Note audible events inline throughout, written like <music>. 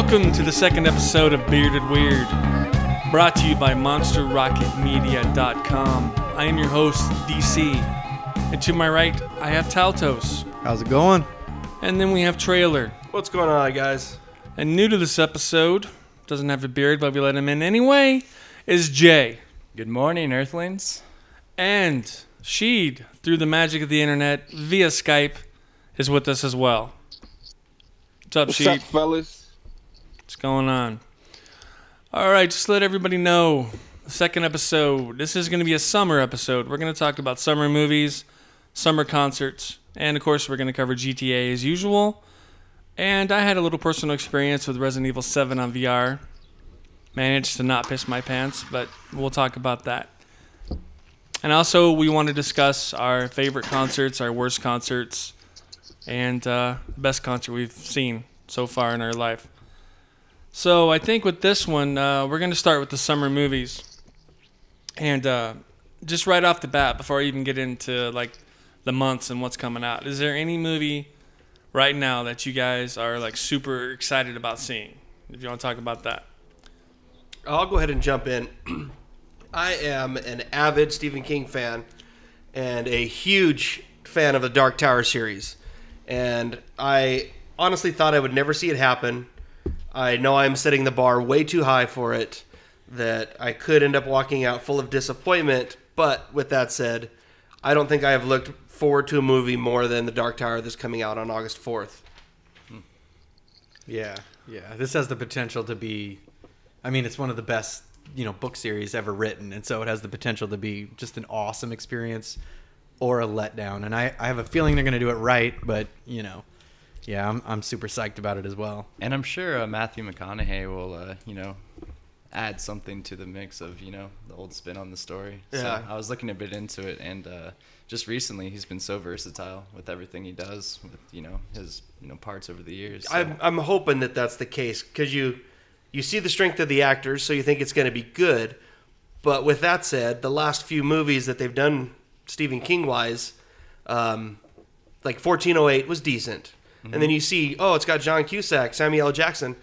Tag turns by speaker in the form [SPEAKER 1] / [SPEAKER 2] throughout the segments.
[SPEAKER 1] Welcome to the second episode of Bearded Weird, brought to you by MonsterRocketMedia.com. I am your host, DC, and to my right, I have Taltos,
[SPEAKER 2] How's it going?
[SPEAKER 1] and then we have Trailer.
[SPEAKER 3] What's going on, guys?
[SPEAKER 1] And new to this episode, doesn't have a beard, but we let him in anyway, is Jay.
[SPEAKER 4] Good morning, Earthlings.
[SPEAKER 1] And Sheed, through the magic of the internet, via Skype, is with us as well. What's up,
[SPEAKER 5] What's
[SPEAKER 1] Sheed?
[SPEAKER 5] up, fellas?
[SPEAKER 1] What's going on? All right, just let everybody know. Second episode. This is going to be a summer episode. We're going to talk about summer movies, summer concerts, and of course, we're going to cover GTA as usual. And I had a little personal experience with Resident Evil 7 on VR. Managed to not piss my pants, but we'll talk about that. And also, we want to discuss our favorite concerts, our worst concerts, and uh, the best concert we've seen so far in our life. So I think with this one, uh, we're going to start with the summer movies. And uh, just right off the bat, before I even get into like the months and what's coming out, is there any movie right now that you guys are like super excited about seeing? If you want to talk about that.
[SPEAKER 3] I'll go ahead and jump in. <clears throat> I am an avid Stephen King fan and a huge fan of the Dark Tower series. And I honestly thought I would never see it happen. I know I'm setting the bar way too high for it, that I could end up walking out full of disappointment. But with that said, I don't think I have looked forward to a movie more than The Dark Tower that's coming out on August 4th.
[SPEAKER 2] Yeah, yeah. This has the potential to be. I mean, it's one of the best you know book series ever written, and so it has the potential to be just an awesome experience or a letdown. And I, I have a feeling they're going to do it right, but you know, yeah, I'm I'm super psyched about it as well.
[SPEAKER 4] And I'm sure uh, Matthew McConaughey will, uh, you know, add something to the mix of, you know, the old spin on the story.
[SPEAKER 3] Yeah.
[SPEAKER 4] So I was looking a bit into it, and uh, just recently he's been so versatile with everything he does, with, you know, his, you know, parts over the years. So.
[SPEAKER 3] I'm, I'm hoping that that's the case because you you see the strength of the actors, so you think it's going to be good. But with that said, the last few movies that they've done Stephen King wise, um, like 1408 was decent, and then you see oh it's got John Cusack, Samuel L. Jackson,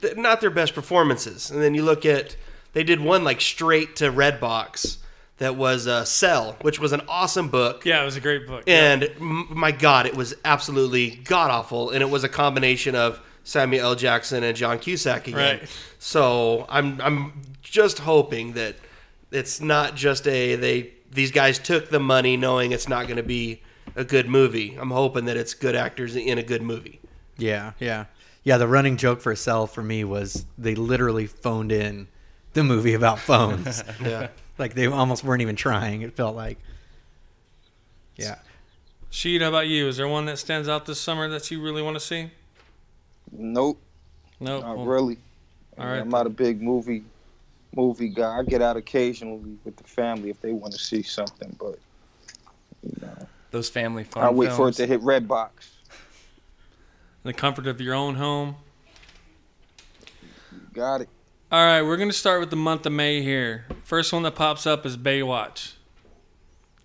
[SPEAKER 3] th- not their best performances, and then you look at they did one like straight to Redbox that was uh, Cell, which was an awesome book.
[SPEAKER 1] Yeah, it was a great book.
[SPEAKER 3] And m- my God, it was absolutely god awful, and it was a combination of Samuel L. Jackson and John Cusack again.
[SPEAKER 1] Right.
[SPEAKER 3] So I'm I'm just hoping that it's not just a they these guys took the money knowing it's not going to be a good movie. I'm hoping that it's good actors in a good movie.
[SPEAKER 2] Yeah, yeah, yeah. The running joke for Cell for me was they literally phoned in the movie about phones. <laughs>
[SPEAKER 3] Yeah.
[SPEAKER 2] like they almost weren't even trying. It felt like. Yeah.
[SPEAKER 1] Sheed, how about you? Is there one that stands out this summer that you really want to see?
[SPEAKER 5] Nope,
[SPEAKER 1] No.
[SPEAKER 5] not
[SPEAKER 1] Well,
[SPEAKER 5] really.
[SPEAKER 1] all right
[SPEAKER 5] I'm not a big movie movie guy. I get out occasionally with the family if they want to see something, but you know,
[SPEAKER 4] Those family fun
[SPEAKER 5] I wait for it to hit Redbox.
[SPEAKER 1] In the comfort of your own home.
[SPEAKER 5] Got it.
[SPEAKER 1] All right, we're going to start with the month of May here. First one that pops up is Baywatch.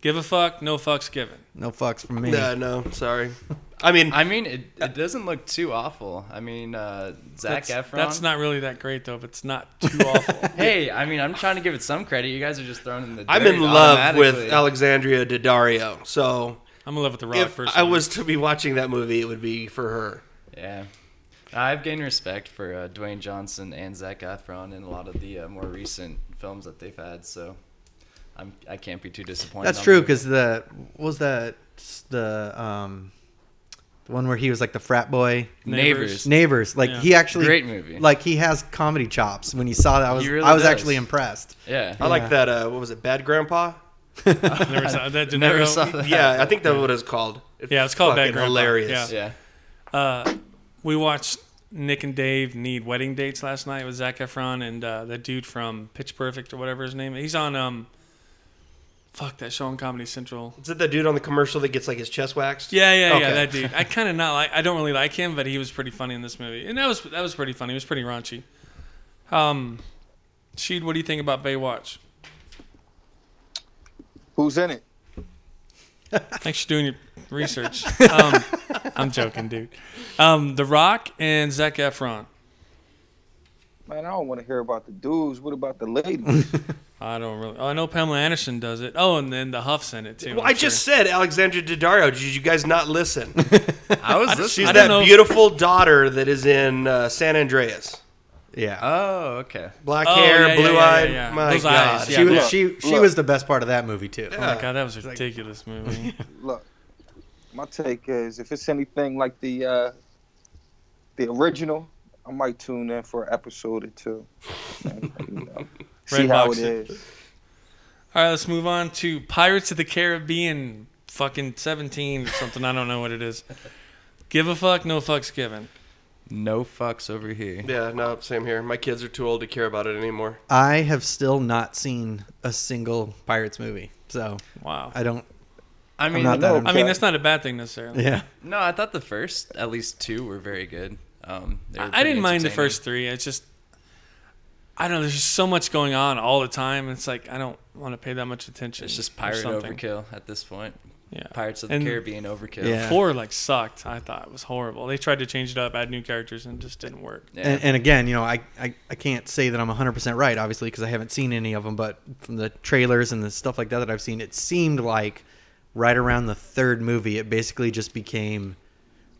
[SPEAKER 1] Give a fuck, no fucks given.
[SPEAKER 2] No fucks from me.
[SPEAKER 3] Uh, no, sorry. <laughs> I mean,
[SPEAKER 4] I mean, it, it doesn't look too awful. I mean, uh, Zach
[SPEAKER 1] that's,
[SPEAKER 4] Efron.
[SPEAKER 1] That's not really that great though, but it's not too <laughs> awful.
[SPEAKER 4] Hey, I mean, I'm trying to give it some credit. You guys are just throwing in the.
[SPEAKER 3] I'm in love with
[SPEAKER 4] automatically.
[SPEAKER 3] Alexandria Daddario. So
[SPEAKER 1] I'm gonna live with the Rock
[SPEAKER 3] if
[SPEAKER 1] first.
[SPEAKER 3] I was to be watching that movie, it would be for her.
[SPEAKER 4] Yeah. I've gained respect for uh, Dwayne Johnson and Zac Efron in a lot of the uh, more recent films that they've had, so I'm I can't be too disappointed.
[SPEAKER 2] That's true because the was that the um the one where he was like the frat boy
[SPEAKER 4] Neighbors.
[SPEAKER 2] neighbors like
[SPEAKER 1] Yeah.
[SPEAKER 2] he actually
[SPEAKER 4] Great movie.
[SPEAKER 2] like he has comedy chops when you saw that I was
[SPEAKER 4] really
[SPEAKER 2] I was
[SPEAKER 4] does.
[SPEAKER 2] actually impressed
[SPEAKER 4] Yeah.
[SPEAKER 3] I like that. Uh, what was it? Bad Grandpa. <laughs>
[SPEAKER 1] never saw that. De
[SPEAKER 4] Never saw that.
[SPEAKER 3] Yeah, I think that's what it's called.
[SPEAKER 1] Yeah, it's called Bad
[SPEAKER 3] fucking
[SPEAKER 1] Grandpa.
[SPEAKER 3] hilarious.
[SPEAKER 1] Yeah.
[SPEAKER 4] Yeah.
[SPEAKER 1] Uh, we watched Nick and Dave need wedding dates last night with Zac Efron and uh, that dude from Pitch Perfect or whatever his name. is. He's on um, fuck that show on Comedy Central.
[SPEAKER 3] Is it the dude on the commercial that gets like his chest waxed?
[SPEAKER 1] Yeah, yeah, yeah, that dude. I <laughs> kind of not like. I don't really like him, but he was pretty funny in this movie, and that was that was pretty funny. It was pretty raunchy. Um, Sheed, what do you think about Baywatch?
[SPEAKER 5] Who's in it? <laughs>
[SPEAKER 1] Thanks for doing your research. Um, I'm joking, dude. Um, the Rock and Zac Efron.
[SPEAKER 5] Man, I don't want to hear about the dudes. What about the ladies? <laughs>
[SPEAKER 1] I don't really. Oh, I know Pamela Anderson does it. Oh, and then the Hoff's in it too.
[SPEAKER 3] Well,
[SPEAKER 1] I'm
[SPEAKER 3] I just said Alexandra Daddario. Did you guys not listen? <laughs>
[SPEAKER 4] I was
[SPEAKER 3] She's.
[SPEAKER 1] I
[SPEAKER 3] that
[SPEAKER 1] know.
[SPEAKER 3] beautiful daughter that is in uh, San Andreas.
[SPEAKER 2] Yeah.
[SPEAKER 4] Oh, okay.
[SPEAKER 3] Black
[SPEAKER 1] Oh,
[SPEAKER 3] hair,
[SPEAKER 1] yeah, yeah,
[SPEAKER 3] blue
[SPEAKER 1] yeah,
[SPEAKER 3] eyed.
[SPEAKER 1] yeah, yeah.
[SPEAKER 3] My
[SPEAKER 1] Those
[SPEAKER 3] God.
[SPEAKER 1] eyes,
[SPEAKER 2] she was
[SPEAKER 5] look,
[SPEAKER 2] she she
[SPEAKER 5] look.
[SPEAKER 2] was the best part of that movie too.
[SPEAKER 1] Oh my god, that was a ridiculous movie. <laughs>
[SPEAKER 5] Look, my take is if it's anything like the uh, the original, I might tune in for an episode or two. And, you know, <laughs> see how
[SPEAKER 1] box
[SPEAKER 5] it
[SPEAKER 1] it.
[SPEAKER 5] is.
[SPEAKER 1] All right, let's move on to Pirates of the Caribbean, fucking 17 or something. I don't know what it is. Give a fuck, no fucks given.
[SPEAKER 4] No fucks over here.
[SPEAKER 3] Yeah, no, same here. My kids are too old to care about it anymore.
[SPEAKER 2] I have still not seen a single Pirates movie, so
[SPEAKER 1] Wow.
[SPEAKER 2] I don't.
[SPEAKER 4] I mean,
[SPEAKER 2] not that
[SPEAKER 1] I mean, that's not a bad thing necessarily.
[SPEAKER 2] Yeah.
[SPEAKER 4] no, I thought the first, at least two, were very good. Um,
[SPEAKER 1] I, I didn't mind the first three. It's just, I don't know. There's just so much going on all the time. It's like I don't want to pay that much attention.
[SPEAKER 4] It's just pirate overkill at this point.
[SPEAKER 1] Yeah.
[SPEAKER 4] Pirates of the
[SPEAKER 1] And-
[SPEAKER 4] Caribbean overkill.
[SPEAKER 2] Yeah.
[SPEAKER 1] Four like sucked. I thought it was horrible. They tried to change it up, add new characters, and it just didn't work.
[SPEAKER 4] Yeah.
[SPEAKER 2] And, and again, you know, I, I, I can't say that I'm 100% right, obviously, because I haven't seen any of them, but from the trailers and the stuff like that that I've seen, it seemed like right around the third movie, it basically just became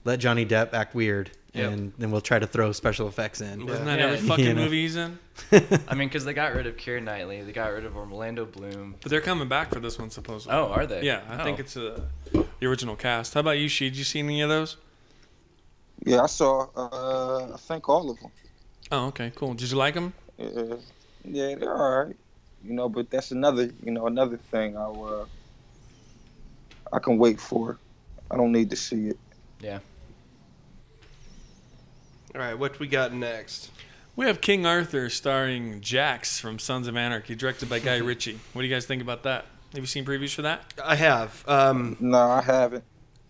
[SPEAKER 2] let Johnny Depp act weird,
[SPEAKER 4] Yep.
[SPEAKER 2] and then we'll try to throw special effects in.
[SPEAKER 1] Isn't that
[SPEAKER 4] Yeah.
[SPEAKER 1] every <laughs> fucking
[SPEAKER 2] You know.
[SPEAKER 1] movie he's in?
[SPEAKER 4] I mean, because they got rid of Keira Knightley, they got rid of Orlando Bloom.
[SPEAKER 1] But they're coming back for this one supposedly.
[SPEAKER 4] Oh, are they?
[SPEAKER 1] Yeah, I think
[SPEAKER 4] Oh.
[SPEAKER 1] it's uh, the original cast. How about you, She? Did you see any of those?
[SPEAKER 5] Yeah, I saw. Uh, I think all of them.
[SPEAKER 1] Oh, okay, cool. Did you like them?
[SPEAKER 5] Uh, yeah, they're all right. You know, but that's another. You know, another thing. I uh, I can wait for. I don't need to see it.
[SPEAKER 3] All right, what we got next?
[SPEAKER 1] We have King Arthur starring Jax from Sons of Anarchy, directed by Guy <laughs> Ritchie. What do you guys think about that? Have you seen previews for that?
[SPEAKER 3] I have. Um,
[SPEAKER 5] No, I haven't.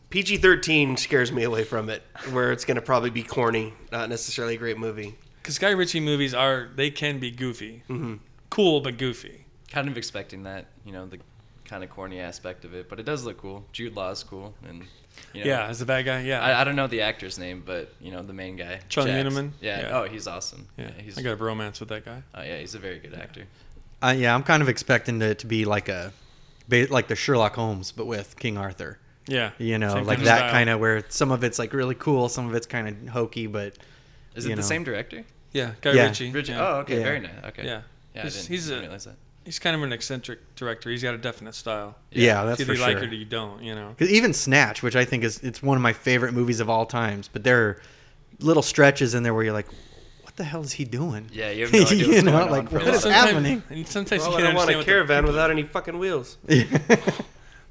[SPEAKER 3] PG 13 scares me away from it, where it's going to probably be corny, not necessarily a great movie.
[SPEAKER 1] Because Guy Ritchie movies are they can be goofy,
[SPEAKER 3] hmm
[SPEAKER 1] cool but goofy.
[SPEAKER 4] Kind of expecting that, you know, the kind of corny aspect of it, but it does look cool. Jude Law's cool, and you know,
[SPEAKER 1] Yeah, as the bad guy. Yeah,
[SPEAKER 4] I, I don't know the actor's name, but you know the main guy,
[SPEAKER 1] Charlie
[SPEAKER 4] Jax.
[SPEAKER 1] Hunnam?
[SPEAKER 4] Yeah.
[SPEAKER 1] Yeah.
[SPEAKER 4] Oh, he's awesome.
[SPEAKER 1] yeah.
[SPEAKER 4] he's.
[SPEAKER 1] I got a bromance with that guy.
[SPEAKER 4] Oh yeah, he's a very good actor.
[SPEAKER 2] Uh, yeah, I'm kind of expecting it to be like a, ba- like the Sherlock Holmes, but with King Arthur.
[SPEAKER 1] Yeah,
[SPEAKER 2] You know,
[SPEAKER 1] Same
[SPEAKER 2] like
[SPEAKER 1] kind
[SPEAKER 2] that kind of where some of it's like really cool, some of it's kind of hokey, but
[SPEAKER 4] Is
[SPEAKER 2] You
[SPEAKER 4] it the
[SPEAKER 2] know.
[SPEAKER 4] same director?
[SPEAKER 1] Yeah, Guy
[SPEAKER 2] Yeah.
[SPEAKER 1] Ritchie.
[SPEAKER 4] Richard.
[SPEAKER 1] yeah.
[SPEAKER 4] Oh, okay,
[SPEAKER 2] Yeah.
[SPEAKER 4] very nice. Okay.
[SPEAKER 1] yeah.
[SPEAKER 4] Yeah,
[SPEAKER 1] He's-
[SPEAKER 4] I didn't,
[SPEAKER 1] he's
[SPEAKER 4] didn't
[SPEAKER 1] a-
[SPEAKER 4] realize that.
[SPEAKER 1] He's kind of an eccentric director. He's got a definite style.
[SPEAKER 2] yeah, that's
[SPEAKER 1] Either
[SPEAKER 2] for
[SPEAKER 1] you like
[SPEAKER 2] sure.
[SPEAKER 1] it or you don't. You know.
[SPEAKER 2] 'Cause even Snatch, which I think is it's one of my favorite movies of all times, but there are little stretches in there where you're like, what the hell is he doing?
[SPEAKER 4] Yeah, you have no <laughs> idea
[SPEAKER 2] You
[SPEAKER 4] what's
[SPEAKER 2] know,
[SPEAKER 4] going
[SPEAKER 2] like,
[SPEAKER 4] for
[SPEAKER 2] what
[SPEAKER 4] a
[SPEAKER 2] happening?
[SPEAKER 1] And sometimes
[SPEAKER 3] Well,
[SPEAKER 1] you can't
[SPEAKER 3] don't want
[SPEAKER 1] understand
[SPEAKER 3] a caravan without any fucking wheels. <laughs>
[SPEAKER 1] the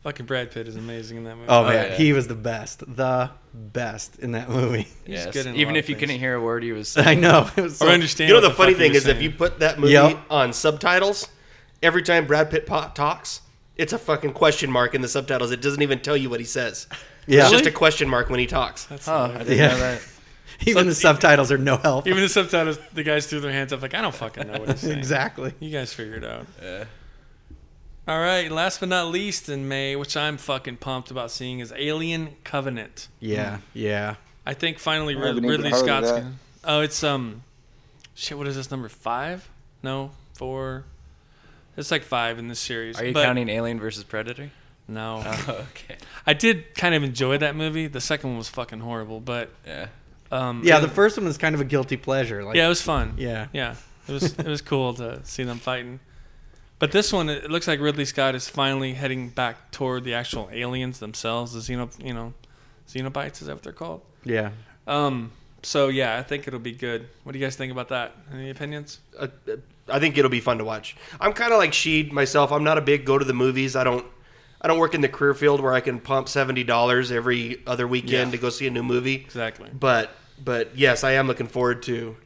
[SPEAKER 1] fucking Brad Pitt is amazing in that movie.
[SPEAKER 2] Oh,
[SPEAKER 4] Oh,
[SPEAKER 2] man,
[SPEAKER 4] yeah.
[SPEAKER 2] he was the best, the best in that movie. <laughs>
[SPEAKER 1] He's
[SPEAKER 4] Yes.
[SPEAKER 1] good in
[SPEAKER 4] Even if you
[SPEAKER 1] things.
[SPEAKER 4] couldn't hear a word he was saying.
[SPEAKER 2] I know. It was
[SPEAKER 1] or understand.
[SPEAKER 3] You know the funny
[SPEAKER 1] fuck
[SPEAKER 3] thing
[SPEAKER 1] was
[SPEAKER 3] is, if you put that movie
[SPEAKER 2] Yep.
[SPEAKER 3] on subtitles, every time Brad Pitt po- talks, it's a fucking question mark in the subtitles. It doesn't even tell you what he says.
[SPEAKER 2] yeah,
[SPEAKER 3] It's just a question mark when he talks.
[SPEAKER 1] That's
[SPEAKER 4] Huh, I didn't
[SPEAKER 2] Yeah.
[SPEAKER 4] know that. <laughs>
[SPEAKER 2] even the subtitles are no help.
[SPEAKER 1] Even the subtitles, the guys threw their hands up like, I don't fucking know what he's saying.
[SPEAKER 2] exactly.
[SPEAKER 1] You guys figure it out.
[SPEAKER 4] Yeah.
[SPEAKER 1] All right, last but not least in May, which I'm fucking pumped about seeing, is Alien Covenant.
[SPEAKER 2] Yeah, yeah.
[SPEAKER 1] I think finally
[SPEAKER 5] I
[SPEAKER 1] Rid- Ridley Scott's. Gonna, oh, it's um, shit. What is this number five? No, four. It's like five in this series.
[SPEAKER 4] Are you
[SPEAKER 1] but
[SPEAKER 4] counting Alien versus Predator?
[SPEAKER 1] No,
[SPEAKER 4] Oh, okay.
[SPEAKER 1] I did kind of enjoy that movie. The second one was fucking horrible, but
[SPEAKER 4] Yeah.
[SPEAKER 1] um,
[SPEAKER 2] Yeah, the first one was kind of a guilty pleasure. Like,
[SPEAKER 1] yeah, it was fun.
[SPEAKER 2] yeah.
[SPEAKER 1] Yeah, it was it was cool to see them fighting. But this one, it looks like Ridley Scott is finally heading back toward the actual aliens themselves, the xeno, you know, xenobites. Is that what they're called?
[SPEAKER 2] yeah.
[SPEAKER 1] Um. So yeah, I think it'll be good. What do you guys think about that? Any opinions?
[SPEAKER 3] Uh, uh, I think it'll be fun to watch. I'm kind of like Sheed myself. I'm not a big go to the movies. I don't. I don't work in the career field where I can pump seventy dollars every other weekend
[SPEAKER 1] Yeah.
[SPEAKER 3] to go see a new movie.
[SPEAKER 1] Exactly.
[SPEAKER 3] But but yes, I am looking forward to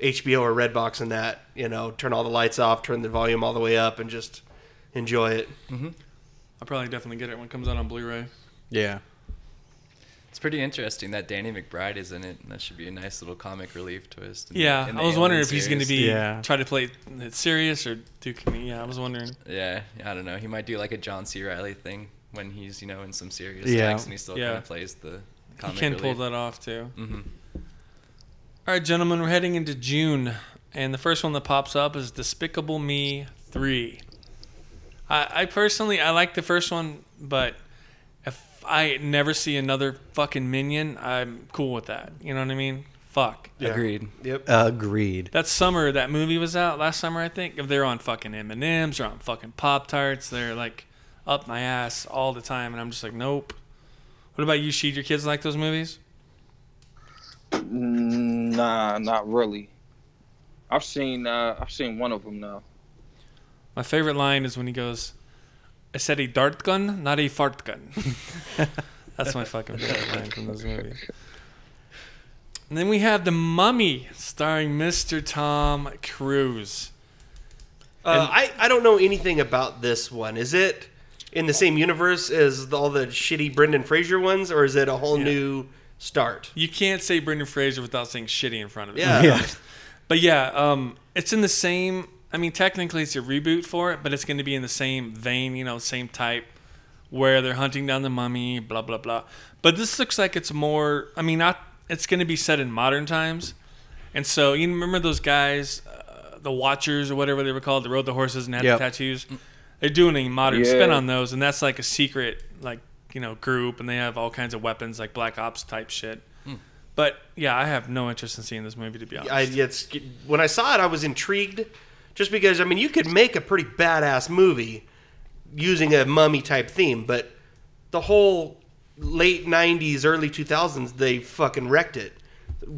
[SPEAKER 3] HBO or Redbox and that. You know, turn all the lights off, turn the volume all the way up, and just enjoy it. Mm-hmm.
[SPEAKER 1] I'll probably definitely get it when it comes out on Blu-ray.
[SPEAKER 2] Yeah.
[SPEAKER 4] It's pretty interesting that Danny McBride is in it. And that should be a nice little comic relief twist. in-
[SPEAKER 1] Yeah,
[SPEAKER 4] in the
[SPEAKER 1] I was wondering
[SPEAKER 4] Alien
[SPEAKER 1] if he's going to be
[SPEAKER 2] Yeah.
[SPEAKER 1] try to play it serious or do comedy. Yeah, I was wondering.
[SPEAKER 4] Yeah, I don't know. He might do like a John C. Reilly thing when he's you know in some serious
[SPEAKER 2] Yeah.
[SPEAKER 4] acts and he still
[SPEAKER 1] Yeah.
[SPEAKER 4] kind of plays the comic
[SPEAKER 1] he can pull that off too.
[SPEAKER 4] hmm
[SPEAKER 1] All right, gentlemen, we're heading into June. and the first one that pops up is Despicable Me Three. I, I personally I like the first one, but if I never see another fucking minion, I'm cool with that. You know what I mean? Fuck.
[SPEAKER 3] Yeah.
[SPEAKER 4] Agreed.
[SPEAKER 3] Yep.
[SPEAKER 2] Agreed.
[SPEAKER 1] That summer, that movie was out last summer, I think. If they're on fucking M and M's, they're on fucking Pop Tarts, they're like up my ass all the time, and I'm just like, nope. What about you, Sheed? Your kids like those movies?
[SPEAKER 5] Mm, Nah, not really. I've seen uh, I've seen one of them now.
[SPEAKER 1] My favorite line is when he goes, "I said a dart gun, not a fart gun." <laughs> That's my fucking favorite line from those movies. And then we have The Mummy, starring Mr. Tom Cruise.
[SPEAKER 3] Uh, I, I don't know anything about this one. Is it in the same universe as all the shitty Brendan Fraser ones, or is it a whole
[SPEAKER 1] Yeah.
[SPEAKER 3] new start?
[SPEAKER 1] You can't say Brendan Fraser without saying shitty in front of it.
[SPEAKER 3] Yeah.
[SPEAKER 2] Yeah.
[SPEAKER 1] But yeah, um, it's in the same. I mean, technically, it's a reboot for it, but it's going to be in the same vein, you know, same type, where they're hunting down the mummy, blah blah blah. But this looks like it's more. I mean, not. It's going to be set in modern times, and so you remember those guys, uh, the Watchers or whatever they were called, that rode the horses and had
[SPEAKER 2] Yep.
[SPEAKER 1] the tattoos. They're doing a modern spin on those, and that's like a secret, like you know, group, and they have all kinds of weapons, like Black Ops type shit. But yeah, I have no interest in seeing this movie to be honest.
[SPEAKER 3] I it's when I saw it, I was intrigued, just because I mean you could make a pretty badass movie using a mummy type theme, but the whole late '90s, early 2000s, they fucking wrecked it,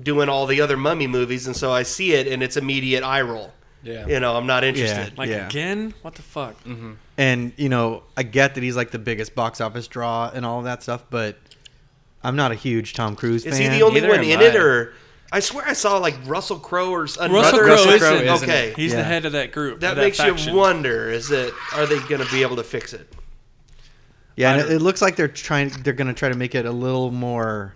[SPEAKER 3] doing all the other mummy movies, and so I see it and it's immediate eye roll.
[SPEAKER 4] Yeah.
[SPEAKER 3] You know, I'm not interested.
[SPEAKER 1] Like
[SPEAKER 2] Yeah.
[SPEAKER 1] again? What the fuck? Mm-hmm.
[SPEAKER 2] And you know, I get that he's like the biggest box office draw and all of that stuff, but I'm not a huge Tom Cruise
[SPEAKER 3] Is
[SPEAKER 2] fan.
[SPEAKER 3] he the only
[SPEAKER 4] Neither
[SPEAKER 3] one in
[SPEAKER 4] I.
[SPEAKER 3] it, or I swear I saw like Russell Crowe or another
[SPEAKER 1] Russell Crowe
[SPEAKER 4] Russell
[SPEAKER 1] is
[SPEAKER 4] Crowe
[SPEAKER 1] in it.
[SPEAKER 4] is
[SPEAKER 3] Okay,
[SPEAKER 4] it.
[SPEAKER 1] He's the head of that group.
[SPEAKER 3] that
[SPEAKER 1] of
[SPEAKER 3] makes
[SPEAKER 1] faction.
[SPEAKER 3] you wonder: is it are they going to be able to fix it?
[SPEAKER 2] Yeah, and it, it looks like they're trying. They're gonna try to make it a little more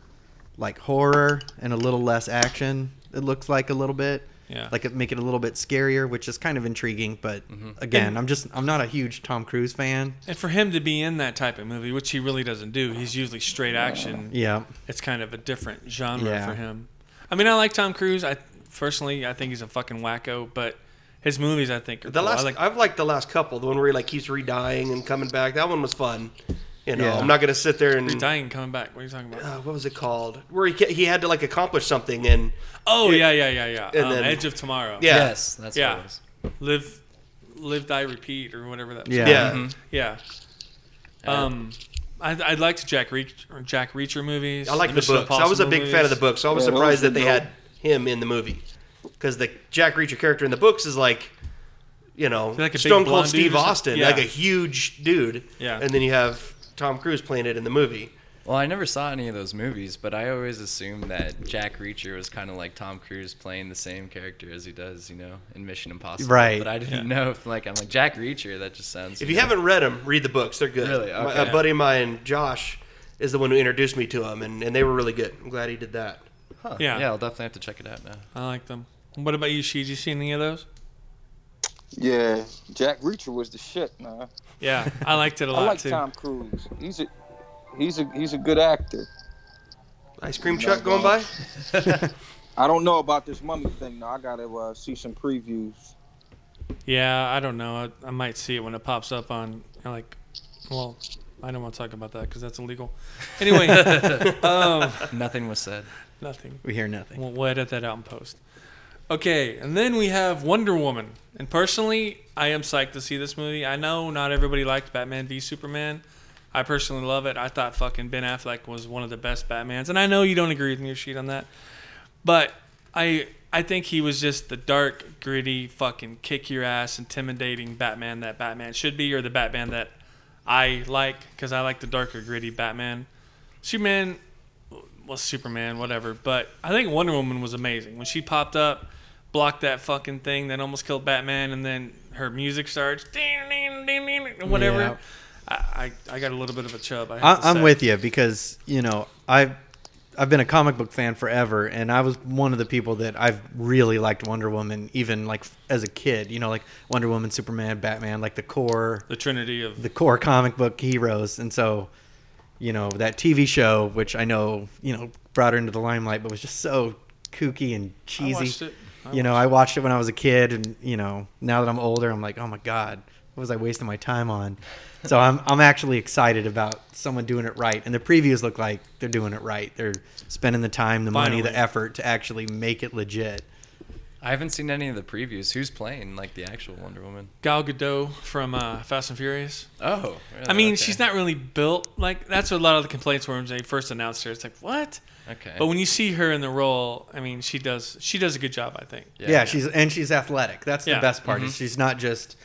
[SPEAKER 2] like horror and a little less action. It looks like a little bit.
[SPEAKER 1] Yeah.
[SPEAKER 2] Like it make it a little bit scarier, which is kind of intriguing. But mm-hmm. again, I'm just I'm not a huge Tom Cruise fan.
[SPEAKER 1] And for him to be in that type of movie, which he really doesn't do, he's usually straight action.
[SPEAKER 2] Yeah.
[SPEAKER 1] It's kind of a different genre
[SPEAKER 2] Yeah.
[SPEAKER 1] for him. I mean, I like Tom Cruise. I personally, I think he's a fucking wacko, but his movies, I think, are
[SPEAKER 3] The
[SPEAKER 1] cool.
[SPEAKER 3] last
[SPEAKER 1] I like.
[SPEAKER 3] I've liked the last couple. The one where he like keeps redying and coming back. That one was fun. You know,
[SPEAKER 2] Yeah.
[SPEAKER 3] I'm not going to sit there and
[SPEAKER 1] Dying and coming back. What are you talking about?
[SPEAKER 3] uh, what was it called? Where he he had to like accomplish something and
[SPEAKER 1] Oh yeah, yeah, yeah, yeah.
[SPEAKER 3] and
[SPEAKER 1] Um,
[SPEAKER 3] then-
[SPEAKER 1] Edge of Tomorrow.
[SPEAKER 3] Yeah.
[SPEAKER 4] Yes, that's
[SPEAKER 1] Yeah.
[SPEAKER 4] what it was.
[SPEAKER 1] Live, live, die, repeat, or whatever that.
[SPEAKER 2] Yeah.
[SPEAKER 3] yeah.
[SPEAKER 4] Mhm.
[SPEAKER 1] Yeah. Um, I I liked Jack Reach or Jack Reacher movies.
[SPEAKER 3] I like the
[SPEAKER 1] Mission
[SPEAKER 3] books. I was a
[SPEAKER 1] Impossible
[SPEAKER 3] big fan of the
[SPEAKER 1] movies.
[SPEAKER 3] books, so I was
[SPEAKER 5] Yeah,
[SPEAKER 3] surprised
[SPEAKER 5] were
[SPEAKER 3] that they
[SPEAKER 5] dope.
[SPEAKER 3] had him in the movie because the Jack Reacher character in the books is like. You know,
[SPEAKER 1] Like a
[SPEAKER 3] Stone Cold Steve? Austin,
[SPEAKER 1] Yeah.
[SPEAKER 3] like a huge dude.
[SPEAKER 1] Yeah.
[SPEAKER 3] And then you have Tom Cruise playing it in the movie.
[SPEAKER 4] Well, I never saw any of those movies, but I always assumed that Jack Reacher was kind of like Tom Cruise playing the same character as he does, you know, in Mission Impossible.
[SPEAKER 2] Right.
[SPEAKER 4] But I didn't
[SPEAKER 1] Yeah.
[SPEAKER 4] know if, like, I'm like Jack Reacher. That just sounds.
[SPEAKER 3] If you
[SPEAKER 4] know-
[SPEAKER 3] haven't read them, read the books. They're good.
[SPEAKER 4] Really?
[SPEAKER 3] My,
[SPEAKER 4] Okay.
[SPEAKER 3] a buddy of mine, Josh, is the one who introduced me to them, and, and they were really good. I'm glad he did that.
[SPEAKER 4] Huh.
[SPEAKER 1] Yeah.
[SPEAKER 4] yeah, I'll definitely have to check it out now.
[SPEAKER 1] I like them. What about you, Sheed? You seen any of those?
[SPEAKER 5] Yeah, Jack Reacher was the shit, man.
[SPEAKER 1] Yeah, I liked it a lot I
[SPEAKER 5] like
[SPEAKER 1] too.
[SPEAKER 5] Tom Cruise. He's a he's a he's a good actor.
[SPEAKER 3] Ice cream truck going by? <laughs>
[SPEAKER 5] I don't know about this mummy thing though. I gotta uh, see some previews.
[SPEAKER 1] Yeah, I don't know. I, I might see it when it pops up on like. Well, I don't want to talk about that because that's illegal. Anyway, <laughs> um,
[SPEAKER 4] Nothing was said.
[SPEAKER 1] nothing.
[SPEAKER 2] We hear nothing.
[SPEAKER 1] We'll, we'll edit that out and post. Okay, and then we have Wonder Woman. And personally, I am psyched to see this movie. I know not everybody liked Batman v Superman. I personally love it. I thought fucking Ben Affleck was one of the best Batmans, and I know you don't agree with me, your Sheed on that, but I I think he was just the dark, gritty, fucking kick your ass, intimidating Batman that Batman should be, or the Batman that I like because I like the darker, gritty Batman. Superman well, Superman, whatever. But I think Wonder Woman was amazing when she popped up, blocked that fucking thing that almost killed Batman, and then her music starts, whatever.
[SPEAKER 2] Yeah.
[SPEAKER 1] I, I I got a little bit of a chub. I
[SPEAKER 2] I, I'm with you because you know I've I've been a comic book fan forever, and I was one of the people that I've really liked Wonder Woman, even like as a kid. You know, like Wonder Woman, Superman, Batman, like the core
[SPEAKER 1] the Trinity of
[SPEAKER 2] the core comic book heroes, and so you know that TV show, which I know you know brought her into the limelight, but was just so kooky and
[SPEAKER 1] I
[SPEAKER 2] cheesy.
[SPEAKER 1] watched it.
[SPEAKER 2] You know, I watched it when I was a kid, and you know, now that I'm older, I'm like, oh my god, what was I wasting my time on? <laughs> So I'm I'm actually excited about someone doing it right, and the previews look like they're doing it right. They're spending the time, the money, the effort to actually make it legit.
[SPEAKER 4] I haven't seen any of the previews. Who's playing like the actual Wonder Woman?
[SPEAKER 1] Gal Gadot from uh, Fast and Furious.
[SPEAKER 4] Oh, really?
[SPEAKER 1] I mean,
[SPEAKER 4] Okay.
[SPEAKER 1] she's not really built like that's what a lot of the complaints were when they first announced her. It's like what?
[SPEAKER 4] Okay.
[SPEAKER 1] But when you see her in the role, I mean, she does she does a good job, I think.
[SPEAKER 2] Yeah, she's and she's athletic. That's
[SPEAKER 1] Yeah.
[SPEAKER 2] the best part.
[SPEAKER 4] Mm-hmm.
[SPEAKER 2] Is she's not just,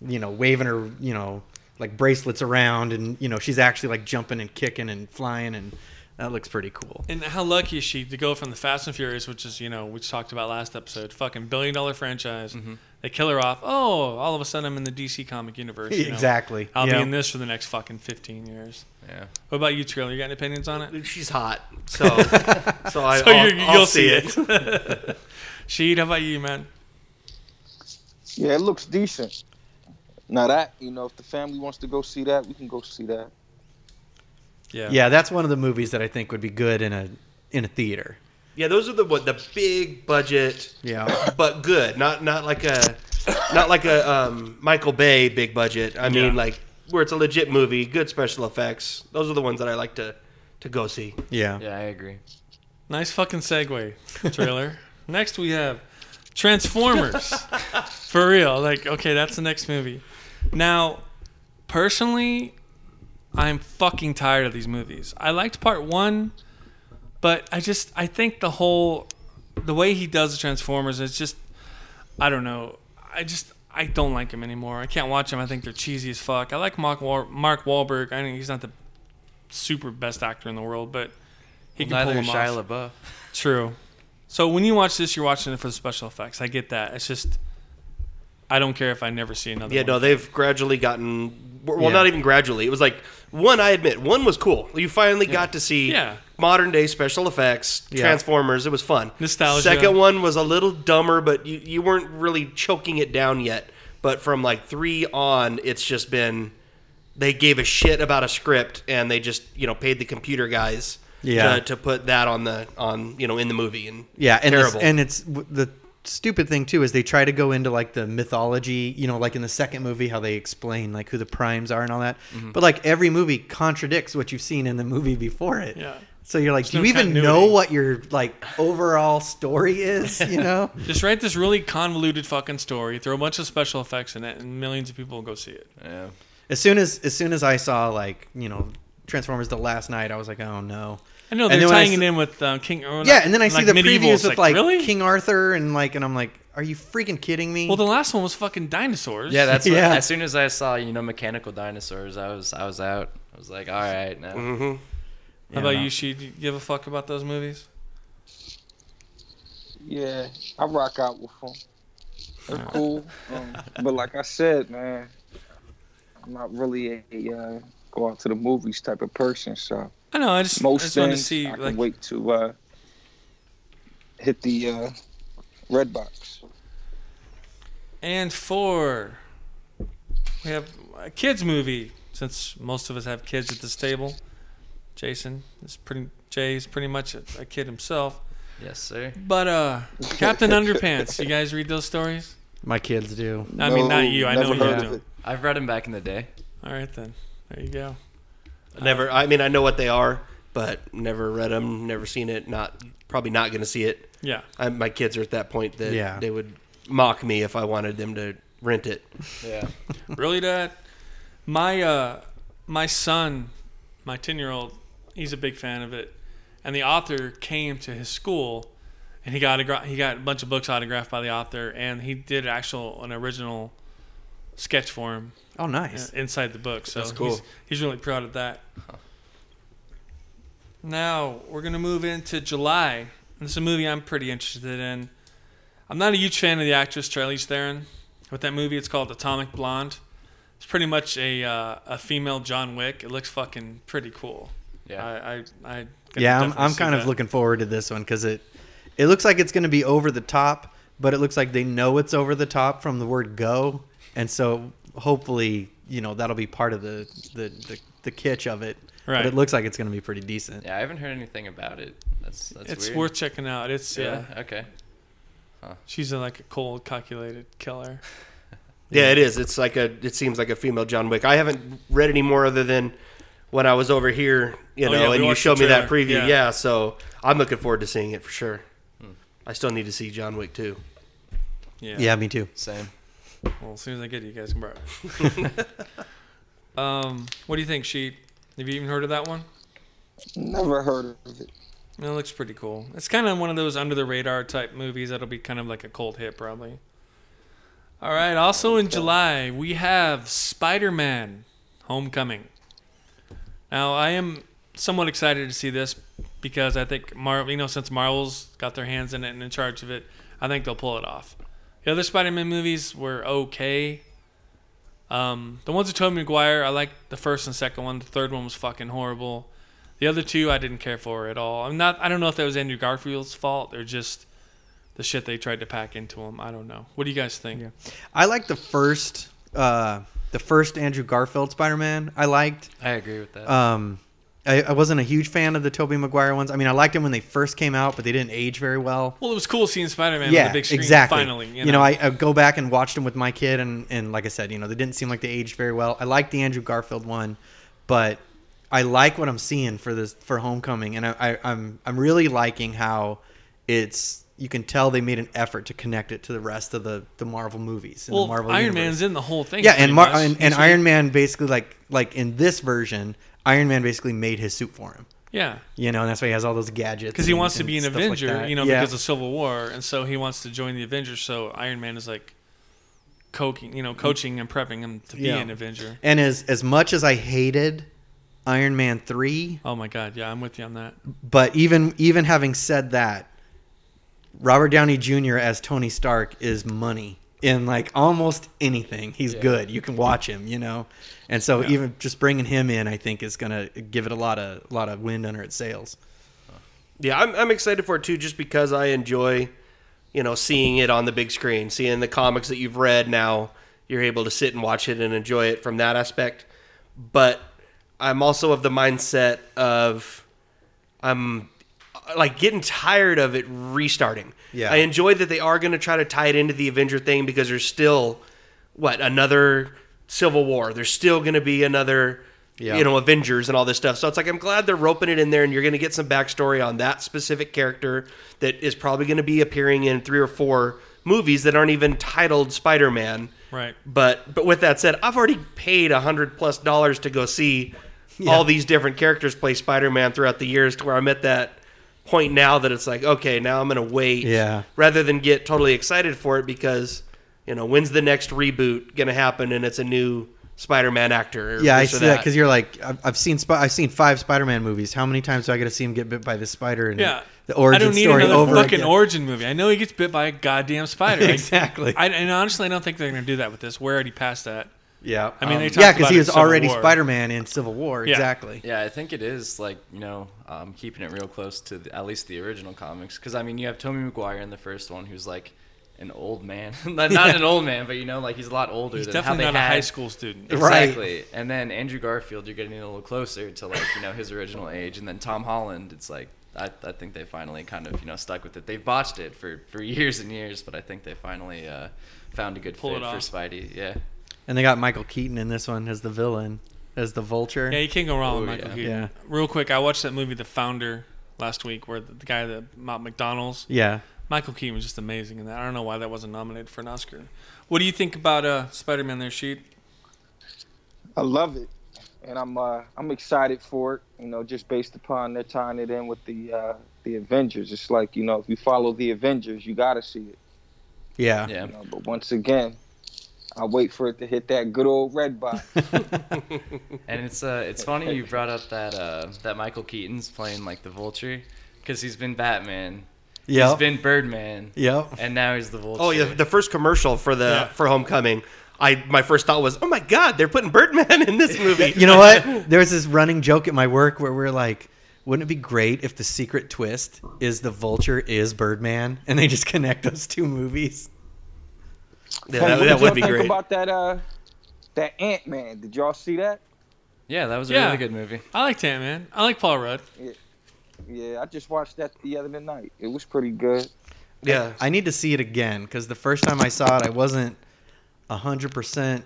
[SPEAKER 2] you know, waving her, you know, like bracelets around, and you know, she's actually like jumping and kicking and flying, and that looks pretty cool.
[SPEAKER 1] And how lucky is she to go from the Fast and Furious, which is you know we talked about last episode, fucking billion dollar franchise.
[SPEAKER 2] Mm-hmm.
[SPEAKER 1] They kill her off. Oh, all of a sudden I'm in the DC comic universe. you know.
[SPEAKER 2] Exactly.
[SPEAKER 1] I'll
[SPEAKER 2] Yeah.
[SPEAKER 1] be in this for the next fucking 15 years.
[SPEAKER 4] Yeah.
[SPEAKER 1] What about you, Trailer? You got any opinions on it?
[SPEAKER 3] She's hot, so <laughs> so I <laughs>
[SPEAKER 1] So
[SPEAKER 3] I'll,
[SPEAKER 1] you're,
[SPEAKER 3] I'll
[SPEAKER 1] you'll
[SPEAKER 3] see
[SPEAKER 1] see
[SPEAKER 3] it.
[SPEAKER 1] it. <laughs> Sheed, how about you, man?
[SPEAKER 5] Yeah, it looks decent. Now that you know, if the family wants to go see that, we can go see that.
[SPEAKER 1] Yeah.
[SPEAKER 2] Yeah, that's one of the movies that I think would be good in a in a theater.
[SPEAKER 3] Yeah, those are the what the big budget,
[SPEAKER 2] Yeah.
[SPEAKER 3] but good. Not not like a not like a um, Michael Bay big budget. I mean,
[SPEAKER 1] Yeah.
[SPEAKER 3] like where it's a legit movie, good special effects. Those are the ones that I like to to go see.
[SPEAKER 2] Yeah.
[SPEAKER 4] Yeah, I agree.
[SPEAKER 1] Nice fucking segue, <laughs> trailer. next we have Transformers. <laughs> For real. Like, okay, that's the next movie. Now, personally, I'm fucking tired of these movies. I liked part one, but I just I think the whole the way he does the Transformers is just I don't know. I just I don't like him anymore. I can't watch him. I think they're cheesy as fuck. I like Mark Wal- Mark Wahlberg. I think he's not the super best actor in the world, but he
[SPEAKER 4] Well,
[SPEAKER 1] can pull them
[SPEAKER 4] is
[SPEAKER 1] off.
[SPEAKER 4] Shia LaBeouf.
[SPEAKER 1] True. So when you watch this, you're watching it for the special effects. I get that. It's just I don't care if I never see another.
[SPEAKER 3] Yeah,
[SPEAKER 1] one.
[SPEAKER 3] no, they've gradually gotten well,
[SPEAKER 2] Yeah.
[SPEAKER 3] not even gradually. It was like one. I admit, one was cool. You finally got to see
[SPEAKER 1] Yeah.
[SPEAKER 3] modern day special effects,
[SPEAKER 2] Yeah.
[SPEAKER 3] Transformers. It was fun.
[SPEAKER 1] Nostalgia.
[SPEAKER 3] Second one was a little dumber, but you you weren't really choking it down yet. But from like three on, it's just been they gave a shit about a script and they just you know paid the computer guys
[SPEAKER 2] Yeah.
[SPEAKER 3] to, to put that on the on you know in the movie and
[SPEAKER 2] Yeah, and
[SPEAKER 3] terrible.
[SPEAKER 2] It's, and it's the stupid thing too is they try to go into like the mythology, you know, like in the second movie how they explain like who the primes are and all that.
[SPEAKER 1] Mm-hmm.
[SPEAKER 2] But like every movie contradicts what you've seen in the movie before it.
[SPEAKER 1] Yeah.
[SPEAKER 2] So you're like,
[SPEAKER 1] There's
[SPEAKER 2] do
[SPEAKER 1] no
[SPEAKER 2] you even
[SPEAKER 1] continuity.
[SPEAKER 2] know what your like overall story is? <laughs> You know?
[SPEAKER 1] Just write this really convoluted fucking story, throw a bunch of special effects in it, and millions of people will go see it.
[SPEAKER 4] Yeah.
[SPEAKER 2] as soon as as soon as I saw like you know Transformers the last Knight, I was like, oh no.
[SPEAKER 1] I know they're
[SPEAKER 2] then
[SPEAKER 1] tying it in with uh, King. Or
[SPEAKER 2] Yeah, and then I see
[SPEAKER 1] like
[SPEAKER 2] the
[SPEAKER 1] medieval.
[SPEAKER 2] previews
[SPEAKER 1] It's
[SPEAKER 2] of like
[SPEAKER 1] really.
[SPEAKER 2] King Arthur and like, and I'm like, are you freaking kidding me?
[SPEAKER 1] well, the last one was fucking dinosaurs.
[SPEAKER 4] Yeah, that's <laughs> what,
[SPEAKER 2] Yeah.
[SPEAKER 4] as soon as I saw, you know, mechanical dinosaurs, I was I was out. I was like, all right, now.
[SPEAKER 3] hmm
[SPEAKER 1] How about
[SPEAKER 2] Yeah.
[SPEAKER 1] you, She? Do you give a fuck about those movies?
[SPEAKER 5] Yeah, I rock out with them. They're cool, um, <laughs> but like I said, man, I'm not really a uh, go out to the movies type of person. So
[SPEAKER 1] I know. I just, I
[SPEAKER 5] most
[SPEAKER 1] just want to
[SPEAKER 5] things
[SPEAKER 1] see
[SPEAKER 5] I can
[SPEAKER 1] like
[SPEAKER 5] wait to uh, hit the uh, Redbox.
[SPEAKER 1] And four, we have a kids movie. Since most of us have kids at this table, Jason is pretty. Jay's pretty much a, a kid himself.
[SPEAKER 4] Yes, sir.
[SPEAKER 1] But uh, Captain Underpants. You guys read those stories?
[SPEAKER 2] My kids do.
[SPEAKER 1] I mean, not you. I know you do.
[SPEAKER 4] I've read them back in the day.
[SPEAKER 1] All right then. There you go.
[SPEAKER 3] Never. I mean, I know what they are, but never read them. Never seen it. Not probably not going to see it.
[SPEAKER 1] Yeah.
[SPEAKER 3] I, my kids are at that point that
[SPEAKER 2] Yeah.
[SPEAKER 3] they would mock me if I wanted them to rent it.
[SPEAKER 4] Yeah. <laughs>
[SPEAKER 1] really, Dad? My uh, my son, my ten year old, he's a big fan of it, and the author came to his school, and he got a he got a bunch of books autographed by the author, and he did actual an original sketch for him
[SPEAKER 2] Oh,
[SPEAKER 1] uh,
[SPEAKER 2] nice.
[SPEAKER 1] inside the book. So
[SPEAKER 3] That's cool.
[SPEAKER 1] he's, he's really proud of that. Now we're gonna move into July. This is a movie I'm pretty interested in. I'm not a huge fan of the actress Charlize Theron. With that movie, it's called Atomic Blonde. It's pretty much a uh, a female John Wick. It looks fucking pretty cool.
[SPEAKER 4] Yeah.
[SPEAKER 1] I I, I
[SPEAKER 2] Yeah, I'm, I'm
[SPEAKER 1] see
[SPEAKER 2] kind of
[SPEAKER 1] that.
[SPEAKER 2] looking forward to this one because it it looks like it's going to be over the top, but it looks like they know it's over the top from the word go, and so hopefully you know that'll be part of the the the, the kitsch of it.
[SPEAKER 1] Right.
[SPEAKER 2] But it looks like it's going to be pretty decent.
[SPEAKER 4] Yeah, I haven't heard anything about it. That's that's
[SPEAKER 1] It's
[SPEAKER 4] weird.
[SPEAKER 1] worth checking out. It's yeah.
[SPEAKER 4] Yeah. Okay.
[SPEAKER 1] She's a, like a cold, calculated killer. <laughs>
[SPEAKER 3] Yeah, it is. It's like a. It seems like a female John Wick. I haven't read any more other than when I was over here, you
[SPEAKER 1] Oh,
[SPEAKER 3] know,
[SPEAKER 1] yeah,
[SPEAKER 3] and you showed me that preview.
[SPEAKER 1] Yeah.
[SPEAKER 3] Yeah. so I'm looking forward to seeing it for sure. Hmm. I still need to see John Wick too.
[SPEAKER 1] Yeah.
[SPEAKER 2] Yeah, me too.
[SPEAKER 4] Same.
[SPEAKER 1] Well, as soon as I get it, you guys can borrow. it. <laughs> um, what do you think, Sheed? Have you even heard of that one?
[SPEAKER 5] Never heard of it.
[SPEAKER 1] It looks pretty cool. It's kind of one of those under the radar type movies that'll be kind of like a cold hit, probably. All right. Also in July, we have Spider Man Homecoming. Now, I am somewhat excited to see this because I think Marvel, you know, since Marvel's got their hands in it and in charge of it, I think they'll pull it off. The other Spider Man movies were okay. Um, the ones with Tobey Maguire, I liked the first and second one. The third one was fucking horrible. The other two I didn't care for at all. I'm not. I don't know if that was Andrew Garfield's fault or just the shit they tried to pack into him. I don't know. What do you guys think?
[SPEAKER 2] Yeah. I like the first, uh, the first Andrew Garfield Spider-Man. I liked.
[SPEAKER 4] I agree with that.
[SPEAKER 2] Um, I, I wasn't a huge fan of the Tobey Maguire ones. I mean, I liked them when they first came out, but they didn't age very well.
[SPEAKER 1] Well, it was cool seeing Spider-Man
[SPEAKER 2] yeah,
[SPEAKER 1] on the big screen
[SPEAKER 2] exactly.
[SPEAKER 1] finally. You
[SPEAKER 2] You
[SPEAKER 1] know,
[SPEAKER 2] know, I, I go back and watched them with my kid, and, and like I said, you know, they didn't seem like they aged very well. I like the Andrew Garfield one, but I like what I'm seeing for this for Homecoming, and I, I, I'm I'm really liking how it's you can tell they made an effort to connect it to the rest of the the Marvel movies.
[SPEAKER 1] well,
[SPEAKER 2] Marvel
[SPEAKER 1] Iron
[SPEAKER 2] universe.
[SPEAKER 1] Man's in the whole thing.
[SPEAKER 2] yeah, and Mar- and, and Iron Man basically like like in this version, Iron Man basically made his suit for him.
[SPEAKER 1] Yeah,
[SPEAKER 2] You know, and that's why he has all those gadgets.
[SPEAKER 1] because he wants to be an
[SPEAKER 2] stuff like
[SPEAKER 1] Avenger. you know,
[SPEAKER 2] Yeah.
[SPEAKER 1] because of Civil War, and so he wants to join the Avengers. So Iron Man is like, coaching, you know, coaching and prepping him to be
[SPEAKER 2] Yeah.
[SPEAKER 1] an Avenger.
[SPEAKER 2] And as as much as I hated Iron Man three,
[SPEAKER 1] Oh my God, yeah, I'm with you on that.
[SPEAKER 2] but even even having said that, Robert Downey Jr. as Tony Stark is money in like almost anything. He's
[SPEAKER 4] Yeah.
[SPEAKER 2] good. You can watch him, you know. And so
[SPEAKER 1] Yeah.
[SPEAKER 2] even just bringing him in, I think is gonna give it a lot of a lot of wind under its sails.
[SPEAKER 3] Yeah, I'm, I'm excited for it too, just because I enjoy, you know, seeing it on the big screen, seeing the comics that you've read. Now you're able to sit and watch it and enjoy it from that aspect. But I'm also of the mindset of I'm like getting tired of it restarting.
[SPEAKER 2] Yeah.
[SPEAKER 3] I enjoy that they are going to try to tie it into the Avenger thing because there's still what another Civil War. There's still going to be another
[SPEAKER 2] Yeah.
[SPEAKER 3] you know Avengers and all this stuff. So it's like I'm glad they're roping it in there, and you're going to get some backstory on that specific character that is probably going to be appearing in three or four movies that aren't even titled Spider-Man.
[SPEAKER 1] Right.
[SPEAKER 3] But but with that said, I've already paid a hundred plus dollars to go see all these different characters play Spider-Man throughout the years, to where I'm at that point now that it's like, okay, now I'm going to wait,
[SPEAKER 2] Yeah.
[SPEAKER 3] rather than get totally excited for it because you know when's the next reboot going to happen and it's a new Spider-Man actor. Or
[SPEAKER 2] Yeah, I see that because you're like I've, I've seen Sp- I've seen five Spider-Man movies. How many times do I get to see him get bit by the spider? And
[SPEAKER 1] Yeah.
[SPEAKER 2] the origin
[SPEAKER 1] I don't need
[SPEAKER 2] story
[SPEAKER 1] another
[SPEAKER 2] over
[SPEAKER 1] fucking
[SPEAKER 2] again.
[SPEAKER 1] origin movie. I know he gets bit by a goddamn spider. <laughs> I-
[SPEAKER 2] Exactly.
[SPEAKER 1] I, and honestly, I don't think they're going to do that with this. We're already past that.
[SPEAKER 2] Yeah,
[SPEAKER 1] I mean, they
[SPEAKER 2] Um,
[SPEAKER 1] talked
[SPEAKER 2] yeah,
[SPEAKER 1] about
[SPEAKER 2] he
[SPEAKER 1] it in
[SPEAKER 2] was
[SPEAKER 1] Civil
[SPEAKER 2] already
[SPEAKER 1] War.
[SPEAKER 2] Spider-Man in Civil War.
[SPEAKER 1] Yeah.
[SPEAKER 2] Exactly.
[SPEAKER 4] Yeah, I think it is like you know um, keeping it real close to the, at least the original comics because I mean you have Tommy Maguire in the first one who's like an old man, <laughs> not, not an old man, but you know like he's a lot older
[SPEAKER 1] He's
[SPEAKER 4] than how
[SPEAKER 1] definitely
[SPEAKER 4] they
[SPEAKER 1] not a
[SPEAKER 4] had.
[SPEAKER 1] high school student.
[SPEAKER 2] Right.
[SPEAKER 4] Exactly, and then Andrew Garfield, you're getting a little closer to like you know his original age, and then Tom Holland, it's like I, I think they finally kind of you know stuck with it. They've botched it for for <laughs> years and years, but I think they finally uh, found a good
[SPEAKER 1] Pull
[SPEAKER 4] fit for
[SPEAKER 1] off.
[SPEAKER 4] Spidey. Yeah,
[SPEAKER 2] And they got Michael Keaton in this one as the villain, as the Vulture.
[SPEAKER 1] Yeah, you can't go wrong with Michael
[SPEAKER 4] yeah.
[SPEAKER 1] Keaton.
[SPEAKER 2] Yeah.
[SPEAKER 1] Real quick, I watched that movie, The Founder, last week, where the, the guy that Mount McDonald's,
[SPEAKER 2] Yeah.
[SPEAKER 1] Michael Keaton was just amazing in that. I don't know why that wasn't nominated for an Oscar. What do you think about uh, Spider-Man? There, Sheed.
[SPEAKER 5] I love it, and I'm uh, I'm excited for it. You know, just based upon they're tying it in with the uh, the Avengers. It's like you know, if you follow the Avengers, you got to see it.
[SPEAKER 2] Yeah.
[SPEAKER 4] yeah.
[SPEAKER 5] You know, but once again, I wait for it to hit that good old Redbox. <laughs>
[SPEAKER 4] And it's uh, it's funny you brought up that uh, that Michael Keaton's playing like the Vulture, because he's been Batman, Yeah.
[SPEAKER 2] He's
[SPEAKER 4] been Birdman,
[SPEAKER 2] Yep.
[SPEAKER 4] and now he's the Vulture.
[SPEAKER 3] Oh yeah, the first commercial for the
[SPEAKER 1] Yeah.
[SPEAKER 3] for Homecoming. I my first thought was, oh my god, they're putting Birdman in this <laughs> movie.
[SPEAKER 2] You know what? <laughs> There's this running joke at my work where we're like, wouldn't it be great if the secret twist is the Vulture is Birdman, and they just connect those two movies?
[SPEAKER 3] Yeah,
[SPEAKER 5] Hey,
[SPEAKER 3] that,
[SPEAKER 5] what
[SPEAKER 3] that would be
[SPEAKER 5] think
[SPEAKER 3] great.
[SPEAKER 5] about that uh that Ant Man? Did y'all see that?
[SPEAKER 4] yeah, that was a
[SPEAKER 1] Yeah.
[SPEAKER 4] really good movie.
[SPEAKER 1] I like Ant Man. I like Paul Rudd.
[SPEAKER 5] Yeah, I just watched that the other night. It was pretty good.
[SPEAKER 3] Yeah.
[SPEAKER 2] I need to see it again because the first time I saw it, I wasn't hundred percent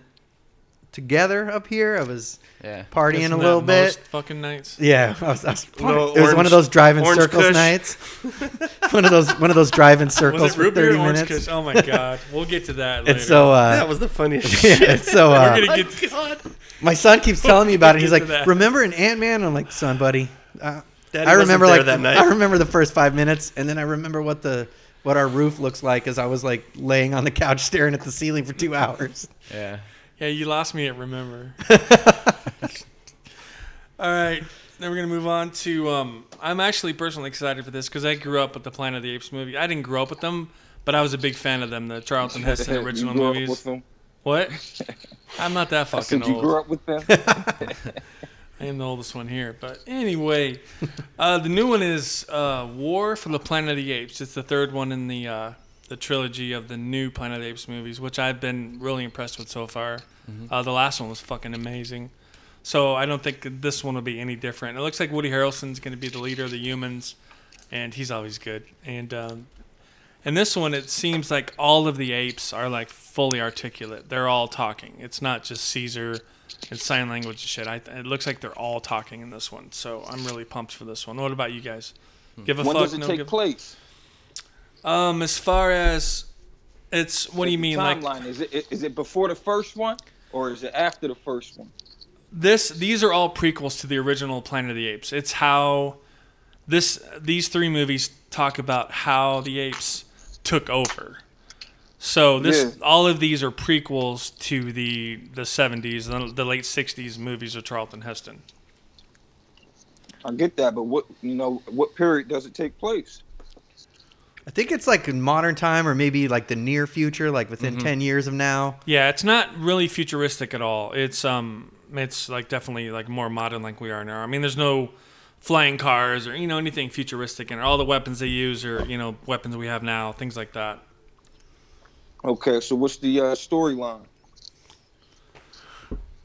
[SPEAKER 2] together up here. I was
[SPEAKER 4] Yeah.
[SPEAKER 2] partying
[SPEAKER 1] Isn't
[SPEAKER 2] a
[SPEAKER 1] that
[SPEAKER 2] little bit.
[SPEAKER 1] most fucking nights.
[SPEAKER 2] Yeah, I was, I was <laughs>
[SPEAKER 3] Little
[SPEAKER 2] it was one
[SPEAKER 3] orange-
[SPEAKER 2] of those drive-in
[SPEAKER 3] orange
[SPEAKER 2] circles
[SPEAKER 3] kush.
[SPEAKER 2] nights. <laughs> <laughs> one of those one of those drive-in circles
[SPEAKER 1] Was it
[SPEAKER 2] for
[SPEAKER 1] root beer
[SPEAKER 2] thirty
[SPEAKER 1] or orange
[SPEAKER 2] minutes.
[SPEAKER 1] kush? Oh my god, we'll get to that later.
[SPEAKER 2] And so uh,
[SPEAKER 3] that was the funniest
[SPEAKER 2] yeah,
[SPEAKER 3] shit.
[SPEAKER 2] so
[SPEAKER 1] we're
[SPEAKER 2] uh,
[SPEAKER 1] gonna get to
[SPEAKER 3] God.
[SPEAKER 2] my son keeps telling me about it. He's
[SPEAKER 1] get
[SPEAKER 2] like,
[SPEAKER 1] that.
[SPEAKER 2] "Remember in Ant Man?" I'm like, "Son, buddy." Uh,
[SPEAKER 3] Daddy
[SPEAKER 2] I
[SPEAKER 3] wasn't
[SPEAKER 2] remember
[SPEAKER 3] there
[SPEAKER 2] like
[SPEAKER 3] that night.
[SPEAKER 2] I remember the first five minutes, and then I remember what the what our roof looks like as I was like laying on the couch staring at the ceiling for two hours.
[SPEAKER 4] Yeah.
[SPEAKER 1] Yeah, you lost me at remember. <laughs> All right, then we're gonna move on to. Um, I'm actually personally excited for this because I grew up with the Planet of the Apes movie. I didn't grow up with them, but I was a big fan of them. The Charlton Heston <laughs>
[SPEAKER 5] You
[SPEAKER 1] original
[SPEAKER 5] grew up
[SPEAKER 1] movies.
[SPEAKER 5] with them?
[SPEAKER 1] What? <laughs> I'm not that
[SPEAKER 5] I
[SPEAKER 1] fucking
[SPEAKER 5] said you
[SPEAKER 1] old.
[SPEAKER 5] grew up with them.
[SPEAKER 1] I am the oldest one here. But anyway, uh, the new one is uh, War for the Planet of the Apes. It's the third one in the uh, the trilogy of the new Planet of the Apes movies, which I've been really impressed with so far. Uh, the last one was fucking amazing. So I don't think this one will be any different. It looks like Woody Harrelson's going to be the leader of the humans, and he's always good. And um, in this one, it seems like all of the apes are like fully articulate. They're all talking. It's not just Caesar and sign language and shit. I, it looks like they're all talking in this one. So I'm really pumped for this one. What about you guys? Give a
[SPEAKER 5] when
[SPEAKER 1] fuck.
[SPEAKER 5] does it
[SPEAKER 1] no
[SPEAKER 5] take
[SPEAKER 1] give-
[SPEAKER 5] place?
[SPEAKER 1] Um, as far as it's, what do you mean? Like
[SPEAKER 5] timeline? is it is it before the first one or is it after the first one?
[SPEAKER 1] this these are all prequels to the original Planet of the Apes. It's how this these three movies talk about how the apes took over. So this
[SPEAKER 5] Yeah.
[SPEAKER 1] all of these are prequels to the the 70s the, the late 60s movies of Charlton Heston.
[SPEAKER 5] I get that, but what you know, what period does it take place?
[SPEAKER 2] I think it's like in modern time or maybe like the near future, like within ten years of now.
[SPEAKER 1] Yeah, it's not really futuristic at all. It's um it's like definitely like more modern like we are now. I mean there's no flying cars or you know anything futuristic and all the weapons they use are, you know, weapons we have now, things like that.
[SPEAKER 5] Okay, so what's the uh, storyline?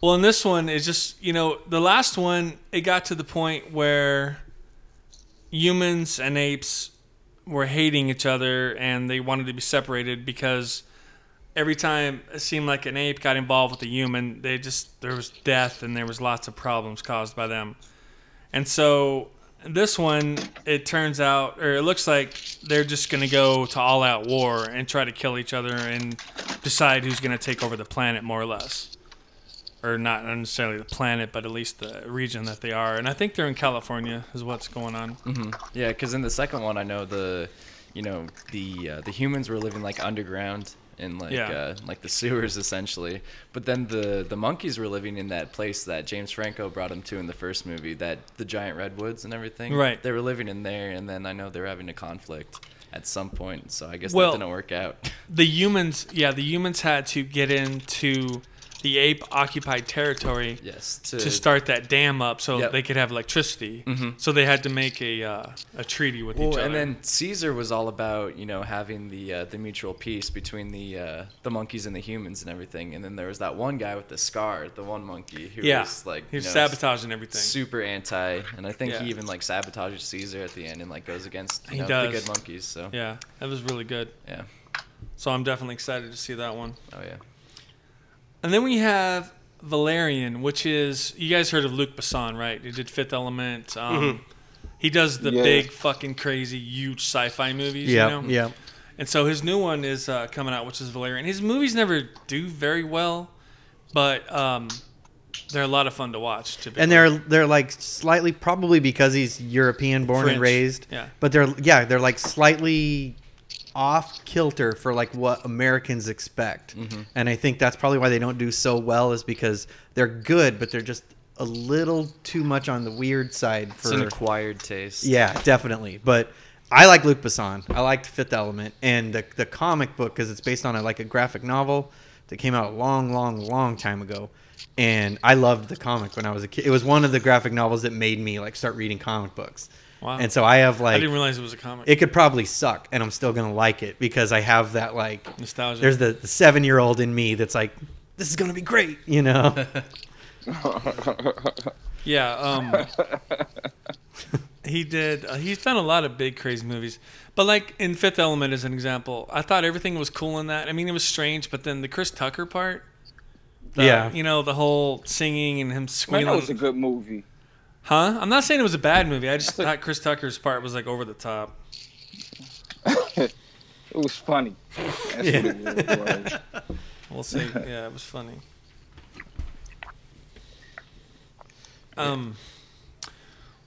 [SPEAKER 1] Well, in this one, it's just you know the last one. It got to the point where humans and apes were hating each other, and they wanted to be separated because every time it seemed like an ape got involved with a human, they just there was death and there was lots of problems caused by them. And so this one, it turns out, or it looks like they're just to go to all out war and try to kill each other and decide who's to take over the planet, more or less. Or not necessarily the planet, but at least the region that they are. And I think they're in California, is what's going on.
[SPEAKER 4] hmm Yeah, because in the second one, I know the, you know, the uh, the humans were living like underground in like
[SPEAKER 1] Yeah.
[SPEAKER 4] uh, like the sewers essentially. But then the the monkeys were living in that place that James Franco brought them to in the first movie, that the giant redwoods and everything.
[SPEAKER 1] Right.
[SPEAKER 4] They were living in there, and then I know they were having a conflict at some point. So I guess
[SPEAKER 1] Well-
[SPEAKER 4] that didn't work out. <laughs>
[SPEAKER 1] The humans, yeah, the humans had to get into the ape occupied territory
[SPEAKER 4] yes. To,
[SPEAKER 1] to start that dam up so
[SPEAKER 4] Yep.
[SPEAKER 1] they could have electricity.
[SPEAKER 4] Mhm.
[SPEAKER 1] So they had to make a uh, a treaty with
[SPEAKER 4] Well,
[SPEAKER 1] each other.
[SPEAKER 4] and then Caesar was all about you know having the uh, the mutual peace between the uh, the monkeys and the humans and everything. And then there was that one guy with the scar, the one monkey who
[SPEAKER 1] yeah,
[SPEAKER 4] was like
[SPEAKER 1] he was
[SPEAKER 4] know,
[SPEAKER 1] sabotaging everything.
[SPEAKER 4] super anti, and I think
[SPEAKER 1] Yeah.
[SPEAKER 4] he even like sabotages Caesar at the end and like goes against you know, the good monkeys. So yeah.
[SPEAKER 1] Yeah, that was really good. Yeah. So I'm definitely excited to see that one.
[SPEAKER 4] oh yeah,
[SPEAKER 1] And then we have Valerian, which is you guys heard of Luc Besson, right? He did Fifth Element. Um, He does the
[SPEAKER 5] Yeah.
[SPEAKER 1] big fucking crazy huge sci-fi movies.
[SPEAKER 2] Yeah,
[SPEAKER 1] you know?
[SPEAKER 2] yeah.
[SPEAKER 1] And so his new one is uh, coming out, which is Valerian. His movies never do very well, but um, they're a lot of fun to watch. Typically.
[SPEAKER 2] And they're they're like slightly probably because he's European born
[SPEAKER 1] French,
[SPEAKER 2] and raised.
[SPEAKER 1] yeah.
[SPEAKER 2] But they're yeah, they're like slightly off kilter for like what Americans expect.
[SPEAKER 1] Mm-hmm.
[SPEAKER 2] And I think that's probably why they don't do so well is because they're good, but they're just a little too much on the weird side
[SPEAKER 4] it's an acquired taste.
[SPEAKER 2] Yeah, definitely. But I like Luc Besson. I liked Fifth Element and the the comic book because it's based on a, like a graphic novel that came out a long, long, long time ago. And I loved the comic when I was a kid. It was one of the graphic novels that made me like start reading comic books.
[SPEAKER 1] Wow.
[SPEAKER 2] And so I have like I
[SPEAKER 1] didn't realize it was a comic.
[SPEAKER 2] it could probably suck, and I'm still gonna like it because I have that like
[SPEAKER 1] Nostalgia.
[SPEAKER 2] there's the, the seven year old in me that's like this is gonna be great, you know. <laughs>
[SPEAKER 1] Yeah. Um, He did. Uh, he's done a lot of big, crazy movies. But like in Fifth Element, as an example, I thought everything was cool in that. I mean, it was strange, but then the Chris Tucker part, the-
[SPEAKER 2] Yeah.
[SPEAKER 1] you know, the whole singing and him
[SPEAKER 5] Man,
[SPEAKER 1] squealing.
[SPEAKER 5] that was a good movie.
[SPEAKER 1] Huh? I'm not saying it was a bad movie. I just
[SPEAKER 5] That's <laughs> a-
[SPEAKER 1] thought Chris Tucker's part was like over the top. <laughs>
[SPEAKER 5] it was funny. That's
[SPEAKER 2] Yeah.
[SPEAKER 5] what it was. <laughs>
[SPEAKER 1] We'll see. Yeah, it was funny. Um,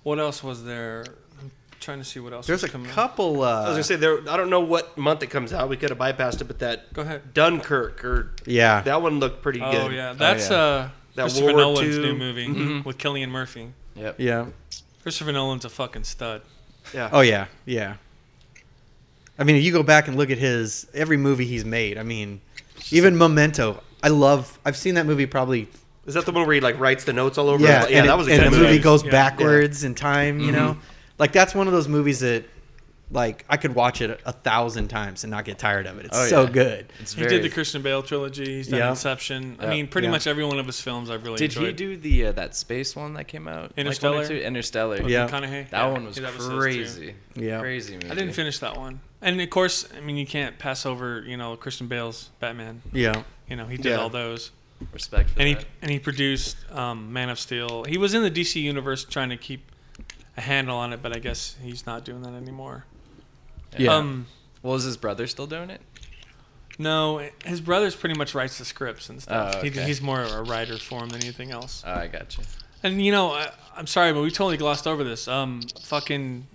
[SPEAKER 1] what else was there? I'm trying to see what else.
[SPEAKER 2] There's a
[SPEAKER 1] coming
[SPEAKER 2] couple. Uh,
[SPEAKER 3] I was gonna say there. I don't know what month it comes out. We could have bypassed it, but that
[SPEAKER 1] Go ahead.
[SPEAKER 3] Dunkirk or
[SPEAKER 2] yeah.
[SPEAKER 3] that one looked pretty
[SPEAKER 1] Oh
[SPEAKER 3] good.
[SPEAKER 1] Oh yeah, that's
[SPEAKER 4] yeah.
[SPEAKER 1] uh
[SPEAKER 3] That
[SPEAKER 1] Christopher
[SPEAKER 3] World War
[SPEAKER 1] Nolan's
[SPEAKER 3] II
[SPEAKER 1] new movie
[SPEAKER 3] Mhm.
[SPEAKER 1] with Cillian Murphy.
[SPEAKER 4] Yep.
[SPEAKER 2] yeah.
[SPEAKER 1] Christopher Nolan's a fucking stud.
[SPEAKER 3] yeah.
[SPEAKER 2] Oh yeah, yeah. I mean, if you go back and look at his every movie he's made. I mean, even Memento. I love. I've seen that movie probably.
[SPEAKER 3] Is that the one where he like writes the notes all over?
[SPEAKER 2] Yeah,
[SPEAKER 3] it? yeah,
[SPEAKER 2] and,
[SPEAKER 3] that
[SPEAKER 2] it-
[SPEAKER 3] was a
[SPEAKER 2] and
[SPEAKER 3] good
[SPEAKER 2] the
[SPEAKER 3] movie.
[SPEAKER 2] movie goes
[SPEAKER 1] Yeah.
[SPEAKER 2] backwards in time. You
[SPEAKER 3] Mhm.
[SPEAKER 2] know, like that's one of those movies that, like, I could watch it a, a thousand times and not get tired of it. It's
[SPEAKER 4] Oh,
[SPEAKER 2] so
[SPEAKER 4] yeah.
[SPEAKER 2] good.
[SPEAKER 4] It's
[SPEAKER 1] He
[SPEAKER 4] very.
[SPEAKER 1] did the Christian Bale trilogy. He's done
[SPEAKER 2] Yeah.
[SPEAKER 1] Inception. I mean, pretty
[SPEAKER 2] Yeah.
[SPEAKER 1] much every one of his films I've really
[SPEAKER 4] Did he do the uh, that space one that came out? like, one
[SPEAKER 1] Interstellar?
[SPEAKER 4] two? Interstellar.
[SPEAKER 1] With
[SPEAKER 2] Yeah.
[SPEAKER 1] McConaughey?
[SPEAKER 4] That
[SPEAKER 1] Yeah,
[SPEAKER 4] one was
[SPEAKER 1] that his too.
[SPEAKER 4] crazy.
[SPEAKER 2] Yeah.
[SPEAKER 4] Crazy movie.
[SPEAKER 1] I didn't finish that one. And of course, I mean, you can't pass over, you know, Christian Bale's Batman.
[SPEAKER 2] Yeah.
[SPEAKER 1] You know, he did
[SPEAKER 3] Yeah.
[SPEAKER 1] all those.
[SPEAKER 4] Respect for
[SPEAKER 1] And he and he produced um, Man of Steel. He was in the DC universe trying to keep a handle on it, but I guess he's not doing that anymore.
[SPEAKER 2] Yeah.
[SPEAKER 1] Um,
[SPEAKER 4] well, is his brother still doing it?
[SPEAKER 1] no, his brother's pretty much writes the scripts and stuff.
[SPEAKER 4] Oh,
[SPEAKER 1] he, he's more a writer for him than anything else.
[SPEAKER 4] Oh, I got you.
[SPEAKER 1] And you know, I, I'm sorry, but we totally glossed over this. Um, fucking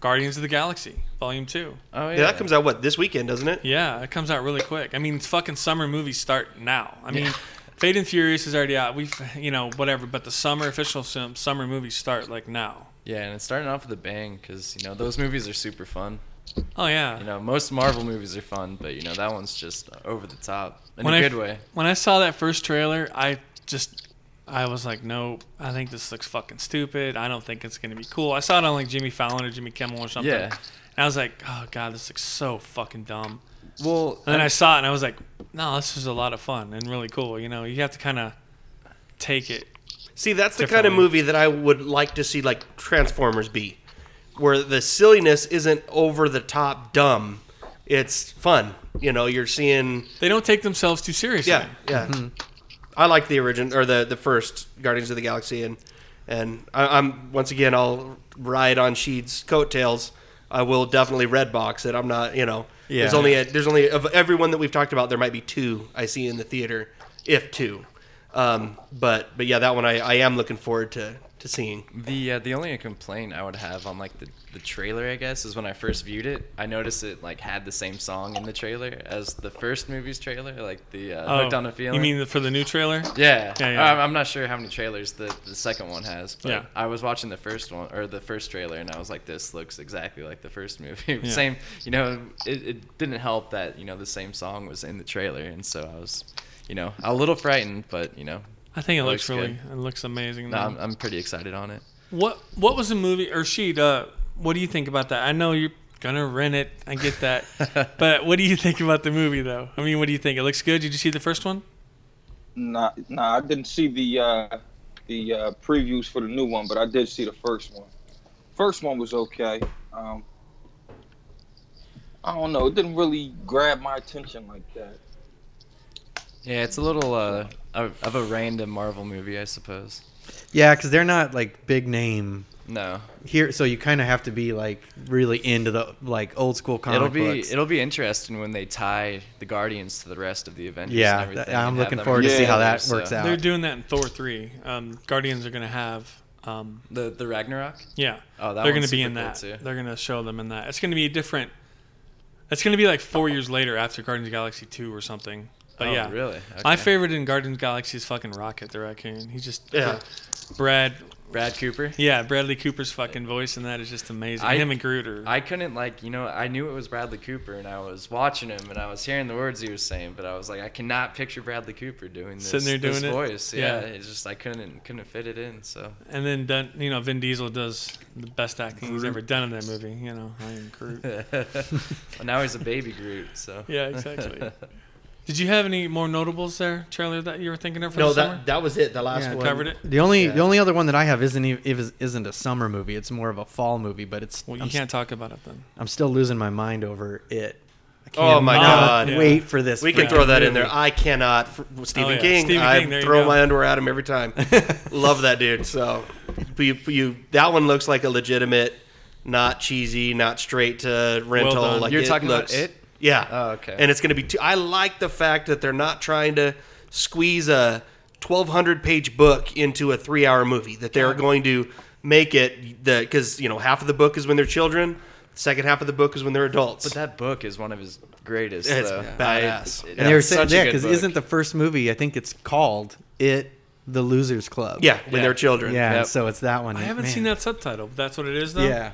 [SPEAKER 1] Guardians of the Galaxy, Volume Two.
[SPEAKER 4] Oh yeah.
[SPEAKER 3] Yeah, that comes out what this weekend, doesn't it?
[SPEAKER 1] Yeah, it comes out really quick. I mean, fucking summer movies start now. I mean, Fate and Furious is already out. We've, you know, whatever. But the summer official sim, summer movies start like now.
[SPEAKER 4] Yeah, and it's starting off with a bang because you know those movies are super fun.
[SPEAKER 1] Oh yeah.
[SPEAKER 4] You know, most Marvel movies are fun, but you know that one's just over the top in
[SPEAKER 1] When
[SPEAKER 4] a
[SPEAKER 1] I
[SPEAKER 4] good
[SPEAKER 1] f-
[SPEAKER 4] way.
[SPEAKER 1] When I saw that first trailer, I just, I was like, nope. I think this looks fucking stupid. I don't think it's gonna be cool. I saw it on like Jimmy Fallon or Jimmy Kimmel or something.
[SPEAKER 4] Yeah.
[SPEAKER 1] And I was like, oh god, this looks so fucking dumb.
[SPEAKER 4] Well,
[SPEAKER 1] And then I saw it and I was like, no, this is a lot of fun and really cool. You know, you have to kind of take it.
[SPEAKER 3] See, that's the kind of movie that I would like to see like Transformers be, where the silliness isn't over the top dumb. It's fun. You know, you're seeing
[SPEAKER 1] They don't take themselves too seriously.
[SPEAKER 3] Yeah, yeah. I like the origin or the the first Guardians of the Galaxy, and and I, I'm once again I'll ride on Sheed's coattails. I will definitely Redbox it. I'm not, you know.
[SPEAKER 2] yeah.
[SPEAKER 3] There's only a, there's only of everyone that we've talked about. There might be two I see in the theater, if two. Um, but but yeah, that one I, I am looking forward to to seeing.
[SPEAKER 4] The uh, the only complaint I would have on like the, the trailer, I guess, is when I first viewed it, I noticed it like had the same song in the trailer as the first movie's trailer, like the uh, Hooked on a Feeling.
[SPEAKER 1] Oh, You mean for the new trailer?
[SPEAKER 4] Yeah,
[SPEAKER 1] Yeah, yeah.
[SPEAKER 4] I'm, I'm not sure how many trailers the, the second one has, but
[SPEAKER 1] Yeah.
[SPEAKER 4] I was watching the first one or the first trailer, and I was like, "This looks exactly like the first <laughs> movie."
[SPEAKER 1] Yeah.
[SPEAKER 4] Same, you know. It, it didn't help that you know the same song was in the trailer, and so I was, you know, a little frightened, but you know,
[SPEAKER 1] I think it,
[SPEAKER 4] It
[SPEAKER 1] looks,
[SPEAKER 4] looks
[SPEAKER 1] really,
[SPEAKER 4] good.
[SPEAKER 1] it looks amazing.
[SPEAKER 4] no. I'm, I'm pretty excited on it.
[SPEAKER 1] What What was the movie or she? Uh, what do you think about that? I know you're gonna rent it. I get that, <laughs> but what do you think about the movie though? I mean, what do you think? It looks good. Did you see the first one?
[SPEAKER 5] Nah, nah, I didn't see the uh, the uh, previews for the new one, but I did see the first one. First one was okay. Um, I don't know. It didn't really grab my attention like that.
[SPEAKER 4] Yeah, it's a little uh, of of a random Marvel movie, I suppose.
[SPEAKER 2] Yeah, because they're not like big name
[SPEAKER 4] No,
[SPEAKER 2] here, so you kind of have to be like really into the like old school comic
[SPEAKER 4] it'll be
[SPEAKER 2] books.
[SPEAKER 4] it'll be interesting when they tie the Guardians to the rest of the Avengers.
[SPEAKER 2] Yeah,
[SPEAKER 4] and everything
[SPEAKER 2] I'm
[SPEAKER 4] and
[SPEAKER 2] looking forward to
[SPEAKER 5] see how
[SPEAKER 2] that
[SPEAKER 4] together,
[SPEAKER 2] works
[SPEAKER 4] so-
[SPEAKER 2] out.
[SPEAKER 1] They're doing that in Thor three. Um, Guardians are gonna have. Um,
[SPEAKER 4] The the Ragnarok.
[SPEAKER 1] yeah,
[SPEAKER 4] Oh, that
[SPEAKER 1] they're gonna
[SPEAKER 4] one's
[SPEAKER 1] be in
[SPEAKER 4] cool,
[SPEAKER 1] that.
[SPEAKER 4] too.
[SPEAKER 1] They're gonna show them in that. It's gonna be a different. It's gonna be like four years later after Guardians of the Galaxy two or something. But
[SPEAKER 4] oh,
[SPEAKER 1] yeah,
[SPEAKER 4] really?
[SPEAKER 1] my favorite in Guardians Galaxy is fucking Rocket the raccoon. He just
[SPEAKER 3] Yeah.
[SPEAKER 1] Uh, Brad.
[SPEAKER 4] Brad Cooper.
[SPEAKER 1] Yeah, Bradley Cooper's fucking voice in that is just amazing.
[SPEAKER 4] I-
[SPEAKER 1] Him and Groot are.
[SPEAKER 4] I couldn't like you know I knew it was Bradley Cooper and I was watching him and I was hearing the words he was saying but I was like I cannot picture Bradley Cooper doing this,
[SPEAKER 1] Sitting there doing it?
[SPEAKER 4] voice yeah,
[SPEAKER 1] Yeah.
[SPEAKER 4] it's just I couldn't couldn't fit it in so
[SPEAKER 1] and then done, you know Vin Diesel does the best acting he's ever done in that movie. You know, I am Groot. <laughs>
[SPEAKER 4] well, now he's a baby Groot so <laughs>
[SPEAKER 1] Yeah, exactly. <laughs> Did Did you have any more notables there, Charlie, that you were thinking of for
[SPEAKER 3] No,
[SPEAKER 1] the summer?
[SPEAKER 3] that that was it. The last
[SPEAKER 2] Yeah,
[SPEAKER 3] one
[SPEAKER 1] covered it.
[SPEAKER 2] The only
[SPEAKER 3] Yeah.
[SPEAKER 2] the only other one that I have isn't even, isn't a summer movie. It's more of a fall movie, but it's
[SPEAKER 1] Well, you
[SPEAKER 2] I'm,
[SPEAKER 1] can't talk about it then.
[SPEAKER 2] I'm still losing my mind over it.
[SPEAKER 3] Oh my
[SPEAKER 2] cannot
[SPEAKER 3] God.
[SPEAKER 1] Yeah.
[SPEAKER 2] Wait for this.
[SPEAKER 3] We can throw that in there. I cannot. Stephen
[SPEAKER 1] Oh, yeah.
[SPEAKER 3] King.
[SPEAKER 1] Stephen
[SPEAKER 3] I
[SPEAKER 1] King, there you
[SPEAKER 3] throw my underwear at him every time. <laughs> Love that dude. So, you, you, that one looks like a legitimate, not cheesy, not straight to rental.
[SPEAKER 1] done.
[SPEAKER 3] like
[SPEAKER 4] You're
[SPEAKER 3] it
[SPEAKER 4] talking about it?
[SPEAKER 3] Yeah.
[SPEAKER 4] Oh, okay.
[SPEAKER 3] And it's going to be. Too, I like the fact that they're not trying to squeeze a 1,200 page book into a three hour movie. That they're going to make it the because you know half of the book is when they're children, the second half of the book is when they're adults.
[SPEAKER 4] But that book is one of his greatest.
[SPEAKER 3] It's
[SPEAKER 4] though.
[SPEAKER 3] badass.
[SPEAKER 4] I- it-
[SPEAKER 2] And they were
[SPEAKER 4] it's
[SPEAKER 2] saying, yeah, because isn't the first movie? I think it's called "It the Losers Club."
[SPEAKER 3] yeah, when
[SPEAKER 1] Yeah.
[SPEAKER 3] they're children.
[SPEAKER 2] yeah.
[SPEAKER 4] Yep.
[SPEAKER 2] So it's that one.
[SPEAKER 1] I haven't
[SPEAKER 2] Man.
[SPEAKER 1] seen that subtitle. But that's what it is, though.
[SPEAKER 2] Yeah,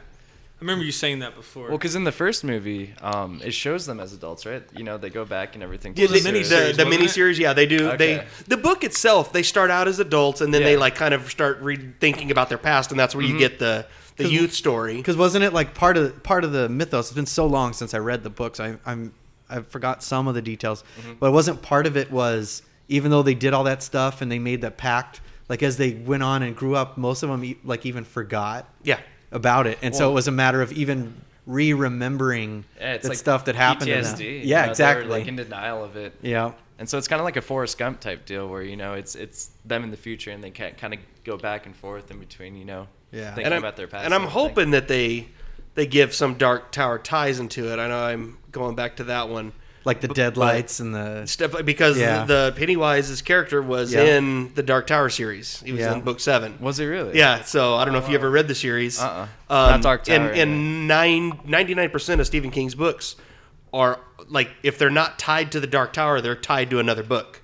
[SPEAKER 1] I remember you saying that before.
[SPEAKER 4] Well, because in the first movie, um, it shows them as adults, right? You know, they go back and everything.
[SPEAKER 3] Yeah,
[SPEAKER 1] was
[SPEAKER 3] the,
[SPEAKER 1] a
[SPEAKER 3] the,
[SPEAKER 1] miniseries,
[SPEAKER 3] the,
[SPEAKER 1] wasn't
[SPEAKER 3] miniseries, yeah, they do. They the book itself, they start out as adults, and then they like kind of start re- thinking about their past, and that's where
[SPEAKER 1] Mm-hmm.
[SPEAKER 3] you get the the
[SPEAKER 2] 'Cause-
[SPEAKER 3] youth story.
[SPEAKER 2] because wasn't it like part of part of the mythos? It's been so long since I read the books. I, I'm I forgot some of the details,
[SPEAKER 3] Mm-hmm.
[SPEAKER 2] but wasn't part of it was even though they did all that stuff and they made that pact, like as they went on and grew up, most of them e- like even forgot
[SPEAKER 3] Yeah,
[SPEAKER 2] about it, and so it was a matter of even re-remembering
[SPEAKER 4] Yeah, it's
[SPEAKER 2] that
[SPEAKER 4] like
[SPEAKER 2] stuff that happened
[SPEAKER 4] PTSD.
[SPEAKER 2] to them.
[SPEAKER 4] you
[SPEAKER 2] Yeah,
[SPEAKER 4] know,
[SPEAKER 2] exactly.
[SPEAKER 4] like in denial of it.
[SPEAKER 2] yeah,
[SPEAKER 4] And so it's kind of like a Forrest Gump type deal where you know it's it's them in the future and they can't kind of go back and forth in between you know
[SPEAKER 2] Yeah.
[SPEAKER 4] thinking
[SPEAKER 3] and I'm,
[SPEAKER 4] about their past.
[SPEAKER 3] and I'm
[SPEAKER 4] everything.
[SPEAKER 3] hoping that they they give some Dark Tower ties into it. I know I'm going back to that one.
[SPEAKER 2] Like the
[SPEAKER 3] But-
[SPEAKER 2] deadlights and the
[SPEAKER 3] Step because
[SPEAKER 2] Yeah.
[SPEAKER 3] the Pennywise's character was
[SPEAKER 2] Yeah.
[SPEAKER 3] in the Dark Tower series. He was
[SPEAKER 2] Yeah.
[SPEAKER 3] in book seven.
[SPEAKER 4] was it really?
[SPEAKER 3] Yeah, so I don't know if you ever read the series.
[SPEAKER 4] Uh-uh.
[SPEAKER 3] Um,
[SPEAKER 4] Not Dark Tower,
[SPEAKER 3] And, and nine, 99% of Stephen King's books are like if they're not tied to the Dark Tower, they're tied to another book.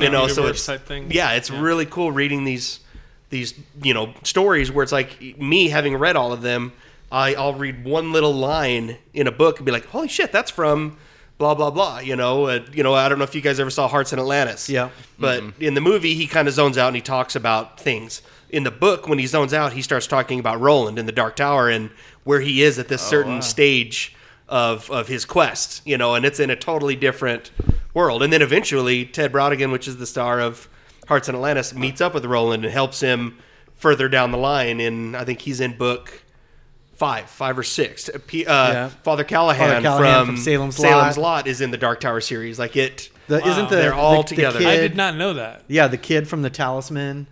[SPEAKER 3] you know, so
[SPEAKER 1] universe
[SPEAKER 3] it's
[SPEAKER 1] type thing?
[SPEAKER 3] yeah, it's
[SPEAKER 1] Yeah.
[SPEAKER 3] really cool reading these these you know stories where it's like me having read all of them. I, I'll read one little line in a book and be like, "Holy shit, that's from blah blah blah." You know, uh, you know. I don't know if you guys ever saw Hearts in Atlantis.
[SPEAKER 2] Yeah.
[SPEAKER 3] But in the movie, he kind of zones out and he talks about things. In the book, when he zones out, he starts talking about Roland in the Dark Tower and where he is at this certain
[SPEAKER 4] wow.
[SPEAKER 3] stage of of his quest. You know, and it's in a totally different world. And then eventually, Ted Brautigan, which is the star of Hearts in Atlantis, meets up with Roland and helps him further down the line. And I think he's in book five, five or six. Uh, uh,
[SPEAKER 2] Yeah.
[SPEAKER 3] Father Callahan,
[SPEAKER 2] Father Callahan
[SPEAKER 3] from,
[SPEAKER 2] from Salem's
[SPEAKER 3] Salem's
[SPEAKER 2] Lot.
[SPEAKER 3] Lot is in the Dark Tower series. Like it.
[SPEAKER 2] The,
[SPEAKER 1] Wow.
[SPEAKER 2] isn't the
[SPEAKER 3] They're all
[SPEAKER 2] the, the
[SPEAKER 3] together.
[SPEAKER 2] kid,
[SPEAKER 1] I did not know that.
[SPEAKER 2] Yeah, the kid from the Talisman.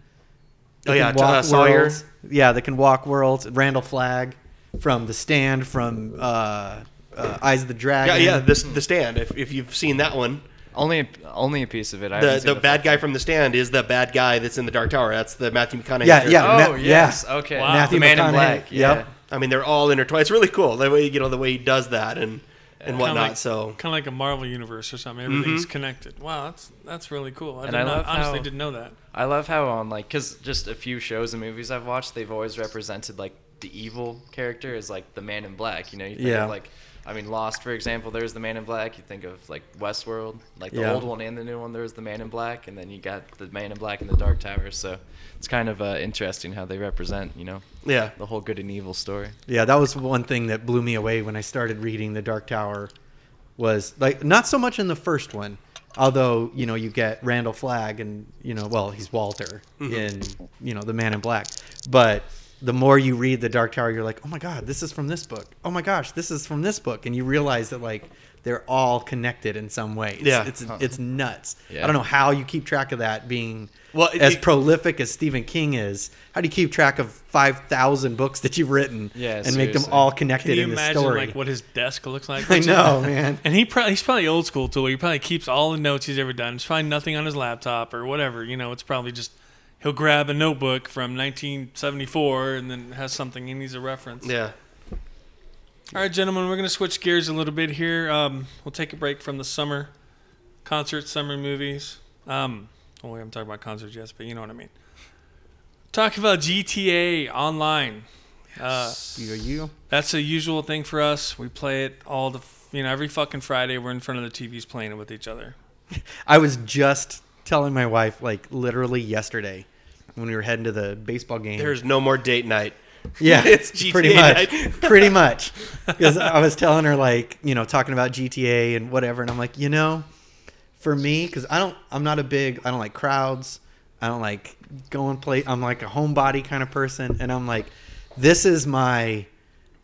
[SPEAKER 3] Oh yeah,
[SPEAKER 2] can walk
[SPEAKER 3] uh, Sawyer.
[SPEAKER 2] worlds. Yeah, that can walk worlds. Randall Flagg from The Stand, from uh, uh, Eyes of the Dragon.
[SPEAKER 3] yeah. The, the stand. If, if you've seen that one,
[SPEAKER 4] only a, only a piece of it. I
[SPEAKER 3] the
[SPEAKER 4] haven't
[SPEAKER 3] the bad guy from the stand is the bad guy that's in the Dark Tower. That's the Matthew McConaughey.
[SPEAKER 2] Yeah, yeah.
[SPEAKER 4] Oh
[SPEAKER 2] Ma-
[SPEAKER 4] yes,
[SPEAKER 2] yeah.
[SPEAKER 4] okay.
[SPEAKER 1] Wow.
[SPEAKER 2] Matthew
[SPEAKER 4] the Man in
[SPEAKER 2] McConaughey,
[SPEAKER 4] Black.
[SPEAKER 2] yep.
[SPEAKER 4] Yeah.
[SPEAKER 3] I mean, they're all intertwined. It's really cool the way you know the way he does that and and
[SPEAKER 1] Kinda
[SPEAKER 3] whatnot.
[SPEAKER 1] like-
[SPEAKER 3] so
[SPEAKER 1] Kind of like a Marvel universe or something. Everything's mm-hmm. connected. Wow, that's that's really cool. I,
[SPEAKER 4] And
[SPEAKER 1] did
[SPEAKER 4] I
[SPEAKER 1] not, honestly
[SPEAKER 4] how-
[SPEAKER 1] didn't know that.
[SPEAKER 4] I love how on like because just a few shows and movies I've watched, they've always represented like the evil character as like the Man in Black. You know, you think
[SPEAKER 2] Yeah.
[SPEAKER 4] of like I mean Lost for example. There's the Man in Black. You think of like Westworld, like the
[SPEAKER 2] Yeah.
[SPEAKER 4] old one and the new one. There's the Man in Black, and then you got the Man in Black in the Dark Tower. So it's kind of uh, interesting how they represent you know
[SPEAKER 3] yeah,
[SPEAKER 4] the whole good and evil story.
[SPEAKER 2] Yeah, that was one thing that blew me away when I started reading The Dark Tower. Was like not so much in the first one, although you know you get Randall Flagg and you know well he's Walter in you know The Man in Black, but the more you read The Dark Tower, you're like, oh my god, this is from this book. Oh my gosh, this is from this book, and you realize that like they're all connected in some way. It's,
[SPEAKER 3] Yeah.
[SPEAKER 2] it's it's nuts.
[SPEAKER 4] Yeah.
[SPEAKER 2] I don't know how you keep track of that being
[SPEAKER 3] Well, it-
[SPEAKER 2] as
[SPEAKER 3] it-
[SPEAKER 2] prolific as Stephen King is. How do you keep track of five thousand books that you've written
[SPEAKER 4] Yeah,
[SPEAKER 2] and make them
[SPEAKER 4] seriously.
[SPEAKER 2] all
[SPEAKER 1] Can
[SPEAKER 2] connected
[SPEAKER 1] you
[SPEAKER 2] in the
[SPEAKER 1] imagine
[SPEAKER 2] story?
[SPEAKER 1] like what his desk looks like? <laughs>
[SPEAKER 2] I know, <laughs> man.
[SPEAKER 1] And he probably he's probably old school too. He probably keeps all the notes he's ever done. There's probably nothing on his laptop or whatever. You know, it's probably just he'll grab a notebook from 1974 and then has something he needs a reference.
[SPEAKER 3] yeah.
[SPEAKER 1] All right, gentlemen, we're gonna switch gears a little bit here. Um, we'll take a break from the summer concerts, summer movies. Um, oh, we haven't talked about concerts yet, but you know what I mean. Talk about GTA Online. Uh,
[SPEAKER 2] You, you.
[SPEAKER 1] that's a usual thing for us. We play it all the, you know, every fucking Friday. We're in front of the TVs playing it with each other. <laughs>
[SPEAKER 2] I was just telling my wife, like literally yesterday, when we were heading to the baseball game.
[SPEAKER 3] There's no more date night. <laughs>
[SPEAKER 2] yeah,
[SPEAKER 3] it's <laughs> GTA <laughs>
[SPEAKER 2] pretty much, pretty much. Because I was telling her, like, you know, talking about GTA and whatever, and I'm like, you know, for me because I don't. I'm not a big. I don't like crowds. I don't like going play. I'm like a homebody kind of person, and I'm like, this is my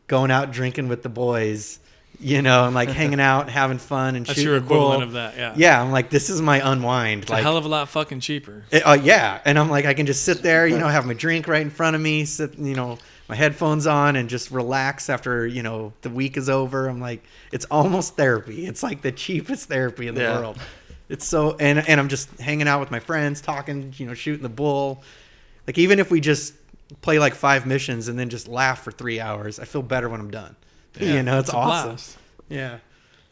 [SPEAKER 2] going out drinking with the boys. You know, and like hanging out, having fun, and
[SPEAKER 1] That's
[SPEAKER 2] shooting
[SPEAKER 1] your
[SPEAKER 2] the bull.
[SPEAKER 1] equivalent of that, yeah.
[SPEAKER 2] Yeah, I'm like, this is my unwind.
[SPEAKER 1] It's
[SPEAKER 2] like,
[SPEAKER 1] a hell of a lot fucking cheaper.
[SPEAKER 2] it- uh, yeah, and I'm like, I can just sit there, you know, have my drink right in front of me, sit, you know, my headphones on, and just relax after you know the week is over. I'm like, it's almost therapy. It's like the cheapest therapy in the
[SPEAKER 3] Yeah.
[SPEAKER 2] world. It's so, and and I'm just hanging out with my friends, talking, you know, shooting the bull. Like even if we just play like five missions and then just laugh for three hours, I feel better when I'm done. <laughs>
[SPEAKER 1] Yeah,
[SPEAKER 2] you know, it's,
[SPEAKER 1] a
[SPEAKER 2] awesome.
[SPEAKER 1] blast.
[SPEAKER 2] Yeah.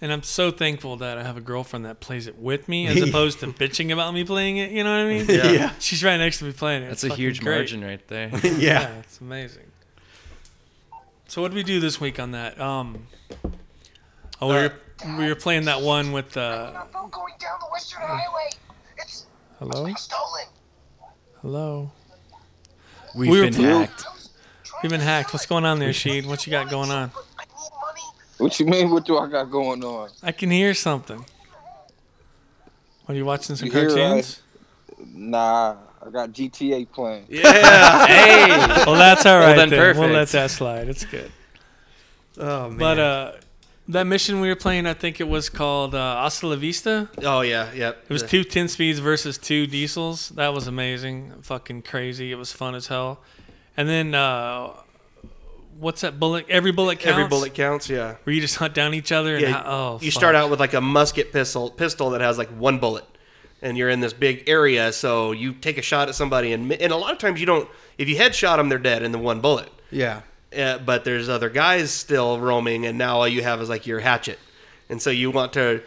[SPEAKER 1] And I'm so thankful that I have a girlfriend that plays it with me as <laughs> opposed to bitching about me playing it. You know what I mean? <laughs>
[SPEAKER 2] Yeah. Yeah.
[SPEAKER 1] She's right next to me playing it.
[SPEAKER 4] That's
[SPEAKER 1] It's
[SPEAKER 4] a huge
[SPEAKER 1] great.
[SPEAKER 4] margin right there.
[SPEAKER 2] yeah.
[SPEAKER 1] it's amazing. So what did we do this week on that? Um, oh, we were, we were playing that one with uh,
[SPEAKER 6] a boat going down the Western Highway. It's
[SPEAKER 1] hello,
[SPEAKER 6] stolen.
[SPEAKER 1] hello.
[SPEAKER 4] We've
[SPEAKER 1] We
[SPEAKER 4] been
[SPEAKER 1] pl-
[SPEAKER 4] hacked.
[SPEAKER 1] We've been hacked. What's going on there, Sheed? What you got going on?
[SPEAKER 6] I need money.
[SPEAKER 5] What you mean? What do I got going on?
[SPEAKER 1] I can hear something. Are you watching? Some
[SPEAKER 5] You hear,
[SPEAKER 1] cartoons?
[SPEAKER 5] Nah, I got GTA playing.
[SPEAKER 3] Yeah. <laughs>
[SPEAKER 4] hey,
[SPEAKER 1] Well, that's all right.
[SPEAKER 4] then
[SPEAKER 1] then We'll
[SPEAKER 4] perfect.
[SPEAKER 1] let that slide. It's good.
[SPEAKER 2] Oh man.
[SPEAKER 1] But uh, that mission we were playing, I think it was called uh, Hasta La Vista.
[SPEAKER 3] oh yeah. Yep.
[SPEAKER 1] It was two 10 speeds versus two diesels. That was amazing. Fucking crazy. It was fun as hell. And then, uh, what's that bullet? Every bullet counts.
[SPEAKER 3] Every bullet counts. Yeah.
[SPEAKER 1] Where you just hunt down each other. And
[SPEAKER 3] Yeah,
[SPEAKER 1] ho- oh,
[SPEAKER 3] you
[SPEAKER 1] fuck.
[SPEAKER 3] start out with like a musket pistol pistol that has like one bullet and you're in this big area so you take a shot at somebody and and a lot of times you don't if you headshot them they're dead in the one bullet
[SPEAKER 2] yeah.
[SPEAKER 3] uh, but there's other guys still roaming and now all you have is like your hatchet and so you want to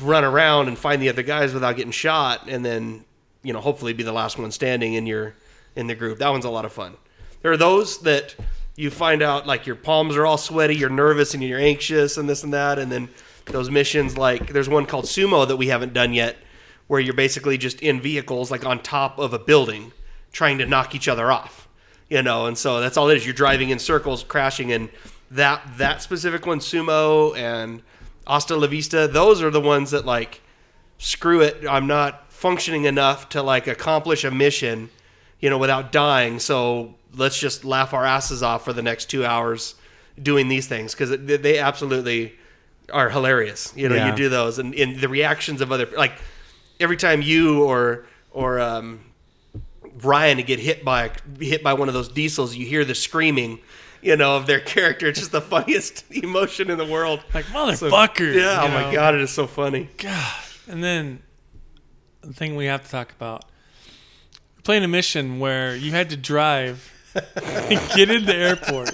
[SPEAKER 3] run around and find the other guys without getting shot and then you know hopefully be the last one standing in your in the group that one's a lot of fun there are those that you find out like your palms are all sweaty you're nervous and you're anxious and this and that and then those missions like there's one called sumo that we haven't done yet where you're basically just in vehicles like on top of a building trying to knock each other off you know? And so that's all it is. You're driving in circles crashing and that that specific one sumo and hasta la vista those are the ones that like screw it i'm not functioning enough to like accomplish a mission you know without dying. So let's just laugh our asses off for the next two hours doing these things because they absolutely are hilarious you know
[SPEAKER 2] Yeah.
[SPEAKER 3] you do those and, and the reactions of other like every time you or or um, Ryan get hit by hit by one of those diesels, you hear the screaming, you know, of their <laughs> character. It's just the funniest <laughs> emotion in the world.
[SPEAKER 1] Like, motherfucker.
[SPEAKER 3] Yeah,
[SPEAKER 1] you
[SPEAKER 3] oh my god, it is so funny.
[SPEAKER 1] God. And then the thing we have to talk about playing a mission where you had to drive and <laughs> get in the airport.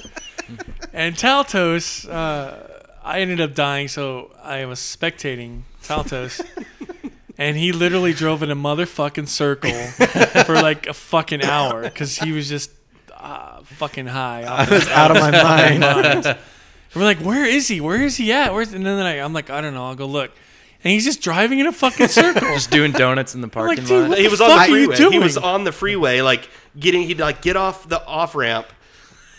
[SPEAKER 1] And Taltos, uh, I ended up dying, so I was spectating Taltos. And he literally drove in a motherfucking circle <laughs> for like a fucking hour because he was just uh, fucking high.
[SPEAKER 2] I was out of my <laughs> mind.
[SPEAKER 1] And we're like, where is he? Where is he at? Where's and then I, I'm like, I don't know. I'll go look. And he's just driving in a fucking circle.
[SPEAKER 4] just doing donuts in the parking
[SPEAKER 1] like, dude,
[SPEAKER 4] lot.
[SPEAKER 3] He was on the
[SPEAKER 1] fuck are you
[SPEAKER 3] freeway. He was on the freeway, like getting he'd like get off the off ramp,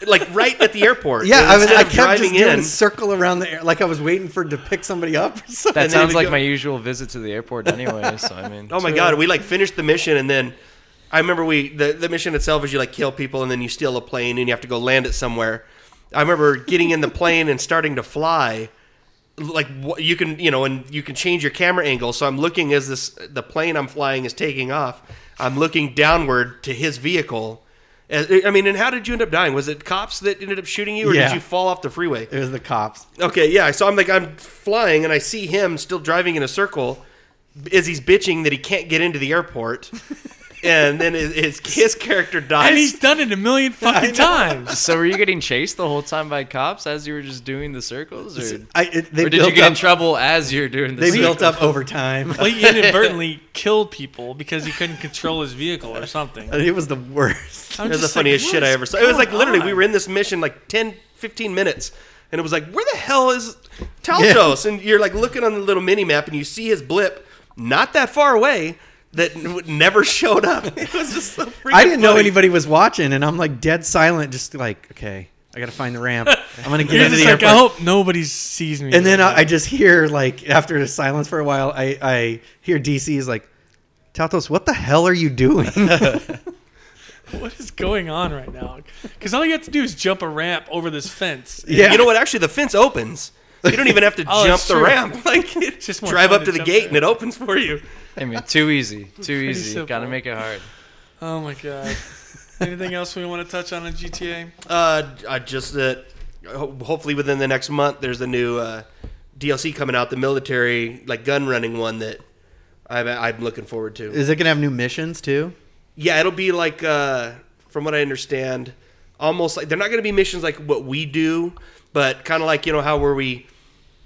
[SPEAKER 3] like right at the airport. <laughs>
[SPEAKER 2] Yeah, I was. I
[SPEAKER 3] of
[SPEAKER 2] kept just doing
[SPEAKER 3] in.
[SPEAKER 2] a circle around the air, like I was waiting for to pick somebody up. Or something.
[SPEAKER 4] that sounds like
[SPEAKER 3] go-
[SPEAKER 4] my usual visit to the airport anyway. <laughs> So I mean,
[SPEAKER 3] Oh my god, we like finished the mission and then I remember we the, the mission itself is you like kill people and then you steal a plane and you have to go land it somewhere. I remember getting in the plane and starting to fly like you can you know and you can change your camera angle so i'm looking as this the plane i'm flying is taking off i'm looking downward to his vehicle uh, As- i mean and how did you end up dying was it cops that ended up shooting you or
[SPEAKER 2] Yeah.
[SPEAKER 3] did you fall off the freeway
[SPEAKER 2] It was the cops.
[SPEAKER 3] Okay, yeah. So I'm like, I'm flying, and I see him still driving in a circle as he's bitching that he can't get into the airport, <laughs> and then his his, his character dies.
[SPEAKER 1] and he's done it a million <laughs> fucking times.
[SPEAKER 4] so were you getting chased the whole time by cops as you were just doing the circles, or,
[SPEAKER 2] I, it, they
[SPEAKER 4] or did you get
[SPEAKER 2] up,
[SPEAKER 4] in trouble as you're doing the
[SPEAKER 2] They
[SPEAKER 4] circles?
[SPEAKER 2] built up over time.
[SPEAKER 1] Well, he inadvertently <laughs> killed people because he couldn't control his vehicle or something.
[SPEAKER 2] it was the worst.
[SPEAKER 1] I'm
[SPEAKER 3] it was the
[SPEAKER 1] just like,
[SPEAKER 3] funniest shit I ever saw. It was like
[SPEAKER 1] going
[SPEAKER 3] literally, we were in this mission like 10, 15 minutes, and it was like, where the hell is Taltos? And you're like looking on the little mini map, and you see his blip not that far away that never showed up. <laughs> It was just so freaking
[SPEAKER 2] I didn't know
[SPEAKER 3] funny.
[SPEAKER 2] anybody was watching, and I'm like dead silent, just like okay. I gotta find the ramp. I'm gonna <laughs> get into the
[SPEAKER 1] like,
[SPEAKER 2] airport.
[SPEAKER 1] I hope nobody sees me.
[SPEAKER 2] and then I, I just hear like after the silence for a while, I I hear DC is like, Taltos, what the hell are you doing? <laughs>
[SPEAKER 1] what is going on right now? Because all you have to do is jump a ramp over this fence.
[SPEAKER 2] yeah,
[SPEAKER 3] You know what? Actually, the fence opens. You don't even have to
[SPEAKER 1] Oh,
[SPEAKER 3] jump the ramp. Like,
[SPEAKER 1] It's just more
[SPEAKER 3] drive up
[SPEAKER 1] to
[SPEAKER 3] to the gate
[SPEAKER 1] there.
[SPEAKER 3] and it opens for you.
[SPEAKER 4] I mean, too easy, <laughs> too easy.
[SPEAKER 1] simple.
[SPEAKER 4] Gotta make it hard.
[SPEAKER 1] Oh my god. <laughs> Anything else we want to touch on in GTA?
[SPEAKER 3] Uh, I just that ho- hopefully within the next month there's a new uh, DLC coming out, the military like gun running one that I'm, I'm looking forward to.
[SPEAKER 2] is it gonna have new missions too?
[SPEAKER 3] Yeah, it'll be like uh, from what I understand, almost like they're not going to be missions like what we do, but kind of like you know how where we.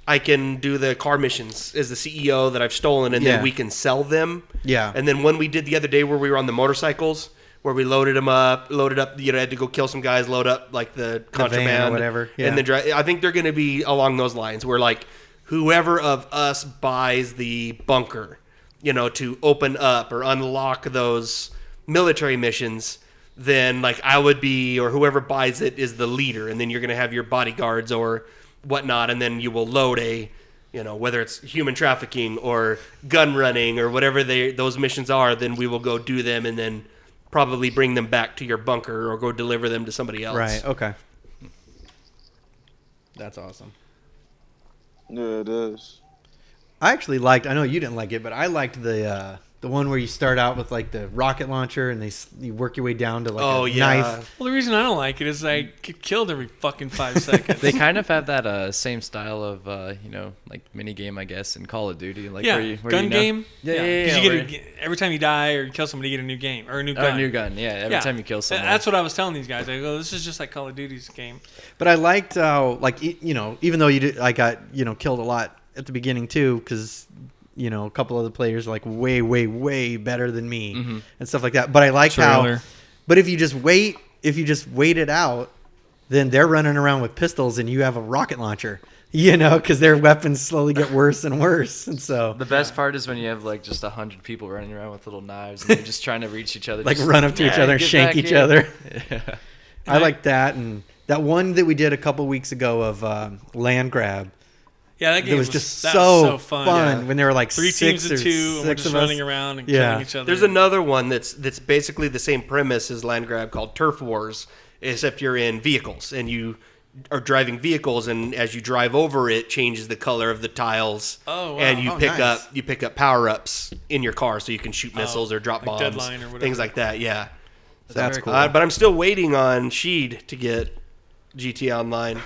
[SPEAKER 3] I can do the car missions as the CEO that I've stolen, and
[SPEAKER 2] Yeah.
[SPEAKER 3] then we can sell them.
[SPEAKER 2] Yeah.
[SPEAKER 3] And then when we did the other day, where we were on the motorcycles, where we loaded them up, loaded up, you know, I had to go kill some guys, load up like the contraband
[SPEAKER 2] whatever, yeah.
[SPEAKER 3] and then dri- I think they're going to be along those lines, where like whoever of us buys the bunker, you know, to open up or unlock those military missions, then like I would be, or whoever buys it is the leader, and then you're going to have your bodyguards or whatnot, and then you will load a, you know, whether it's human trafficking or gun running or whatever they those missions are, then we will go do them, and then probably bring them back to your bunker or go deliver them to somebody else.
[SPEAKER 2] Right. Okay. That's awesome.
[SPEAKER 5] Yeah, it is.
[SPEAKER 2] I actually liked. I know you didn't like it, but I liked the uh, the one where you start out with like the rocket launcher and they you work your way down to like
[SPEAKER 3] Oh
[SPEAKER 2] a
[SPEAKER 3] yeah.
[SPEAKER 2] knife.
[SPEAKER 1] Well, the reason I don't like it is I get killed every fucking five <laughs> seconds.
[SPEAKER 4] They kind of have that uh, same style of uh, you know like mini game, I guess, in Call of Duty. Like
[SPEAKER 1] yeah,
[SPEAKER 4] where you, where
[SPEAKER 1] gun
[SPEAKER 4] you know-
[SPEAKER 1] game.
[SPEAKER 4] Yeah, yeah,
[SPEAKER 1] 'Cause
[SPEAKER 4] yeah,
[SPEAKER 1] you get
[SPEAKER 4] where-
[SPEAKER 1] a g every time you die or you kill somebody, you get a new game or a new
[SPEAKER 4] Oh,
[SPEAKER 1] gun.
[SPEAKER 4] new gun. Yeah, every
[SPEAKER 1] Yeah.
[SPEAKER 4] time you kill
[SPEAKER 1] Th-
[SPEAKER 4] someone.
[SPEAKER 1] That's what I was telling these guys. I go, this is just like Call of Duty's game.
[SPEAKER 2] But I liked how like e- you know even though you did, I got you know killed a lot at the beginning too because you know a couple of the players are like way way way better than me
[SPEAKER 4] Mhm.
[SPEAKER 2] and stuff like that. But I like how. But if you just wait, if you just wait it out, then they're running around with pistols and you have a rocket launcher. <laughs> You know, because their weapons slowly get worse and worse, and so
[SPEAKER 4] The best part is when you have like just a hundred people running around with little knives and they're just trying to reach each other. <laughs>
[SPEAKER 2] like
[SPEAKER 4] just,
[SPEAKER 2] run up to each other and shank each
[SPEAKER 4] here."
[SPEAKER 2] other.
[SPEAKER 4] Yeah. <laughs>
[SPEAKER 2] I like that, and that one that we did a couple weeks ago of um, land grab.
[SPEAKER 1] Yeah, that game
[SPEAKER 2] It was just
[SPEAKER 1] that
[SPEAKER 2] so,
[SPEAKER 1] was so fun.
[SPEAKER 2] fun
[SPEAKER 1] Yeah.
[SPEAKER 2] when there were like
[SPEAKER 1] Three
[SPEAKER 2] six
[SPEAKER 1] teams
[SPEAKER 2] or
[SPEAKER 1] of two, and we're
[SPEAKER 2] six
[SPEAKER 1] just
[SPEAKER 2] of us.
[SPEAKER 1] running around and
[SPEAKER 2] Yeah.
[SPEAKER 1] killing each other.
[SPEAKER 3] There's another one that's that's basically the same premise as Land Grab called Turf Wars, except you're in vehicles and you are driving vehicles, and as you drive over it, changes the color of the tiles.
[SPEAKER 1] Oh, wow.
[SPEAKER 3] And you
[SPEAKER 2] Oh,
[SPEAKER 3] pick
[SPEAKER 2] nice.
[SPEAKER 3] up you pick up power ups in your car, so you can shoot missiles or drop
[SPEAKER 1] Oh, like
[SPEAKER 3] bombs,
[SPEAKER 1] or
[SPEAKER 3] things like that. Yeah,
[SPEAKER 2] That's
[SPEAKER 4] very
[SPEAKER 2] cool.
[SPEAKER 3] uh, but I'm still waiting on Sheed to get gt Online.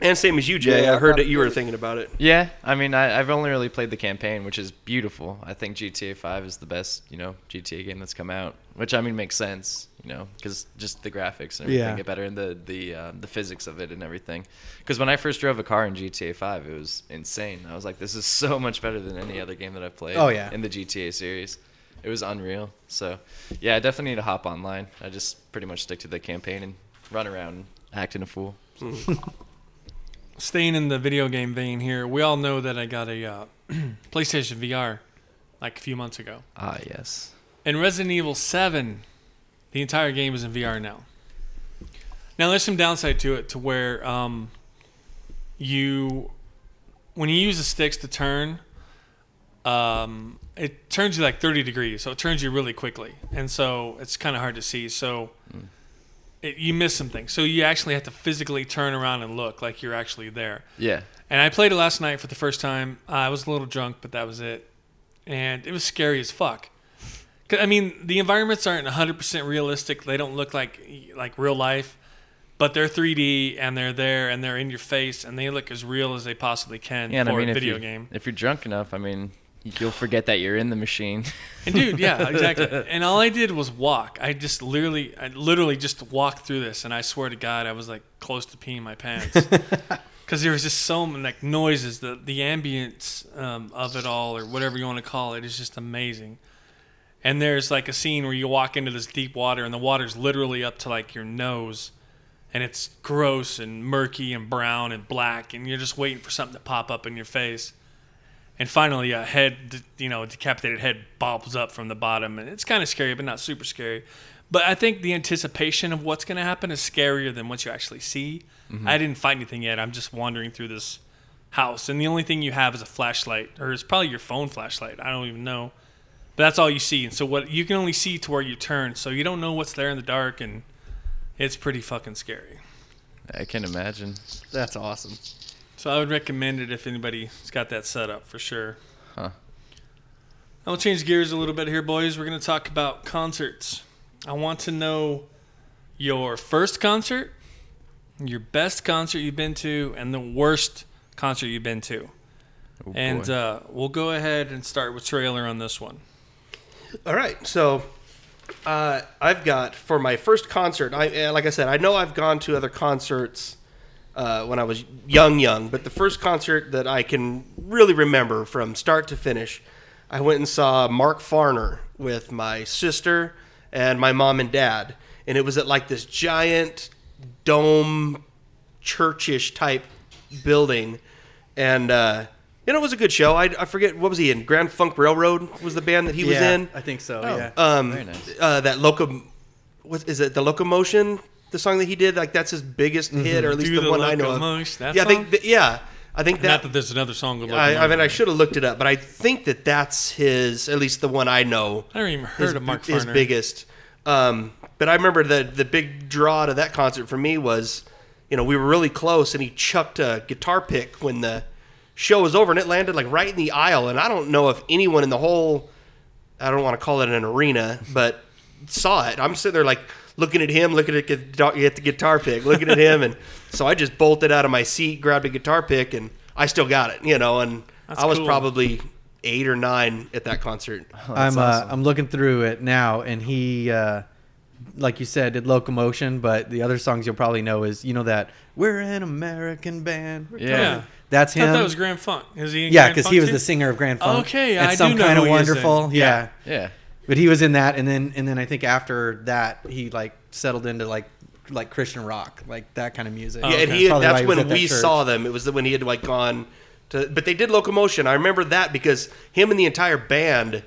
[SPEAKER 3] And same as you, Jay.
[SPEAKER 5] Yeah,
[SPEAKER 3] I
[SPEAKER 5] I
[SPEAKER 3] heard that you were thinking about it.
[SPEAKER 4] Yeah, I mean, I, I've only really played the campaign, which is beautiful. I think GTA 5 is the best, you know, GTA game that's come out, which I mean makes sense, you know, because just the graphics and everything
[SPEAKER 2] Yeah.
[SPEAKER 4] get better and the the uh, the physics of it and everything. Because when I first drove a car in GTA 5, it was insane. I was like, this is <laughs> so much better than any other game that I've played.
[SPEAKER 2] Oh, yeah.
[SPEAKER 4] in the GTA series, it was unreal. So, yeah, I definitely need to hop online. I just pretty much stick to the campaign and run around acting a fool. <laughs>
[SPEAKER 1] Staying in the video game vein here, we all know that I got a uh, <clears throat> PlayStation VR like a few months ago.
[SPEAKER 4] Ah, yes.
[SPEAKER 1] In Resident Evil 7, the entire game is in VR now. Now, there's some downside to it to where um, you, when you use the sticks to turn, um, it turns you like 30 degrees. So it turns you really quickly. And so it's kind of hard to see. So it, you miss some things. So you actually have to physically turn around and look like you're actually there.
[SPEAKER 4] Yeah.
[SPEAKER 1] And I played it last night for the first time. Uh, I was a little drunk, but that was it. And it was scary as fuck. 'Cause, I mean, the environments aren't 100% realistic. They don't look like like real life, but they're 3D and they're there and they're in your face and they look as real as they possibly can
[SPEAKER 4] Yeah,
[SPEAKER 1] for
[SPEAKER 4] I mean,
[SPEAKER 1] a video
[SPEAKER 4] you,
[SPEAKER 1] game.
[SPEAKER 4] if you're drunk enough, I mean, you'll forget that you're in the machine.
[SPEAKER 1] And dude, yeah, <laughs> exactly. And all I did was walk. I just literally, I literally just walked through this, and I swear to God, I was like close to peeing my pants <laughs> because there was just so many like noises. The the ambience um, of it all, or whatever you want to call it, is just amazing. And there's like a scene where you walk into this deep water, and the water's literally up to like your nose, and it's gross and murky and brown and black, and you're just waiting for something to pop up in your face and finally a head you know decapitated head bobs up from the bottom and it's kind of scary but not super scary But I think the anticipation of what's going to happen is scarier than what you actually see. Mm-hmm. I didn't find anything yet. I'm just wandering through this house, and the only thing you have is a flashlight, or it's probably your phone flashlight. I don't even know. But that's all you see. And so what you can only see to where you turn, so you don't know what's there in the dark, and it's pretty fucking scary.
[SPEAKER 4] I can imagine.
[SPEAKER 2] That's awesome.
[SPEAKER 1] So I would recommend it if anybody's got that set up for sure.
[SPEAKER 4] Huh.
[SPEAKER 1] I'll change gears a little bit here, boys. We're going to talk about concerts. I want to know your first concert, your best concert you've been to, and the worst concert you've been to.
[SPEAKER 4] Oh,
[SPEAKER 1] and uh, we'll go ahead and start with trailer on this one.
[SPEAKER 3] All right, so uh, I've got for my first concert. I uh, like I said, I know I've gone to other concerts uh, when I was young, young, but the first concert that I can really remember from start to finish, I went and saw Mark Farner with my sister and my mom and dad, and it was at like this giant dome churchish type building, and. Uh, you know, it was a good show. I, I forget what was he in. Grand Funk Railroad was the band that he was in.
[SPEAKER 2] I think so.
[SPEAKER 4] Oh.
[SPEAKER 2] Yeah.
[SPEAKER 3] Um,
[SPEAKER 4] Very nice.
[SPEAKER 3] uh, that loco, what is it? The locomotion, the song that he did, like that's his biggest hit, or at least the,
[SPEAKER 1] the
[SPEAKER 3] one I know of.
[SPEAKER 1] Locomotion, that
[SPEAKER 3] yeah, I think
[SPEAKER 1] song?
[SPEAKER 3] th- yeah, I think
[SPEAKER 1] Not
[SPEAKER 3] that.
[SPEAKER 1] that there's another song with
[SPEAKER 3] I, I mean, I should have looked it up, but I think that that's his, at least the one I know.
[SPEAKER 1] I never even heard
[SPEAKER 3] his,
[SPEAKER 1] of Mark
[SPEAKER 3] his
[SPEAKER 1] Farner.
[SPEAKER 3] biggest. Um, but I remember the the big draw to that concert for me was, you know, we were really close, and he chucked a guitar pick when the show was over, and it landed like right in the aisle. And I don't know if anyone in the whole, I don't want to call it an arena, but saw it. I'm sitting there like looking at him, looking at, the guitar pick, looking at him, and <laughs> so I just bolted out of my seat, grabbed a guitar pick, and I still got it, you know. And
[SPEAKER 1] That's
[SPEAKER 3] I was
[SPEAKER 1] cool.
[SPEAKER 3] probably eight or nine at that concert.
[SPEAKER 2] I'm uh. I'm looking through it now, and he, uh, like you said, did locomotion. But the other songs you'll probably know is you know that we're an American band. We're
[SPEAKER 4] Yeah.
[SPEAKER 2] coming." that's
[SPEAKER 1] I thought
[SPEAKER 2] him.
[SPEAKER 1] that was Grand Funk. Is he? In
[SPEAKER 2] yeah,
[SPEAKER 1] Grand
[SPEAKER 2] because he was
[SPEAKER 1] too?
[SPEAKER 2] the singer of Grand Funk.
[SPEAKER 1] Okay,
[SPEAKER 2] and
[SPEAKER 1] I
[SPEAKER 2] some
[SPEAKER 1] do know
[SPEAKER 2] kind of
[SPEAKER 1] who he is then.
[SPEAKER 2] wonderful. Yeah.
[SPEAKER 4] Yeah.
[SPEAKER 2] But he was in that, and then and then I think after that he like settled into like like Christian rock, like that kind of music.
[SPEAKER 3] Yeah, and he
[SPEAKER 2] Probably
[SPEAKER 3] that's when
[SPEAKER 2] that
[SPEAKER 3] we
[SPEAKER 2] church.
[SPEAKER 3] saw them. It was the, when he had like gone to, but they did locomotion. I remember that because him and the entire band,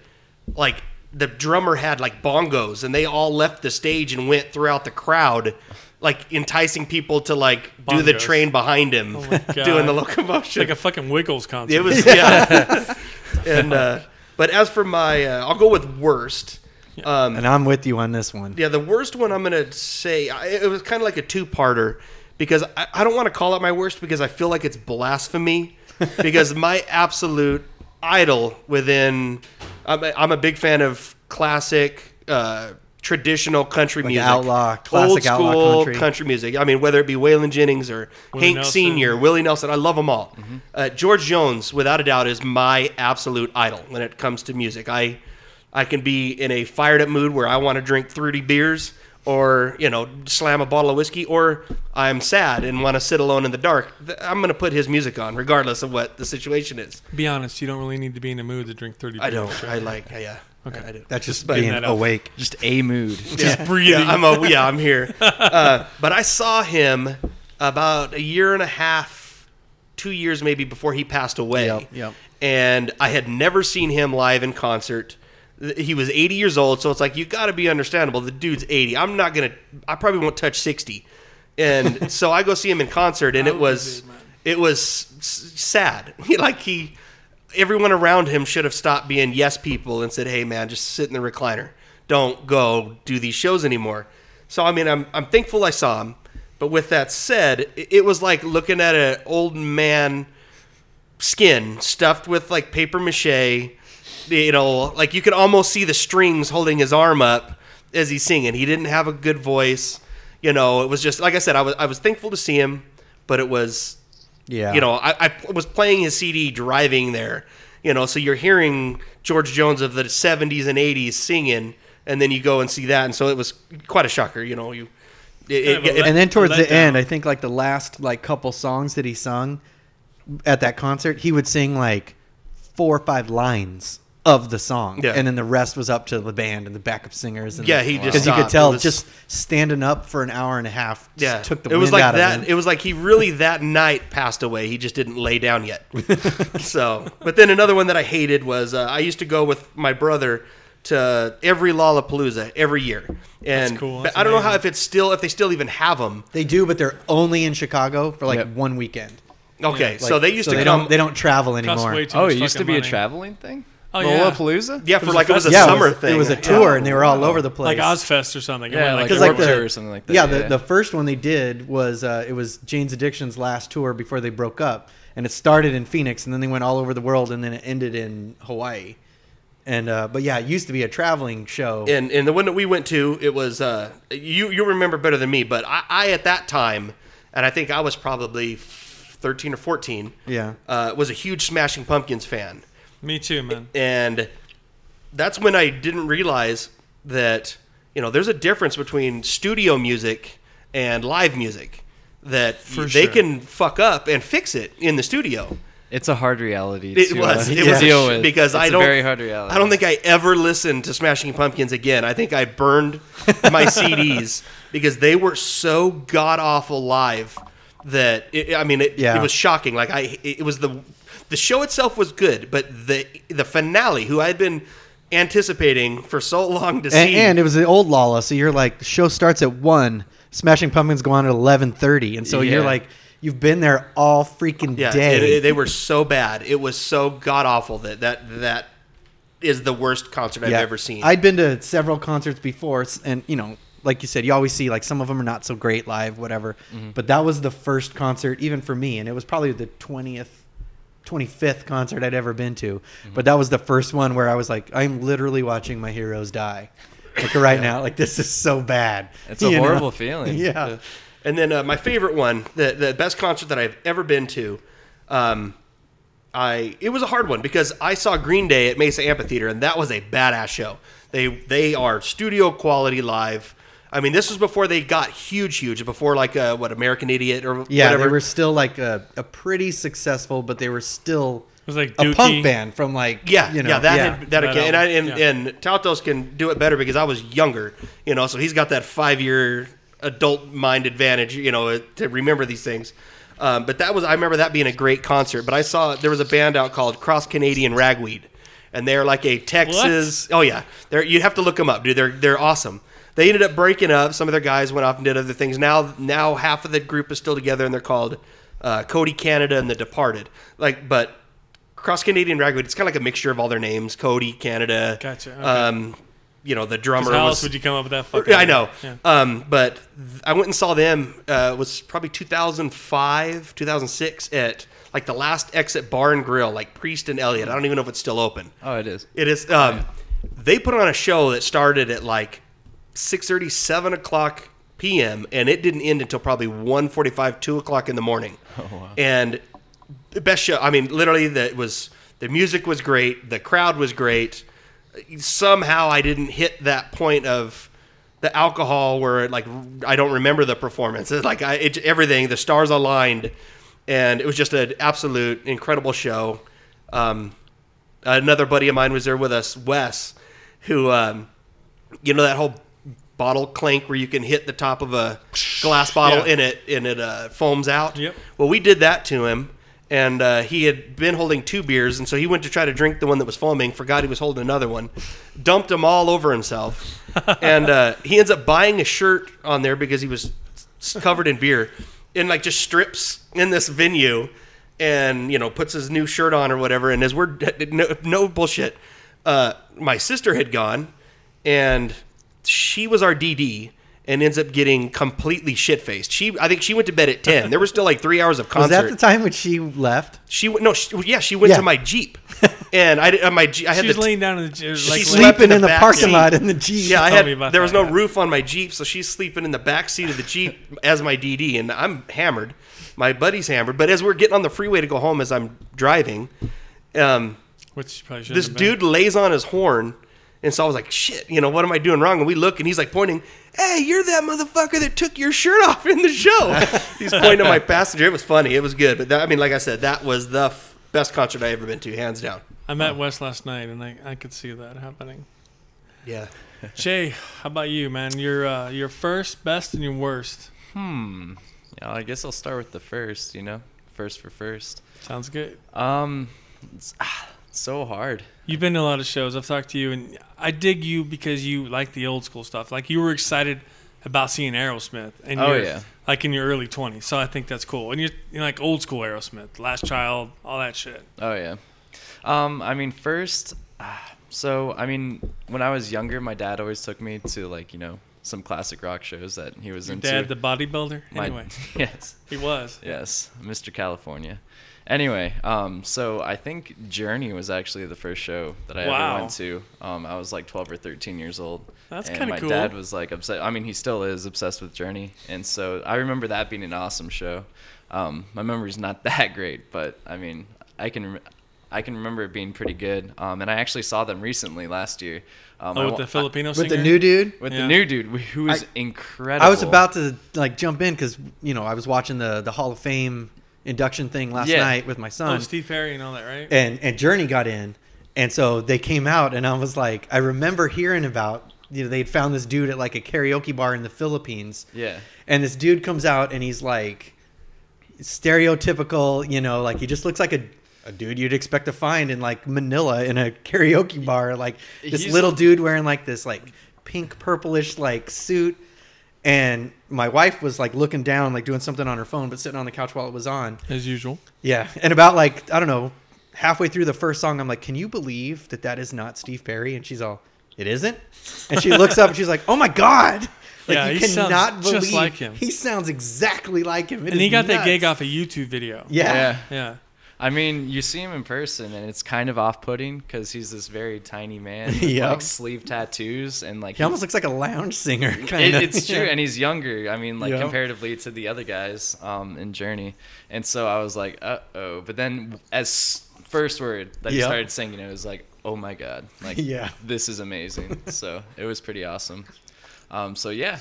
[SPEAKER 3] like the drummer had like bongos, and they all left the stage and went throughout the crowd, like enticing people to like do the train behind him,
[SPEAKER 1] Oh <laughs>
[SPEAKER 3] doing the locomotion.
[SPEAKER 1] like a fucking Wiggles concert.
[SPEAKER 3] It was <laughs> yeah. <laughs> and uh, but as for my, uh, I'll go with worst. Um,
[SPEAKER 2] and I'm with you on this one.
[SPEAKER 3] yeah, the worst one I'm gonna say I- it was kind of like a two-parter because I, I don't want to call it my worst because I feel like it's blasphemy <laughs> because my absolute idol within I'm a, I'm a big fan of classic uh, traditional country
[SPEAKER 2] Like
[SPEAKER 3] music,
[SPEAKER 2] outlaw-
[SPEAKER 3] old
[SPEAKER 2] classic
[SPEAKER 3] school
[SPEAKER 2] outlaw country.
[SPEAKER 3] music. I mean, whether it be Waylon Jennings or
[SPEAKER 1] Willie
[SPEAKER 3] Hank
[SPEAKER 1] Nelson.
[SPEAKER 3] Senior, Willie Nelson, I love them all. Uh, George Jones, without a doubt, is my absolute idol when it comes to music. I I can be in a fired up mood where I want to drink 30 beers or, you know, slam a bottle of whiskey, or I'm sad and want to sit alone in the dark. I'm going to put his music on, regardless of what the situation is.
[SPEAKER 1] Be honest, you don't really need to be in a mood to drink 30
[SPEAKER 3] I
[SPEAKER 1] beers, I
[SPEAKER 3] don't.
[SPEAKER 1] right?
[SPEAKER 3] I like, yeah. Okay. I do.
[SPEAKER 2] That's just
[SPEAKER 3] But-
[SPEAKER 2] being
[SPEAKER 1] that
[SPEAKER 2] awake.
[SPEAKER 4] Just a mood. <laughs>
[SPEAKER 3] yeah, <laughs>
[SPEAKER 1] breathing.
[SPEAKER 3] Yeah, I'm a, yeah, I'm here. <laughs> Uh, but I saw him about a year and a half, two years maybe before he passed away.
[SPEAKER 2] Yep, yep.
[SPEAKER 3] And I had never seen him live in concert. He was 80 years old, so it's like you got to be understandable. The dude's 80. I'm not gonna. I probably won't touch 60. And so I go see him in concert, and
[SPEAKER 1] I
[SPEAKER 3] it was it was sad. like he, everyone around him should have stopped being yes people and said, "Hey, man, just sit in the recliner. Don't go do these shows anymore." So I mean, I'm I'm thankful I saw him. But with that said, it, was like looking at an old man skin stuffed with like paper mache. You know, like you could almost see the strings holding his arm up as he's singing. He didn't have a good voice. You know, it was just like I said. I was I was thankful to see him, but it was
[SPEAKER 2] Yeah.
[SPEAKER 3] you know, I, I was playing his CD driving there, you know, so you're hearing George Jones of the 70s and 80s singing, and then you go and see that, and so it was quite a shocker, you know. You, it,
[SPEAKER 1] Kind of
[SPEAKER 3] it-
[SPEAKER 1] let-
[SPEAKER 2] and then towards the
[SPEAKER 1] letdown.
[SPEAKER 2] end, I think like the last like couple songs that he sung at that concert, he would sing like four or five lines of the song,
[SPEAKER 3] Yeah.
[SPEAKER 2] and then the rest was up to the band and the backup singers. And
[SPEAKER 3] Yeah, he just
[SPEAKER 2] because you could tell
[SPEAKER 3] was-
[SPEAKER 2] just standing up for an hour and a half just
[SPEAKER 3] yeah,
[SPEAKER 2] took the
[SPEAKER 3] it was like
[SPEAKER 2] out
[SPEAKER 3] that. It was like he really <laughs> that night passed away. He just didn't lay down yet. <laughs> so, but then another one that I hated was uh, I used to go with my brother to every Lollapalooza every year. And
[SPEAKER 1] cool. That's
[SPEAKER 3] I don't know how if it's still if they still even have them.
[SPEAKER 2] They do, but they're only in Chicago for like
[SPEAKER 4] Yep.
[SPEAKER 2] one weekend.
[SPEAKER 3] Okay,
[SPEAKER 2] Like,
[SPEAKER 3] so they used
[SPEAKER 2] so
[SPEAKER 3] to
[SPEAKER 2] they
[SPEAKER 3] come.
[SPEAKER 2] Don't, they don't travel anymore.
[SPEAKER 4] Oh, it used to
[SPEAKER 1] fucking
[SPEAKER 4] be a traveling thing.
[SPEAKER 1] Oh, yeah.
[SPEAKER 4] Lollapalooza.
[SPEAKER 3] yeah, for like it was a
[SPEAKER 2] yeah,
[SPEAKER 3] summer
[SPEAKER 2] it was,
[SPEAKER 3] thing.
[SPEAKER 2] It was a tour, and they were all over the place,
[SPEAKER 1] Like. Ozzfest or something. It
[SPEAKER 4] Yeah,
[SPEAKER 1] went
[SPEAKER 4] like
[SPEAKER 1] like,
[SPEAKER 2] Because like the,
[SPEAKER 4] or something like that,
[SPEAKER 2] Yeah,
[SPEAKER 4] yeah.
[SPEAKER 2] the, the first one they did was uh, it was Jane's Addiction's last tour before they broke up, and it started in Phoenix, and then they went all over the world, and then it ended in Hawaii. And uh, but yeah, it used to be a traveling show.
[SPEAKER 3] and and the one that we went to, it was uh, you you remember better than me, but I, I at that time, and I think I was probably thirteen or fourteen.
[SPEAKER 2] Yeah.
[SPEAKER 3] uh, was a huge Smashing Pumpkins fan,
[SPEAKER 1] me too, man.
[SPEAKER 3] and that's when I didn't realize that you know there's a difference between studio music and live music that
[SPEAKER 1] For
[SPEAKER 3] they
[SPEAKER 1] sure.
[SPEAKER 3] can fuck up and fix it in the studio.
[SPEAKER 4] It's a hard reality.
[SPEAKER 3] It
[SPEAKER 4] to,
[SPEAKER 3] was.
[SPEAKER 4] uh,
[SPEAKER 3] It
[SPEAKER 4] to
[SPEAKER 3] was a
[SPEAKER 4] deal with
[SPEAKER 3] because
[SPEAKER 4] it's
[SPEAKER 3] I
[SPEAKER 4] a
[SPEAKER 3] don't.
[SPEAKER 4] very hard reality.
[SPEAKER 3] I don't think I ever listened to Smashing Pumpkins again. I think I burned my <laughs> CDs because they were so god awful live that it, I mean it,
[SPEAKER 2] Yeah.
[SPEAKER 3] it was shocking. Like I, it was the the show itself was good, but the the finale, who I had been anticipating for so long to
[SPEAKER 2] and,
[SPEAKER 3] see,
[SPEAKER 2] and it was the old Lala, so you're like the show starts at one, Smashing Pumpkins go on at eleven thirty, and so you're like you've been there all freaking
[SPEAKER 3] yeah,
[SPEAKER 2] day.
[SPEAKER 3] it- it- they were so bad. It was so god awful that that that is the worst concert I've
[SPEAKER 2] Yeah.
[SPEAKER 3] ever seen.
[SPEAKER 2] I'd been to several concerts before, and you know, like you said, you always see like some of them are not so great live, whatever.
[SPEAKER 3] Mm-hmm.
[SPEAKER 2] But that was the first concert, even for me, and it was probably the twentieth, twenty fifth concert I'd ever been to.
[SPEAKER 3] Mm-hmm.
[SPEAKER 2] But that was the first one where I was like, I'm literally watching my heroes die. Like right now, like this is so bad.
[SPEAKER 4] It's a
[SPEAKER 2] You know?
[SPEAKER 4] horrible feeling. <laughs>
[SPEAKER 2] Yeah.
[SPEAKER 3] And then uh, my favorite one, the the best concert that I've ever been to, um, I it was a hard one because I saw Green Day at Mesa Amphitheater, and that was a badass show. They they are studio quality live. I mean, this was before they got huge, huge. Before like uh, what American Idiot or
[SPEAKER 2] Yeah,
[SPEAKER 3] whatever.
[SPEAKER 2] they were still like a, a pretty successful, but they were still
[SPEAKER 1] It was like
[SPEAKER 2] a punk band from like
[SPEAKER 3] Yeah,
[SPEAKER 2] you know
[SPEAKER 3] yeah, that
[SPEAKER 2] yeah.
[SPEAKER 3] Had, that
[SPEAKER 1] That
[SPEAKER 3] again, and, I, and,
[SPEAKER 1] yeah.
[SPEAKER 3] and Taltos can do it better because I was younger, you know, so he's got that five year adult mind advantage, you know, to remember these things. Um, but that was I remember that being a great concert. But I saw there was a band out called Cross Canadian Ragweed, and they're like a Texas. Oh yeah, they're you'd have to look them up, dude. They're they're awesome. They ended up breaking up. Some of their guys went off and did other things. Now now half of the group is still together, and they're called uh, Cody Canada and the Departed. Like, but Cross Canadian Ragweed, it's kind of like a mixture of all their names. Cody, Canada.
[SPEAKER 1] Gotcha, okay.
[SPEAKER 3] Um, you know, the drummer
[SPEAKER 1] How
[SPEAKER 3] was.
[SPEAKER 1] else would you come up with that fucking?
[SPEAKER 3] I know.
[SPEAKER 1] Yeah.
[SPEAKER 3] Um, but th- I went and saw them. Uh, it was probably 2005, 2006 at like the last exit bar and grill, like Priest and Elliot. I don't even know if it's still open.
[SPEAKER 4] Oh, it is.
[SPEAKER 3] It is. Um, They put on a show that started at like 6:30, 7 o'clock p.m. and it didn't end until probably 1:45, 2 o'clock in the morning. Oh, wow. And the best show. I mean, literally, that was the music was great, the crowd was great. Somehow, I didn't hit that point of the alcohol where like I don't remember the performance. It's like I, it, everything, the stars aligned, and it was just an absolute incredible show. Um, another buddy of mine was there with us, Wes, who um, you know that whole bottle clink where you can hit the top of a glass bottle
[SPEAKER 1] Yeah.
[SPEAKER 3] and it and it uh, foams out.
[SPEAKER 1] Yep.
[SPEAKER 3] Well, we did that to him, and uh, he had been holding two beers, and so he went to try to drink the one that was foaming. Forgot he was holding another one, dumped them all over himself, <laughs> and uh, he ends up buying a shirt on there because he was covered in beer, and like just strips in this venue, and you know puts his new shirt on or whatever. And as we're no, no bullshit, uh, my sister had gone, and she was our DD. And ends up getting completely shit faced. She, I think she went to bed at <laughs> ten. There were still like three hours of concert.
[SPEAKER 2] Was
[SPEAKER 3] concert.
[SPEAKER 2] that the time when she left?
[SPEAKER 3] She went no, she, yeah, she went
[SPEAKER 2] Yeah.
[SPEAKER 3] to my Jeep, <laughs> and I uh, my Jeep, I had
[SPEAKER 1] She's
[SPEAKER 3] the
[SPEAKER 1] laying down in the like
[SPEAKER 3] She's
[SPEAKER 2] Sleeping
[SPEAKER 3] in
[SPEAKER 2] in
[SPEAKER 3] the
[SPEAKER 2] the, parking
[SPEAKER 3] seat.
[SPEAKER 2] lot in the Jeep.
[SPEAKER 3] yeah, I had
[SPEAKER 1] about
[SPEAKER 3] there was no
[SPEAKER 1] yeah.
[SPEAKER 3] roof on my Jeep, so she's sleeping in the back seat of the Jeep as my DD, and I'm hammered. My buddy's hammered, but as we're getting on the freeway to go home, as I'm driving, um,
[SPEAKER 1] which probably
[SPEAKER 3] this dude lays on his horn, and so I was like, "Shit, you know what am I doing wrong?" And we look, and he's like pointing, "Hey, you're that motherfucker that took your shirt off in the show." <laughs> he's pointing to my passenger. It was funny. It was good, but that, I mean, like I said, that was the f- best concert I ever been to, hands down.
[SPEAKER 1] I met Wes last night, and I, I could see that happening.
[SPEAKER 3] Yeah. <laughs>
[SPEAKER 1] Jay, how about you, man? Your uh, your first, best, and your worst.
[SPEAKER 4] Hmm. Yeah, I guess I'll start with the first. You know, first for first.
[SPEAKER 1] Sounds good.
[SPEAKER 4] Um, it's- ah, so hard.
[SPEAKER 1] You've been to a lot of shows. I've talked to you, and I dig you because you like the old school stuff. Like you were excited about seeing Aerosmith, and
[SPEAKER 4] Oh, yeah.
[SPEAKER 1] like in your early twenties. So I think that's cool. And you're, you're like old school Aerosmith, Last Child, all that shit.
[SPEAKER 4] Oh yeah. Um, I mean, first, <sighs> so I mean, when I was younger, my dad always took me to like you know some classic rock shows that he was
[SPEAKER 1] Your
[SPEAKER 4] into.
[SPEAKER 1] dad, the bodybuilder.
[SPEAKER 4] My-
[SPEAKER 1] Anyway, <laughs>
[SPEAKER 4] yes,
[SPEAKER 1] he was.
[SPEAKER 4] yes, Mr. California. Anyway, um, so I think Journey was actually the first show that I
[SPEAKER 1] Wow.
[SPEAKER 4] ever went to. Um, I was like 12 or 13 years old.
[SPEAKER 1] That's
[SPEAKER 4] and
[SPEAKER 1] kinda cool.
[SPEAKER 4] my
[SPEAKER 1] cool.
[SPEAKER 4] dad was like obsessed. I mean, he still is obsessed with Journey, and so I remember that being an awesome show. Um, my memory's not <laughs> that great, but I mean, I can. rem- I can remember it being pretty good, um, and I actually saw them recently last year. Um, I
[SPEAKER 1] Oh, with
[SPEAKER 4] wa-
[SPEAKER 1] the Filipino
[SPEAKER 2] With
[SPEAKER 1] singer.
[SPEAKER 2] the new dude.
[SPEAKER 4] with
[SPEAKER 1] Yeah.
[SPEAKER 4] the new dude wh- who was
[SPEAKER 2] I-
[SPEAKER 4] incredible.
[SPEAKER 2] I was about to like jump in because you know I was watching the the Hall of Fame induction thing last
[SPEAKER 4] Yeah.
[SPEAKER 2] night with my son.
[SPEAKER 1] Oh,
[SPEAKER 2] son,
[SPEAKER 1] Steve Perry and all that, right?
[SPEAKER 2] and and Journey got in, and so they came out, and I was like, I remember hearing about you know they'd found this dude at like a karaoke bar in the Philippines,
[SPEAKER 4] Yeah.
[SPEAKER 2] and this dude comes out and he's like stereotypical, you know, like he just looks like a a dude you'd expect to find in like Manila in a karaoke bar, like this
[SPEAKER 4] He's-
[SPEAKER 2] little dude wearing like this like pink purplish like suit. And my wife was like looking down, like doing something on her phone, but sitting on the couch while it was on.
[SPEAKER 1] As usual.
[SPEAKER 2] Yeah, and about like I don't know, halfway through the first song, I'm like, "Can you believe that that is not Steve Perry?" And she's all, "It isn't." And she looks up and she's like, "Oh my god!" Like
[SPEAKER 1] Yeah,
[SPEAKER 2] you
[SPEAKER 1] he sounds
[SPEAKER 2] cannot
[SPEAKER 1] just
[SPEAKER 2] believe
[SPEAKER 1] like him.
[SPEAKER 2] He sounds exactly like him. It
[SPEAKER 1] and he
[SPEAKER 2] is
[SPEAKER 1] got that gig off a YouTube video.
[SPEAKER 2] Yeah.
[SPEAKER 4] Yeah.
[SPEAKER 1] Yeah.
[SPEAKER 4] I mean, you see him in person, and it's kind of off-putting because he's this very tiny man with
[SPEAKER 2] Yeah.
[SPEAKER 4] like sleeve tattoos and like
[SPEAKER 2] He almost looks like a lounge singer.
[SPEAKER 4] It,
[SPEAKER 2] Kind of.
[SPEAKER 4] it's true, and he's younger. I mean, like
[SPEAKER 2] Yeah.
[SPEAKER 4] comparatively to the other guys um, in Journey, and so I was like, uh oh. But then, as first word that he
[SPEAKER 2] Yeah.
[SPEAKER 4] started singing, it was like, oh my god, like <laughs>
[SPEAKER 2] Yeah.
[SPEAKER 4] this is amazing. so it was pretty awesome. Um, so yeah,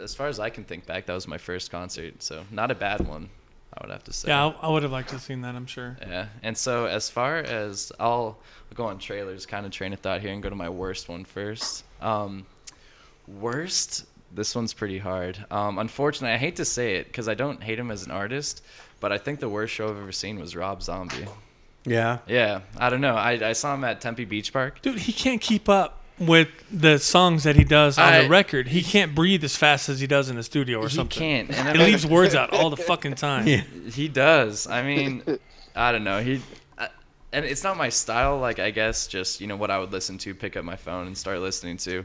[SPEAKER 4] as far as I can think back, that was my first concert. So not a bad one, I would have to say.
[SPEAKER 1] Yeah, I, I would have liked to have seen that. I'm sure.
[SPEAKER 4] Yeah, and so as far as I'll go on trailers, kind of train of thought here, and go to my worst one first. Um, worst, this one's pretty hard. Um, unfortunately, I hate to say it because I don't hate him as an artist, but I think the worst show I've ever seen was Rob Zombie.
[SPEAKER 2] yeah.
[SPEAKER 4] Yeah, I don't know. I, I saw him at Tempe Beach Park.
[SPEAKER 1] Dude, he can't keep up with the songs that he does on
[SPEAKER 4] I-
[SPEAKER 1] the record. He can't breathe as fast as he does in the studio or
[SPEAKER 4] He
[SPEAKER 1] something.
[SPEAKER 4] can't. And I
[SPEAKER 1] He
[SPEAKER 4] mean-
[SPEAKER 1] leaves words out all the <laughs> fucking time.
[SPEAKER 2] Yeah.
[SPEAKER 4] He does. I mean, I don't know. He, I, and it's not my style. Like I guess just you know what I would listen to, pick up my phone and start listening to.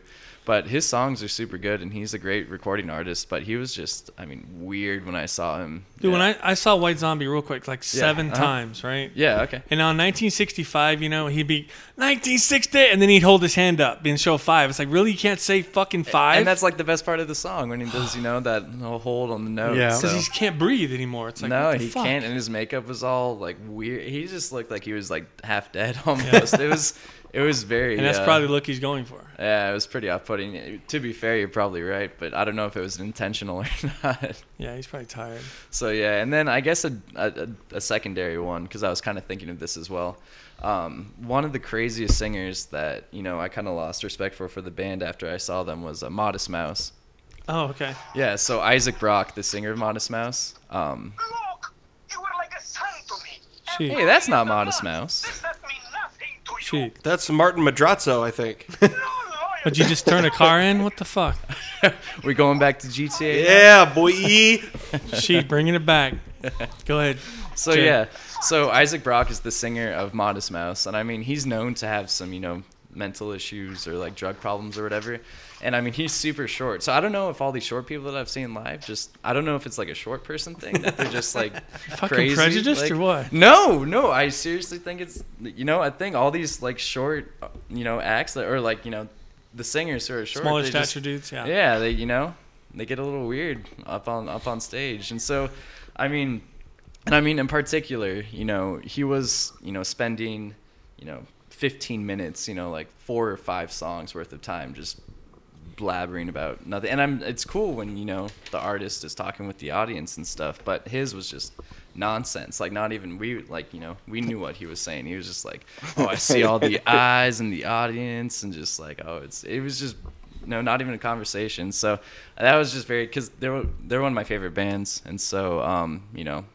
[SPEAKER 4] But his songs are super good, and he's a great recording artist. But he was just, I mean, weird when I saw him.
[SPEAKER 1] Dude, when. I, I saw White Zombie real quick, like seven
[SPEAKER 4] uh-huh.
[SPEAKER 1] times, right?
[SPEAKER 4] yeah, okay.
[SPEAKER 1] And on 1965, you know, he'd be 1960, and then he'd hold his hand up in show five. It's like, really, you can't say fucking five?
[SPEAKER 4] And that's like the best part of the song when he does, you know, <sighs> that little hold on the note.
[SPEAKER 2] Yeah.
[SPEAKER 1] because
[SPEAKER 4] so-
[SPEAKER 1] he can't breathe anymore. It's like,
[SPEAKER 4] no, he
[SPEAKER 1] fuck?
[SPEAKER 4] can't, and his makeup was all like weird. He just looked like he was like half dead <laughs> almost. it was, it was very.
[SPEAKER 1] And that's
[SPEAKER 4] uh,
[SPEAKER 1] probably the look he's going for.
[SPEAKER 4] Yeah, it was pretty off-putting. To be fair, you're probably right, but I don't know if it was intentional or <laughs> not.
[SPEAKER 1] Yeah, he's probably tired.
[SPEAKER 4] So yeah, and then I guess a a, a secondary one because I was kind of thinking of this as well. Um, one of the craziest singers that you know I kind of lost respect for for the band after I saw them was a Modest Mouse.
[SPEAKER 1] Oh, okay.
[SPEAKER 4] Yeah, so Isaac Brock, the singer of Modest Mouse. Um,
[SPEAKER 6] Look, you were like a son to me.
[SPEAKER 4] Hey, that's not Modest Mouse.
[SPEAKER 1] Shit.
[SPEAKER 3] That's Martin Madrazo, I think. <laughs>
[SPEAKER 6] No loyalty.
[SPEAKER 1] Would you just turn a car in? What the fuck? <laughs>
[SPEAKER 4] We're going back to GTA?
[SPEAKER 3] yeah, boy. <laughs>
[SPEAKER 1] She bringing it back. Go ahead.
[SPEAKER 4] So
[SPEAKER 1] Jay.
[SPEAKER 4] yeah, so Isaac Brock is the singer of Modest Mouse, and I mean he's known to have some you know mental issues or like drug problems or whatever. And I mean he's super short, so I don't know if all these short people that I've seen live just I don't know if it's like a short person thing that they're just like <laughs> crazy.
[SPEAKER 1] prejudiced
[SPEAKER 4] like-
[SPEAKER 1] or what?
[SPEAKER 4] No, no, I seriously think it's you know I think all these like short you know acts that or like you know the singers who are short
[SPEAKER 1] Smaller
[SPEAKER 4] they just-
[SPEAKER 1] stature dudes. Yeah.
[SPEAKER 4] yeah they you know they get a little weird up on up on stage and so i mean and i mean in particular you know he was you know spending you know 15 minutes you know like four or five songs worth of time just blabbering about nothing. And i'm it's cool when you know the artist is talking with the audience and stuff but his was just nonsense. Like not even we like you know we knew what he was saying. He was just like oh i see all the <laughs> eyes in the audience and just like oh it's it was just no not even a conversation. So that was just very because they were they're one of my favorite bands. And so um you know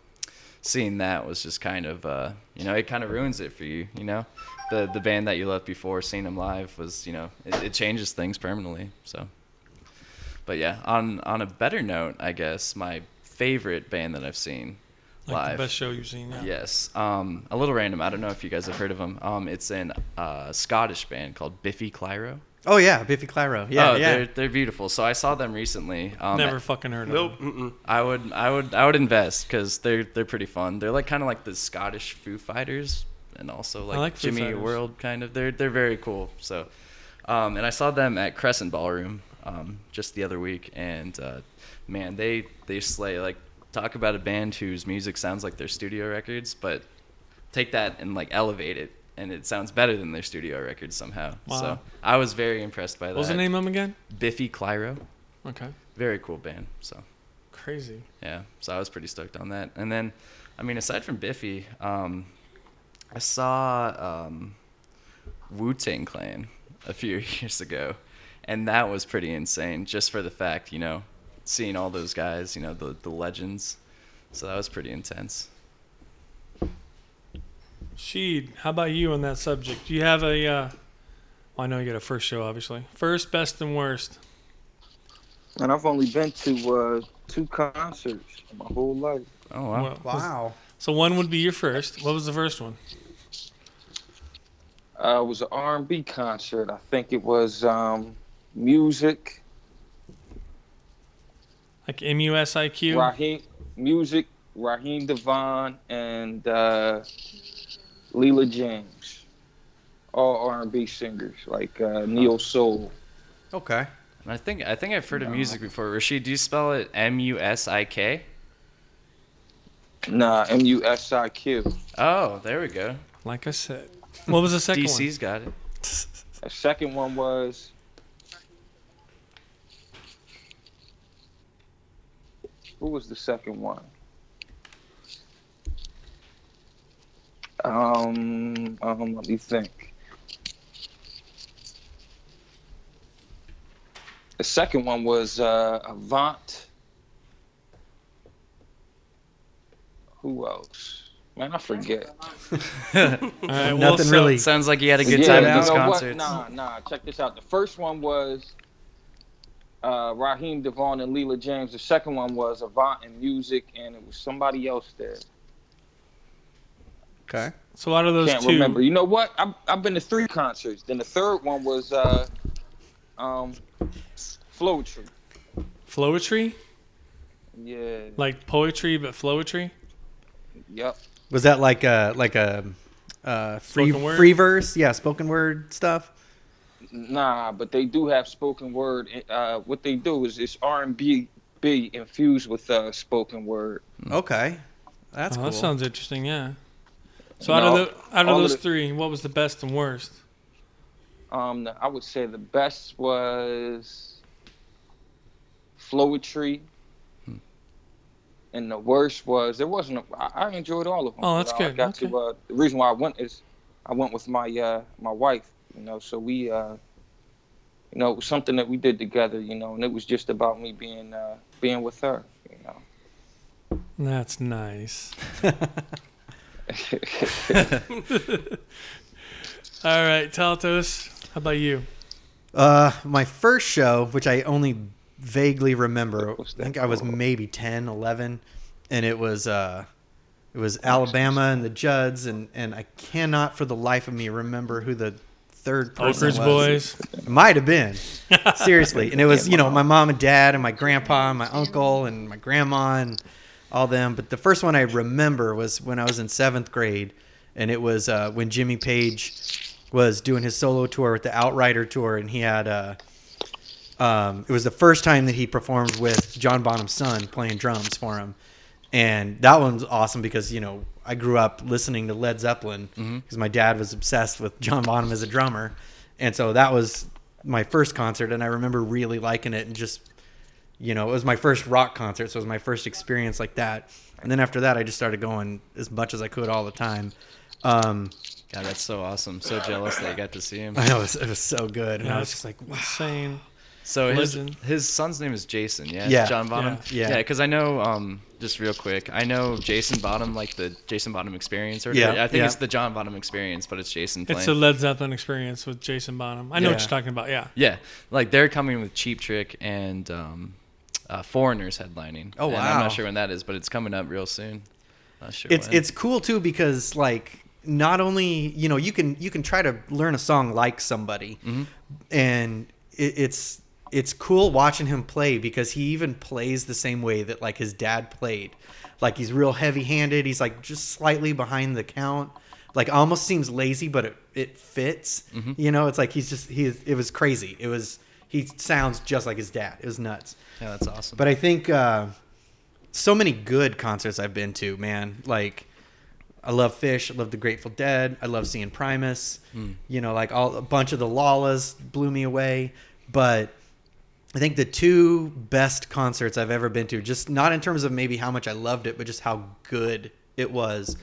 [SPEAKER 4] seeing that was just kind of uh, you know it kind of ruins it for you. You know, the the band that you loved before seeing them live was you know it, it changes things permanently. So, but yeah, on on a better note, I guess my favorite band that I've seen
[SPEAKER 1] Like
[SPEAKER 4] live.
[SPEAKER 1] the best show you've seen. Yeah.
[SPEAKER 4] Yes. Um, a little random. I don't know if you guys have heard of them. Um, it's an uh, Scottish band called Biffy Clyro.
[SPEAKER 2] Oh yeah, Biffy Clyro. Yeah,
[SPEAKER 4] oh,
[SPEAKER 2] yeah.
[SPEAKER 4] They're, they're beautiful. So I saw them recently. Um,
[SPEAKER 1] Never fucking heard of
[SPEAKER 3] Nope.
[SPEAKER 1] them.
[SPEAKER 3] Mm-mm.
[SPEAKER 4] I would, I would, I would invest because they're they're pretty fun. They're like kind of like the Scottish Foo Fighters, and also like,
[SPEAKER 1] like
[SPEAKER 4] Jimmy World kind of. They're they're very cool. So, um, and I saw them at Crescent Ballroom um, just the other week, and uh, man, they they slay. Like talk about a band whose music sounds like their studio records, but take that and like elevate it, and it sounds better than their studio records somehow.
[SPEAKER 1] Wow.
[SPEAKER 4] So I was very impressed by that.
[SPEAKER 1] What was the name of them again?
[SPEAKER 4] Biffy Clyro.
[SPEAKER 1] Okay.
[SPEAKER 4] Very cool band. So.
[SPEAKER 1] Crazy.
[SPEAKER 4] Yeah, so I was pretty stoked on that. And then, I mean, aside from Biffy, um, I saw um, Wu Tang Clan a few <laughs> years ago, and that was pretty insane. Just for the fact, you know, seeing all those guys, you know, the the legends. So that was pretty intense.
[SPEAKER 1] Sheed, how about you on that subject? Do you have a? Uh, well, I know you got a first show, obviously. First, best, and worst.
[SPEAKER 5] And I've only been to uh, two concerts my whole life.
[SPEAKER 4] Oh wow.
[SPEAKER 1] Well,
[SPEAKER 2] wow.
[SPEAKER 1] So one would be your first. What was the first one?
[SPEAKER 5] Uh, it was an R&B concert. I think it was um, Musiq,
[SPEAKER 1] Like M U S I Q.
[SPEAKER 5] Raheem, Musiq, Raheem DeVaughn, and uh, Leela James. All R&B singers like uh, neo soul.
[SPEAKER 2] Okay.
[SPEAKER 4] And I think I think I've heard of Musiq before. Rashid, do you spell it M U S I K?
[SPEAKER 5] Nah, M U S I Q.
[SPEAKER 4] Oh, there we go.
[SPEAKER 1] Like I said. What was the second one?
[SPEAKER 4] DC's got it. <laughs>
[SPEAKER 5] The second one was who was the second one? Um, um, let me think. The second one was uh, Avant. Who else? Man, I forget.
[SPEAKER 1] one? <laughs> All right, well,
[SPEAKER 2] Nothing
[SPEAKER 1] so-
[SPEAKER 2] really.
[SPEAKER 4] Sounds like you had a good
[SPEAKER 5] Yeah,
[SPEAKER 4] time
[SPEAKER 5] you
[SPEAKER 4] at those
[SPEAKER 5] know what? Nah, nah. Check this out. The first one was uh, Raheem DeVaughn and Leela James. The second one was Avant and Musiq, and it was somebody else there.
[SPEAKER 2] Okay.
[SPEAKER 1] So out of those
[SPEAKER 5] Can't
[SPEAKER 1] two,
[SPEAKER 5] remember. You know what? I've, I've been to three concerts. Then the third one was uh, um, Floetry.
[SPEAKER 1] Floetry,
[SPEAKER 5] Yeah.
[SPEAKER 1] like poetry but Floetry.
[SPEAKER 5] Yep.
[SPEAKER 2] Was that like a like a uh, free
[SPEAKER 1] word?
[SPEAKER 2] free verse? Yeah, spoken word stuff.
[SPEAKER 5] Nah, but they do have spoken word. Uh, what they do is it's R and B B infused with uh, spoken word.
[SPEAKER 2] Okay. That's
[SPEAKER 1] oh,
[SPEAKER 2] cool.
[SPEAKER 1] that sounds interesting. Yeah. So
[SPEAKER 5] You
[SPEAKER 1] out
[SPEAKER 5] know,
[SPEAKER 1] of the, out of
[SPEAKER 5] all of
[SPEAKER 1] those
[SPEAKER 5] the-
[SPEAKER 1] three, what was the best and worst?
[SPEAKER 5] Um, I would say the best was Floetry.
[SPEAKER 1] Hmm.
[SPEAKER 5] And the worst was there wasn't. A, I, I enjoyed all of them.
[SPEAKER 1] Oh, that's
[SPEAKER 5] you know, I
[SPEAKER 1] good.
[SPEAKER 5] got to. Uh, the reason why I went is I went with my uh, my wife. You know, so we uh, you know it was something that we did together. You know, and it was just about me being uh, being with her. You know.
[SPEAKER 1] That's nice. <laughs> <laughs> All right, Taltos, how about you?
[SPEAKER 2] Uh, my first show, which I only vaguely remember, I think I was maybe 10, 11, and it was uh, it was Alabama and the Judds, and and I cannot for the life of me remember who the third person
[SPEAKER 1] Oak Ridge
[SPEAKER 2] was.
[SPEAKER 1] Boys.
[SPEAKER 2] It might have been seriously, and it was <laughs> you know my mom and dad and my grandpa and my uncle and my grandma and all them. But the first one I remember was when I was in seventh grade, and it was uh, when Jimmy Page was doing his solo tour with the Outrider tour, and he had uh, um, it was the first time that he performed with John Bonham's son playing drums for him, and that one's awesome because you know I grew up listening to Led Zeppelin because my dad was obsessed with John Bonham as a drummer, and so that was my first concert, and I remember really liking it and just you know it was my first rock concert, so it was my first experience like that, and then after that I just started going as much as I could all the time. Um,
[SPEAKER 4] God, that's so awesome. So jealous that you got to see him. <laughs>
[SPEAKER 2] I know it was, it was so good, and
[SPEAKER 1] Yeah,
[SPEAKER 2] I was just like, wow.
[SPEAKER 1] Insane.
[SPEAKER 4] So his
[SPEAKER 1] Legend.
[SPEAKER 4] his son's name is Jason. Yeah.
[SPEAKER 2] Yeah.
[SPEAKER 4] John Bonham.
[SPEAKER 2] Yeah.
[SPEAKER 4] Yeah. Because I know, um, just real quick, I know Jason Bonham, like the Jason Bonham Experience. Or
[SPEAKER 2] Yeah,
[SPEAKER 4] I think
[SPEAKER 2] yeah.
[SPEAKER 4] it's the John Bonham Experience, but it's Jason playing.
[SPEAKER 1] It's a Led Zeppelin experience with Jason Bonham. I know what you're talking about. Yeah.
[SPEAKER 4] yeah, like they're coming with Cheap Trick and um, uh, Foreigners headlining.
[SPEAKER 2] Oh,
[SPEAKER 4] And I'm not sure when that is, but it's coming up real soon. Not sure.
[SPEAKER 2] it's
[SPEAKER 4] when.
[SPEAKER 2] it's cool too because like not only you know you can you can try to learn a song like somebody and it, it's it's cool watching him play because he even plays the same way that like his dad played like he's real heavy handed he's like just slightly behind the count like almost seems lazy but it, it fits you know it's like he's just he it was crazy it was he sounds just like his dad it was nuts
[SPEAKER 4] yeah, that's awesome.
[SPEAKER 2] but I think uh, so many good concerts I've been to, man. Like I love Phish, I love the Grateful Dead, I love seeing Primus. You know, like all a bunch of the Lawless blew me away. But I think the two best concerts I've ever been to, just not in terms of maybe how much I loved it, but just how good it was,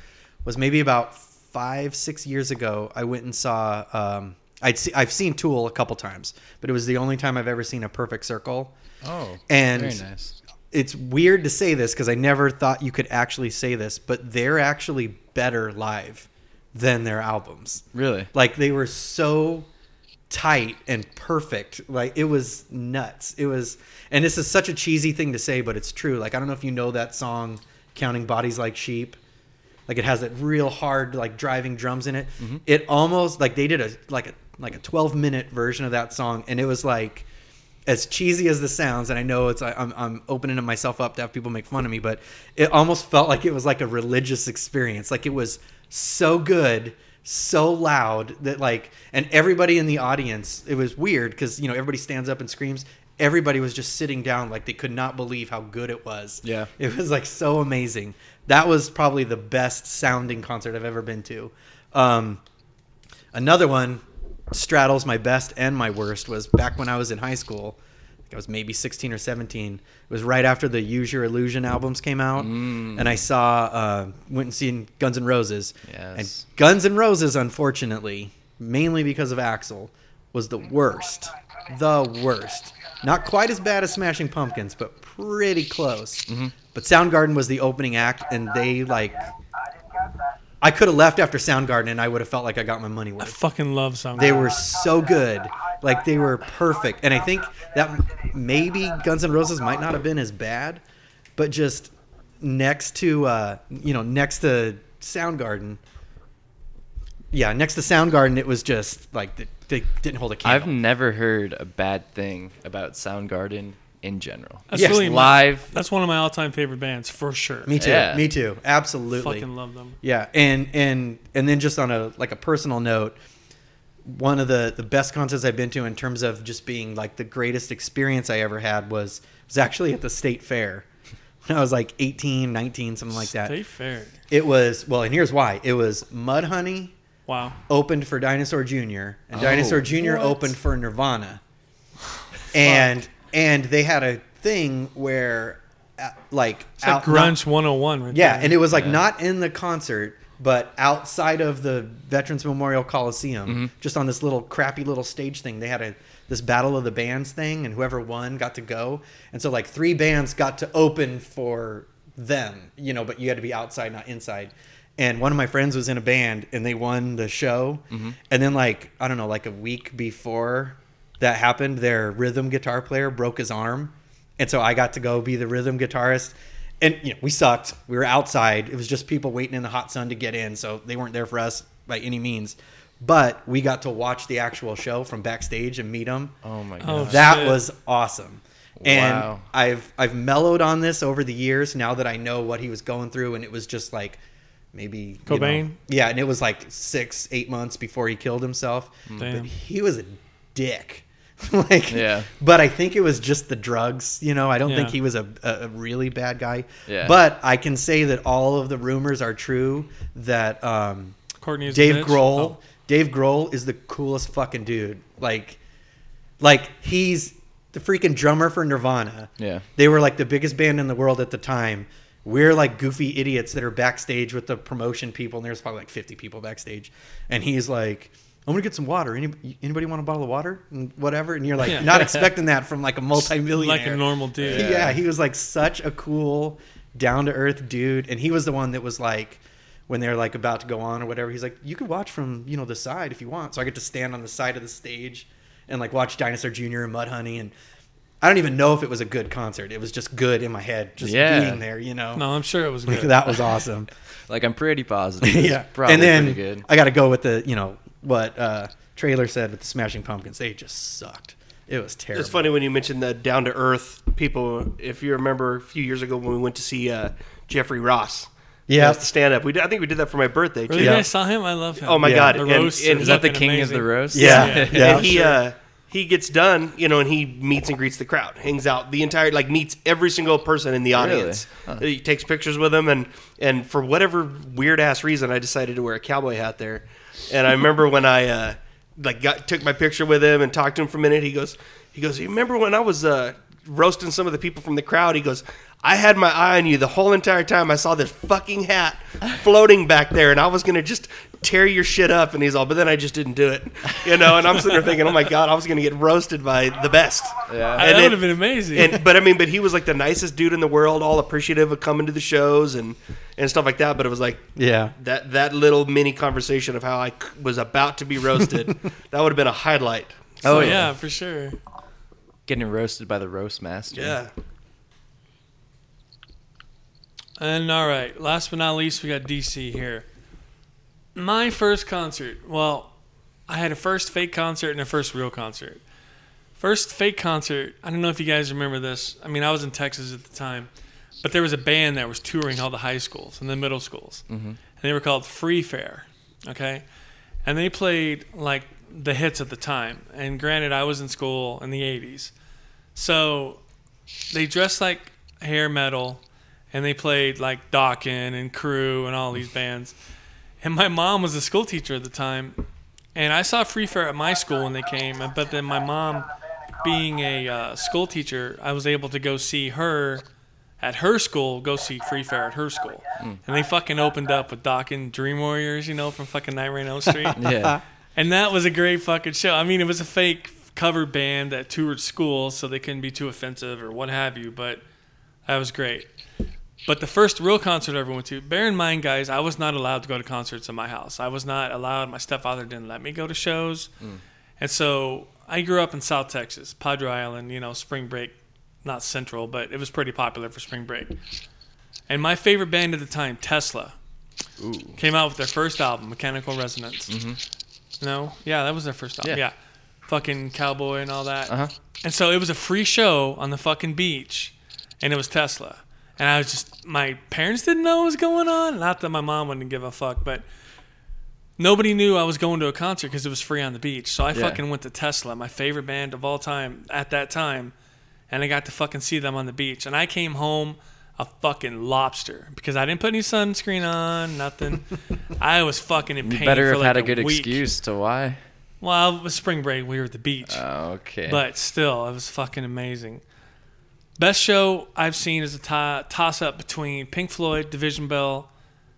[SPEAKER 2] was maybe about five, six years ago. I went and saw. Um, I'd see, I've seen Tool a couple times, but it was the only time I've ever seen a Perfect Circle.
[SPEAKER 4] oh,
[SPEAKER 2] and
[SPEAKER 4] very nice.
[SPEAKER 2] it's weird to say this because I never thought you could actually say this, but they're actually better live than their albums.
[SPEAKER 4] Really?
[SPEAKER 2] Like they were so tight and perfect. Like it was nuts. It was, and this is such a cheesy thing to say, but it's true. Like I don't know if you know that song, "Counting Bodies Like Sheep." Like it has that real hard like driving drums in it. Mm-hmm. It almost like they did a like a like a 12 minute version of that song, and it was like as cheesy as this sounds, and I know it's I'm I'm opening myself up to have people make fun of me, but it almost felt like it was like a religious experience. Like it was so good, so loud that like, and everybody in the audience, it was weird because you know everybody stands up and screams. Everybody was just sitting down like they could not believe how good it was.
[SPEAKER 4] Yeah.
[SPEAKER 2] it was like so amazing. That was probably the best sounding concert I've ever been to. Um, another one straddles my best and my worst was back when I was in high school. I was maybe 16 or 17. It was right after the Use Your Illusion albums came out, and I saw uh, went and seen Guns N' Roses.
[SPEAKER 4] Yes.
[SPEAKER 2] And Guns N' Roses, unfortunately, mainly because of Axl, was the worst. The worst. Not quite as bad as Smashing Pumpkins, but pretty close. But Soundgarden was the opening act, and they like. I could have left after Soundgarden, and I would have felt like I got my money worth.
[SPEAKER 1] I fucking love Soundgarden.
[SPEAKER 2] They were so good. Like they were perfect. And I think that maybe Guns N' Roses might not have been as bad, but just next to uh, you know, next to Soundgarden. Yeah, next to Soundgarden it was just like they, they didn't hold a candle.
[SPEAKER 4] I've never heard a bad thing about Soundgarden in general.
[SPEAKER 1] That's
[SPEAKER 2] Yes,
[SPEAKER 1] really my-
[SPEAKER 4] live.
[SPEAKER 1] That's one of my all-time favorite bands for sure.
[SPEAKER 2] me too.
[SPEAKER 4] Yeah.
[SPEAKER 2] Me too. Absolutely.
[SPEAKER 1] Fucking love them.
[SPEAKER 2] Yeah, and and and then just on a like a personal note, one of the the best concerts I've been to in terms of just being like the greatest experience I ever had was was actually at the state fair. <laughs> When I was like 18, 19, something like that.
[SPEAKER 1] State fair.
[SPEAKER 2] It was well, and here's why. It was Mudhoney
[SPEAKER 1] Wow.
[SPEAKER 2] opened for Dinosaur Jr. and
[SPEAKER 4] Oh,
[SPEAKER 2] Dinosaur Jr.
[SPEAKER 1] what?
[SPEAKER 2] opened for Nirvana. <laughs> and and they had a thing where uh, like
[SPEAKER 1] It's like
[SPEAKER 2] out- not-
[SPEAKER 1] grunge 101 right
[SPEAKER 2] yeah,
[SPEAKER 1] there.
[SPEAKER 2] and it was like
[SPEAKER 4] Yeah.
[SPEAKER 2] not in the concert, but outside of the Veterans Memorial Coliseum,
[SPEAKER 4] Mm-hmm.
[SPEAKER 2] just on this little crappy little stage thing. They had a this battle of the bands thing, and whoever won got to go. And so like three bands got to open for them, you know, but you had to be outside, not inside. And one of my friends was in a band, and they won the show.
[SPEAKER 4] Mm-hmm.
[SPEAKER 2] And then like I don't know, like a week before that happened, their rhythm guitar player broke his arm. And so I got to go be the rhythm guitarist. And you know, we sucked. We were outside. It was just people waiting in the hot sun to get in, so they weren't there for us by any means. But we got to watch the actual show from backstage and meet them.
[SPEAKER 4] Oh my god,
[SPEAKER 1] Oh,
[SPEAKER 4] god.
[SPEAKER 2] that
[SPEAKER 1] shit.
[SPEAKER 2] was awesome. And
[SPEAKER 4] Wow.
[SPEAKER 2] I've I've mellowed on this over the years now that I know what he was going through, and it was just like maybe you know-
[SPEAKER 1] Cobain?
[SPEAKER 2] yeah, and it was like six, eight months before he killed himself.
[SPEAKER 1] Damn.
[SPEAKER 2] But he was a dick. <laughs> like
[SPEAKER 4] Yeah.
[SPEAKER 2] But I think it was just the drugs. You know, I don't think he was a, a a really bad guy.
[SPEAKER 4] Yeah.
[SPEAKER 2] But I can say that all of the rumors are true. That um,
[SPEAKER 1] Courtney is
[SPEAKER 2] Dave? Grohl,
[SPEAKER 1] Oh.
[SPEAKER 2] Dave Grohl is the coolest fucking dude. Like, like he's the freaking drummer for Nirvana.
[SPEAKER 4] Yeah.
[SPEAKER 2] They were like the biggest band in the world at the time. We're like goofy idiots that are backstage with the promotion people, and there's probably like 50 people backstage. And he's like, I'm gonna get some water. Any, anybody want a bottle of water and whatever? And you're like
[SPEAKER 1] Yeah.
[SPEAKER 2] not <laughs> expecting that from like a multi-millionaire.
[SPEAKER 1] like a normal dude.
[SPEAKER 2] Yeah. he was like such a cool, down to earth dude, and he was the one that was like, when they're like about to go on or whatever, he's like, you could watch from you know the side if you want. So I get to stand on the side of the stage and like watch Dinosaur Jr. and Mudhoney, and I don't even know if it was a good concert. It was just good in my head, just
[SPEAKER 4] Yeah.
[SPEAKER 2] being there, you know.
[SPEAKER 1] No, I'm sure it was
[SPEAKER 2] Like,
[SPEAKER 1] good.
[SPEAKER 2] that was awesome. <laughs>
[SPEAKER 4] Like I'm pretty positive. <laughs>
[SPEAKER 2] Yeah,
[SPEAKER 4] probably
[SPEAKER 2] and then
[SPEAKER 4] pretty good.
[SPEAKER 2] I got to go with the you know what uh, trailer said with the Smashing Pumpkins. They just sucked. It was terrible.
[SPEAKER 3] It's funny when you mentioned the down to earth people. If you remember a few years ago when we went to see uh, Jeffrey Ross,
[SPEAKER 2] Yeah.
[SPEAKER 3] the stand up. We did, I think we did that for my birthday too.
[SPEAKER 1] Really,
[SPEAKER 2] Yeah.
[SPEAKER 1] you guys saw him? I love him.
[SPEAKER 3] Oh my
[SPEAKER 2] Yeah.
[SPEAKER 3] god!
[SPEAKER 1] The
[SPEAKER 3] And-
[SPEAKER 1] roast
[SPEAKER 3] and
[SPEAKER 1] is
[SPEAKER 4] Is that the
[SPEAKER 1] fucking
[SPEAKER 4] king of the
[SPEAKER 1] amazing.
[SPEAKER 4] roast?
[SPEAKER 2] Yeah, <laughs>
[SPEAKER 1] Yeah.
[SPEAKER 2] yeah.
[SPEAKER 3] and he uh, he gets done, you know, and he meets and greets the crowd, hangs out the entire like meets every single person in the
[SPEAKER 4] Really?
[SPEAKER 3] audience. He takes pictures with them, and and for whatever weird ass reason, I decided to wear a cowboy hat there. And I remember when I uh, like got took my picture with him and talked to him for a minute. He goes, he goes, you remember when I was uh, roasting some of the people from the crowd? He goes. I had my eye on you the whole entire time. I saw this fucking hat floating back there, and I was gonna just tear your shit up. And he's all, but then I just didn't do it, you know. And I'm sitting there thinking, oh my god, I was gonna get roasted by the best.
[SPEAKER 4] Yeah.
[SPEAKER 1] that
[SPEAKER 3] And
[SPEAKER 1] would have been amazing.
[SPEAKER 3] And but I mean, but he was like the nicest dude in the world, all appreciative of coming to the shows and and stuff like that. But it was like
[SPEAKER 2] yeah.
[SPEAKER 3] that that little mini conversation of how I was about to be roasted. <laughs> that would have been a highlight.
[SPEAKER 1] oh
[SPEAKER 4] Oh,
[SPEAKER 1] yeah.
[SPEAKER 4] yeah.
[SPEAKER 1] for sure.
[SPEAKER 4] Getting roasted by the roast master.
[SPEAKER 3] Yeah.
[SPEAKER 1] And all right, last but not least, we got DC here. My first concert. Well, I had a first fake concert and a first real concert. First fake concert. I don't know if you guys remember this. I mean, I was in Texas at the time, but there was a band that was touring all the high schools and the middle schools, mm-hmm. and they were called Free Fair. Okay, and they played like the hits at the time. And granted, I was in school in the '80s, so they dressed like hair metal and they played like Dokken and Crew and all these bands. And my mom was a school teacher at the time, and I saw Free Fair at my school when they came. But then my mom, being a uh, school teacher, I was able to go see her at her school, go see Free Fair at her school, and they fucking opened up with Dokken Dream Warriors, you know, from fucking Nightmare on Elm Street. <laughs>
[SPEAKER 4] Yeah.
[SPEAKER 1] And that was a great fucking show. I mean, it was a fake cover band that toured schools, so they couldn't be too offensive or what have you, but that was great. But the first real concert I ever went to, bear in mind, guys, I was not allowed to go to concerts in my house. I was not allowed. My stepfather didn't let me go to shows. And so I grew up in South Texas, Padre Island, you know, spring break, not central, but it was pretty popular for spring break. And my favorite band at the time, Tesla, came out with their first album, Mechanical Resonance. No, yeah, that was their first album.
[SPEAKER 4] Yeah.
[SPEAKER 1] Yeah, fucking cowboy and all that.
[SPEAKER 4] Uh-huh.
[SPEAKER 1] And so it was a free show on the fucking beach, and it was Tesla. And I was just, my parents didn't know what was going on. Not that my mom wouldn't give a fuck, but nobody knew I was going to a concert because it was free on the beach. So I
[SPEAKER 4] Yeah.
[SPEAKER 1] fucking went to Tesla, my favorite band of all time at that time, and I got to fucking see them on the beach. And I came home a fucking lobster because I didn't put any sunscreen on, nothing. <laughs> I was fucking in
[SPEAKER 4] You
[SPEAKER 1] pain.
[SPEAKER 4] better
[SPEAKER 1] for
[SPEAKER 4] have
[SPEAKER 1] like
[SPEAKER 4] had a good
[SPEAKER 1] week.
[SPEAKER 4] excuse to why.
[SPEAKER 1] Well, it was spring break. We were at the beach.
[SPEAKER 4] Oh, okay.
[SPEAKER 1] But still, it was fucking amazing. Best show I've seen is a toss up between Pink Floyd, Division Bell,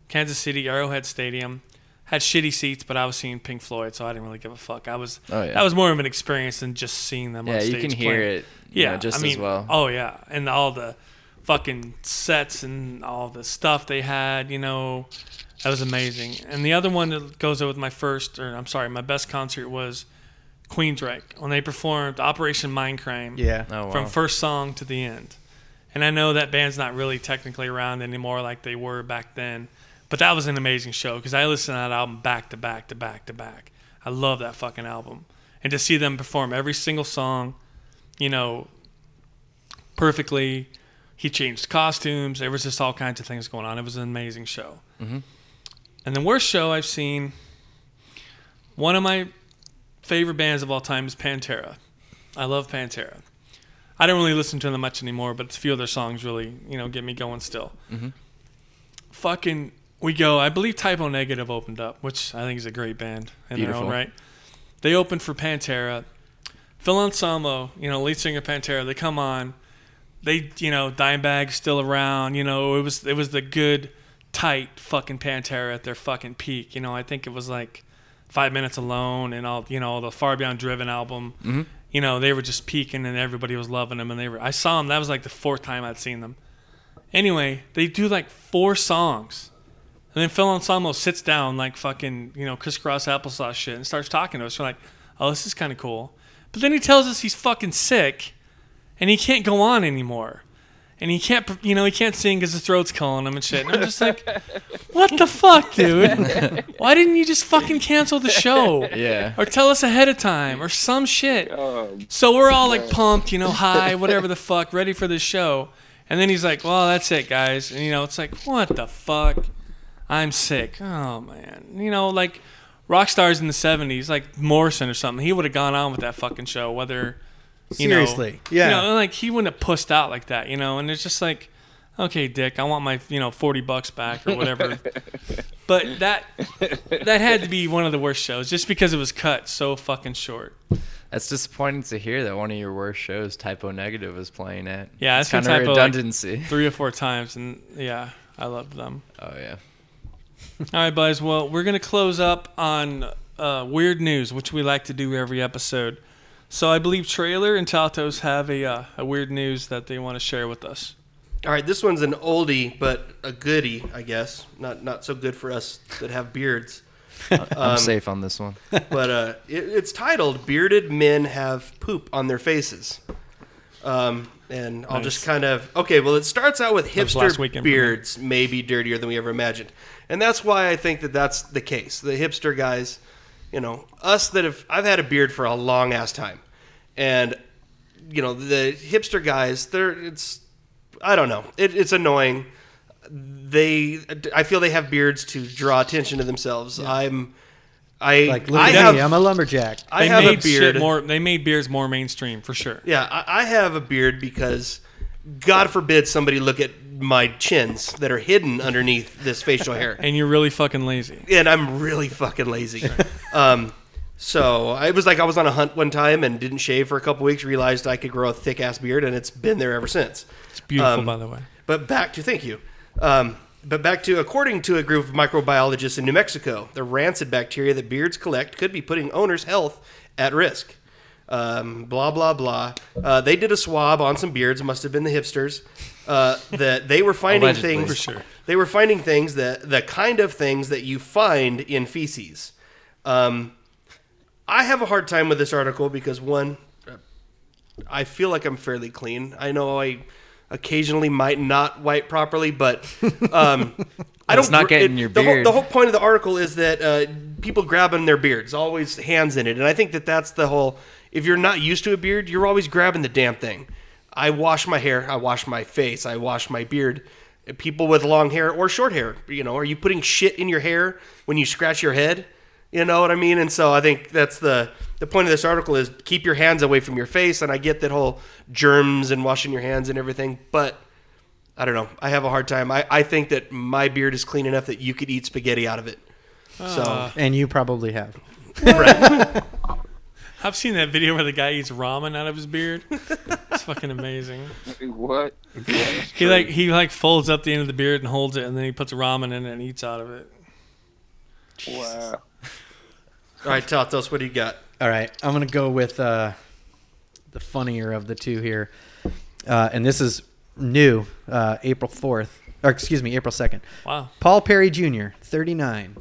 [SPEAKER 1] Kansas City, Arrowhead Stadium. Had shitty seats, but I was seeing Pink Floyd, so I didn't really give a fuck. I was
[SPEAKER 4] Oh, yeah.
[SPEAKER 1] that was more of an experience than just seeing them.
[SPEAKER 4] yeah,
[SPEAKER 1] on stage
[SPEAKER 4] you can hear
[SPEAKER 1] playing.
[SPEAKER 4] it. you
[SPEAKER 1] Yeah,
[SPEAKER 4] know, just
[SPEAKER 1] I mean,
[SPEAKER 4] as well.
[SPEAKER 1] Oh yeah, and all the fucking sets and all the stuff they had, you know, that was amazing. And the other one that goes with my first, or I'm sorry, my best concert was Queensryche when they performed Operation Mindcrime
[SPEAKER 2] Yeah.
[SPEAKER 4] Oh, wow.
[SPEAKER 1] from first song to the end. And I know that band's not really technically around anymore like they were back then, but that was an amazing show because I listened to that album back to back to back to back. I love that fucking album, and to see them perform every single song, you know, perfectly. He changed costumes. There was just all kinds of things going on. It was an amazing show.
[SPEAKER 4] Mm-hmm.
[SPEAKER 1] And the worst show I've seen. One of my favorite bands of all time is Pantera. I love Pantera. I don't really listen to them much anymore, but a few of their songs really, you know, get me going still.
[SPEAKER 4] Mhm.
[SPEAKER 1] Fucking, we go. I believe Type O Negative opened up, which I think is a great band in their
[SPEAKER 4] Beautiful.
[SPEAKER 1] own right. They opened for Pantera. Phil Anselmo, you know, lead singer of Pantera. They come on. They, you know, Dimebag's still around. You know, it was it was the good, tight fucking Pantera at their fucking peak. You know, I think it was like Five Minutes Alone and all you know the Far Beyond Driven album.
[SPEAKER 4] Mhm.
[SPEAKER 1] You know they were just peaking and everybody was loving them and they were. I saw them. That was like the fourth time I'd seen them. Anyway, they do like four songs. And then Phil Anselmo sits down like fucking, you know, crisscross applesauce shit and starts talking to us. We're like, oh, this is kind of cool. But then he tells us he's fucking sick and he can't go on anymore. And he can't, you know, he can't sing because his throat's calling him and shit. And I'm just like, <laughs> what the fuck, dude? Why didn't you just fucking cancel the show?
[SPEAKER 4] Yeah.
[SPEAKER 1] Or tell us ahead of time or some shit.
[SPEAKER 5] Oh,
[SPEAKER 1] So we're all like pumped, you know, high, whatever the fuck, ready for this show. And then he's like, "Well, that's it, guys." And you know, it's like, "What the fuck? I'm sick." Oh man, you know, like rock stars in the '70s, like Morrison or something. He would have gone on with that fucking show, whether you know-
[SPEAKER 2] Seriously, yeah.
[SPEAKER 1] you know, like he wouldn't have pussed out like that, you know. And it's just like, okay, Dick, I want my you know forty bucks back or whatever. <laughs> but that that had to be one of the worst shows, just because it was cut so fucking short.
[SPEAKER 4] That's disappointing to hear that one of your worst shows, Type O Negative, was playing at.
[SPEAKER 1] Yeah,
[SPEAKER 4] it's
[SPEAKER 1] it's
[SPEAKER 4] kind of
[SPEAKER 1] Typo, like,
[SPEAKER 4] redundancy. <laughs>
[SPEAKER 1] three or four times, and yeah, I loved them.
[SPEAKER 4] oh yeah. <laughs>
[SPEAKER 1] All right, guys. Well, we're gonna close up on uh, weird news, which we like to do every episode. So I believe Trailer and Taltos have a uh, a weird news that they want to share with us.
[SPEAKER 3] All right, this one's an oldie but a goodie, I guess. Not not so good for us that have beards. <laughs>
[SPEAKER 4] I'm
[SPEAKER 3] Um,
[SPEAKER 4] safe on this one. <laughs>
[SPEAKER 3] but uh, it, it's titled "Bearded Men Have Poop on Their Faces," um, and I'll just kind of okay. Well, it starts out with hipster
[SPEAKER 1] weekend for me.
[SPEAKER 3] beards may be dirtier than we ever imagined, and that's why I think that that's the case. The hipster guys, you know, us that have I've had a beard for a long ass time, and you know the hipster guys, they're it's I don't know, it, it's annoying they I feel they have beards to draw attention to themselves. I'm I
[SPEAKER 2] Like, look
[SPEAKER 3] I
[SPEAKER 2] at
[SPEAKER 3] have
[SPEAKER 2] me, I'm a lumberjack.
[SPEAKER 3] I
[SPEAKER 1] They
[SPEAKER 3] have a
[SPEAKER 1] made shit
[SPEAKER 3] beard.
[SPEAKER 1] more. They made beards more mainstream for sure.
[SPEAKER 3] Yeah, I, I have a beard because God forbid somebody look at my chins that are hidden underneath this facial hair.
[SPEAKER 1] And you're really fucking lazy.
[SPEAKER 3] and I'm really fucking lazy. <laughs> um, so I was like, I was on a hunt one time and didn't shave for a couple weeks. Realized I could grow a thick ass beard, and it's been there ever since.
[SPEAKER 1] It's beautiful,
[SPEAKER 3] Um,
[SPEAKER 1] by the way.
[SPEAKER 3] But back to thank you. Um, but back to according to a group of microbiologists in New Mexico, the rancid bacteria that beards collect could be putting owners' health at risk. Um, blah blah blah. Uh, they did a swab on some beards. Must have been the hipsters. Uh, that they were finding
[SPEAKER 4] Allegedly.
[SPEAKER 3] things.
[SPEAKER 1] For sure.
[SPEAKER 3] They were finding things that the kind of things that you find in feces. Um, I have a hard time with this article because one, I feel like I'm fairly clean. I know I occasionally might not wipe properly, but um, <laughs> I don't.
[SPEAKER 4] It's not getting your
[SPEAKER 3] the whole,
[SPEAKER 4] beard.
[SPEAKER 3] the whole point of the article is that uh, people grabbing their beards, always hands in it, and I think that that's the whole. If you're not used to a beard, you're always grabbing the damn thing. I wash my hair, I wash my face, I wash my beard. People with long hair or short hair, you know, are you putting shit in your hair when you scratch your head? You know what I mean? And so I think that's the the point of this article is keep your hands away from your face. And I get that whole germs and washing your hands and everything, but I don't know. I have a hard time. I, I think that my beard is clean enough that you could eat spaghetti out of it. So
[SPEAKER 2] And you probably have. <laughs>
[SPEAKER 3] right.
[SPEAKER 1] I've seen that video where the guy eats ramen out of his beard. It's fucking amazing.
[SPEAKER 5] what? <laughs>
[SPEAKER 1] He like he like folds up the end of the beard and holds it, and then he puts ramen in it and eats out of it.
[SPEAKER 5] Wow.
[SPEAKER 3] All right, Taltos, what do you got?
[SPEAKER 2] All right, I'm gonna go with uh, the funnier of the two here, uh, and this is new, uh, April 4th, or excuse me, April 2nd.
[SPEAKER 1] Wow.
[SPEAKER 2] Paul Perry Jr., 39,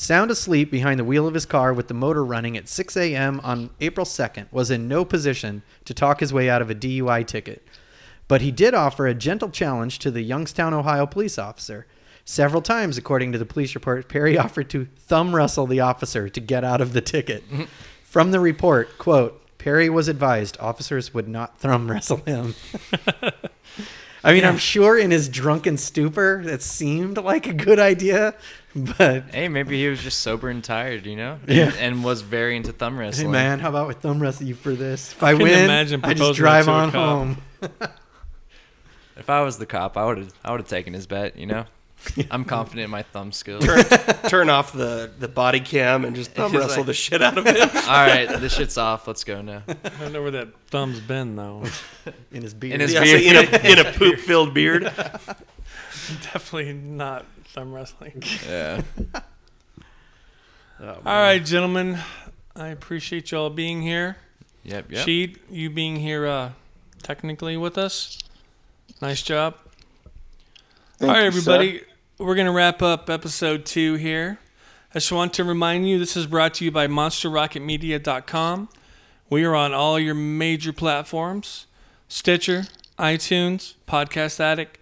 [SPEAKER 2] sound asleep behind the wheel of his car with the motor running at 6 a.m. on April 2nd, was in no position to talk his way out of a DUI ticket. But he did offer a gentle challenge to the Youngstown, Ohio police officer. Several times, according to the police report, Perry <laughs> offered to thumb wrestle the officer to get out of the ticket. <laughs> From the report, quote, Perry was advised officers would not thumb wrestle him. <laughs> I mean, I'm sure in his drunken stupor that seemed like a good idea, <laughs> but
[SPEAKER 4] Hey, maybe he was just sober and tired, you know?
[SPEAKER 2] Yeah.
[SPEAKER 4] And, and was very into thumb
[SPEAKER 2] hey
[SPEAKER 4] wrestling.
[SPEAKER 2] man, how about we thumb wrestle you for this? If I,
[SPEAKER 1] couldn't
[SPEAKER 2] win,
[SPEAKER 1] imagine
[SPEAKER 2] I just drive
[SPEAKER 1] that to a
[SPEAKER 2] on home. <laughs>
[SPEAKER 4] If I was the cop, I would have I would have taken his bet, you know? I'm confident in my thumb skills.
[SPEAKER 3] Turn, turn off the, the body cam and just thumb
[SPEAKER 4] He's
[SPEAKER 3] wrestle
[SPEAKER 4] like-
[SPEAKER 3] the shit out of him. <laughs>
[SPEAKER 4] All right, this shit's off. Let's go now.
[SPEAKER 1] I don't know where that thumb's been though.
[SPEAKER 2] In his beard.
[SPEAKER 4] In his
[SPEAKER 3] Yeah, so in a in a poop filled beard. <laughs>
[SPEAKER 1] Definitely not thumb wrestling.
[SPEAKER 4] Yeah. <laughs> Oh,
[SPEAKER 1] All right, gentlemen. I appreciate y'all being here.
[SPEAKER 4] Yep. Yep.
[SPEAKER 1] Sheed, you being here uh, technically with us. Nice job.
[SPEAKER 5] Thank
[SPEAKER 1] All right,
[SPEAKER 5] you, sir.
[SPEAKER 1] everybody. We're going to wrap up episode two here. I just want to remind you this is brought to you by MonsterRocketMedia.com. We are on all your major platforms Stitcher, iTunes, Podcast Addict.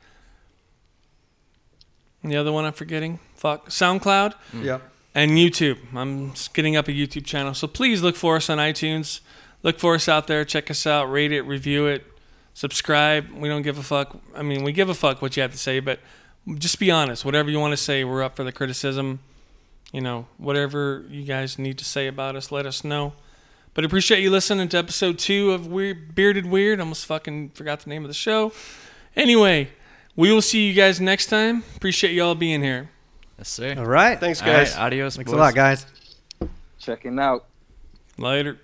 [SPEAKER 1] And the other one I'm forgetting? Fuck. SoundCloud mm.
[SPEAKER 2] Yep.
[SPEAKER 1] and YouTube. I'm getting up a YouTube channel. So please look for us on iTunes. Look for us out there. Check us out. Rate it, review it, subscribe. We don't give a fuck. I mean, we give a fuck what you have to say, but just be honest. Whatever you want to say, we're up for the criticism. You know, whatever you guys need to say about us, let us know. But appreciate you listening to episode two of Weird Bearded Weird. Almost fucking forgot the name of the show. Anyway, we will see you guys next time. Appreciate y'all being here.
[SPEAKER 4] Yes, sir.
[SPEAKER 2] All right.
[SPEAKER 3] Thanks,
[SPEAKER 4] All right,
[SPEAKER 3] guys.
[SPEAKER 4] adios.
[SPEAKER 2] Thanks
[SPEAKER 4] boys.
[SPEAKER 2] a lot, guys.
[SPEAKER 5] Checking out.
[SPEAKER 1] Later.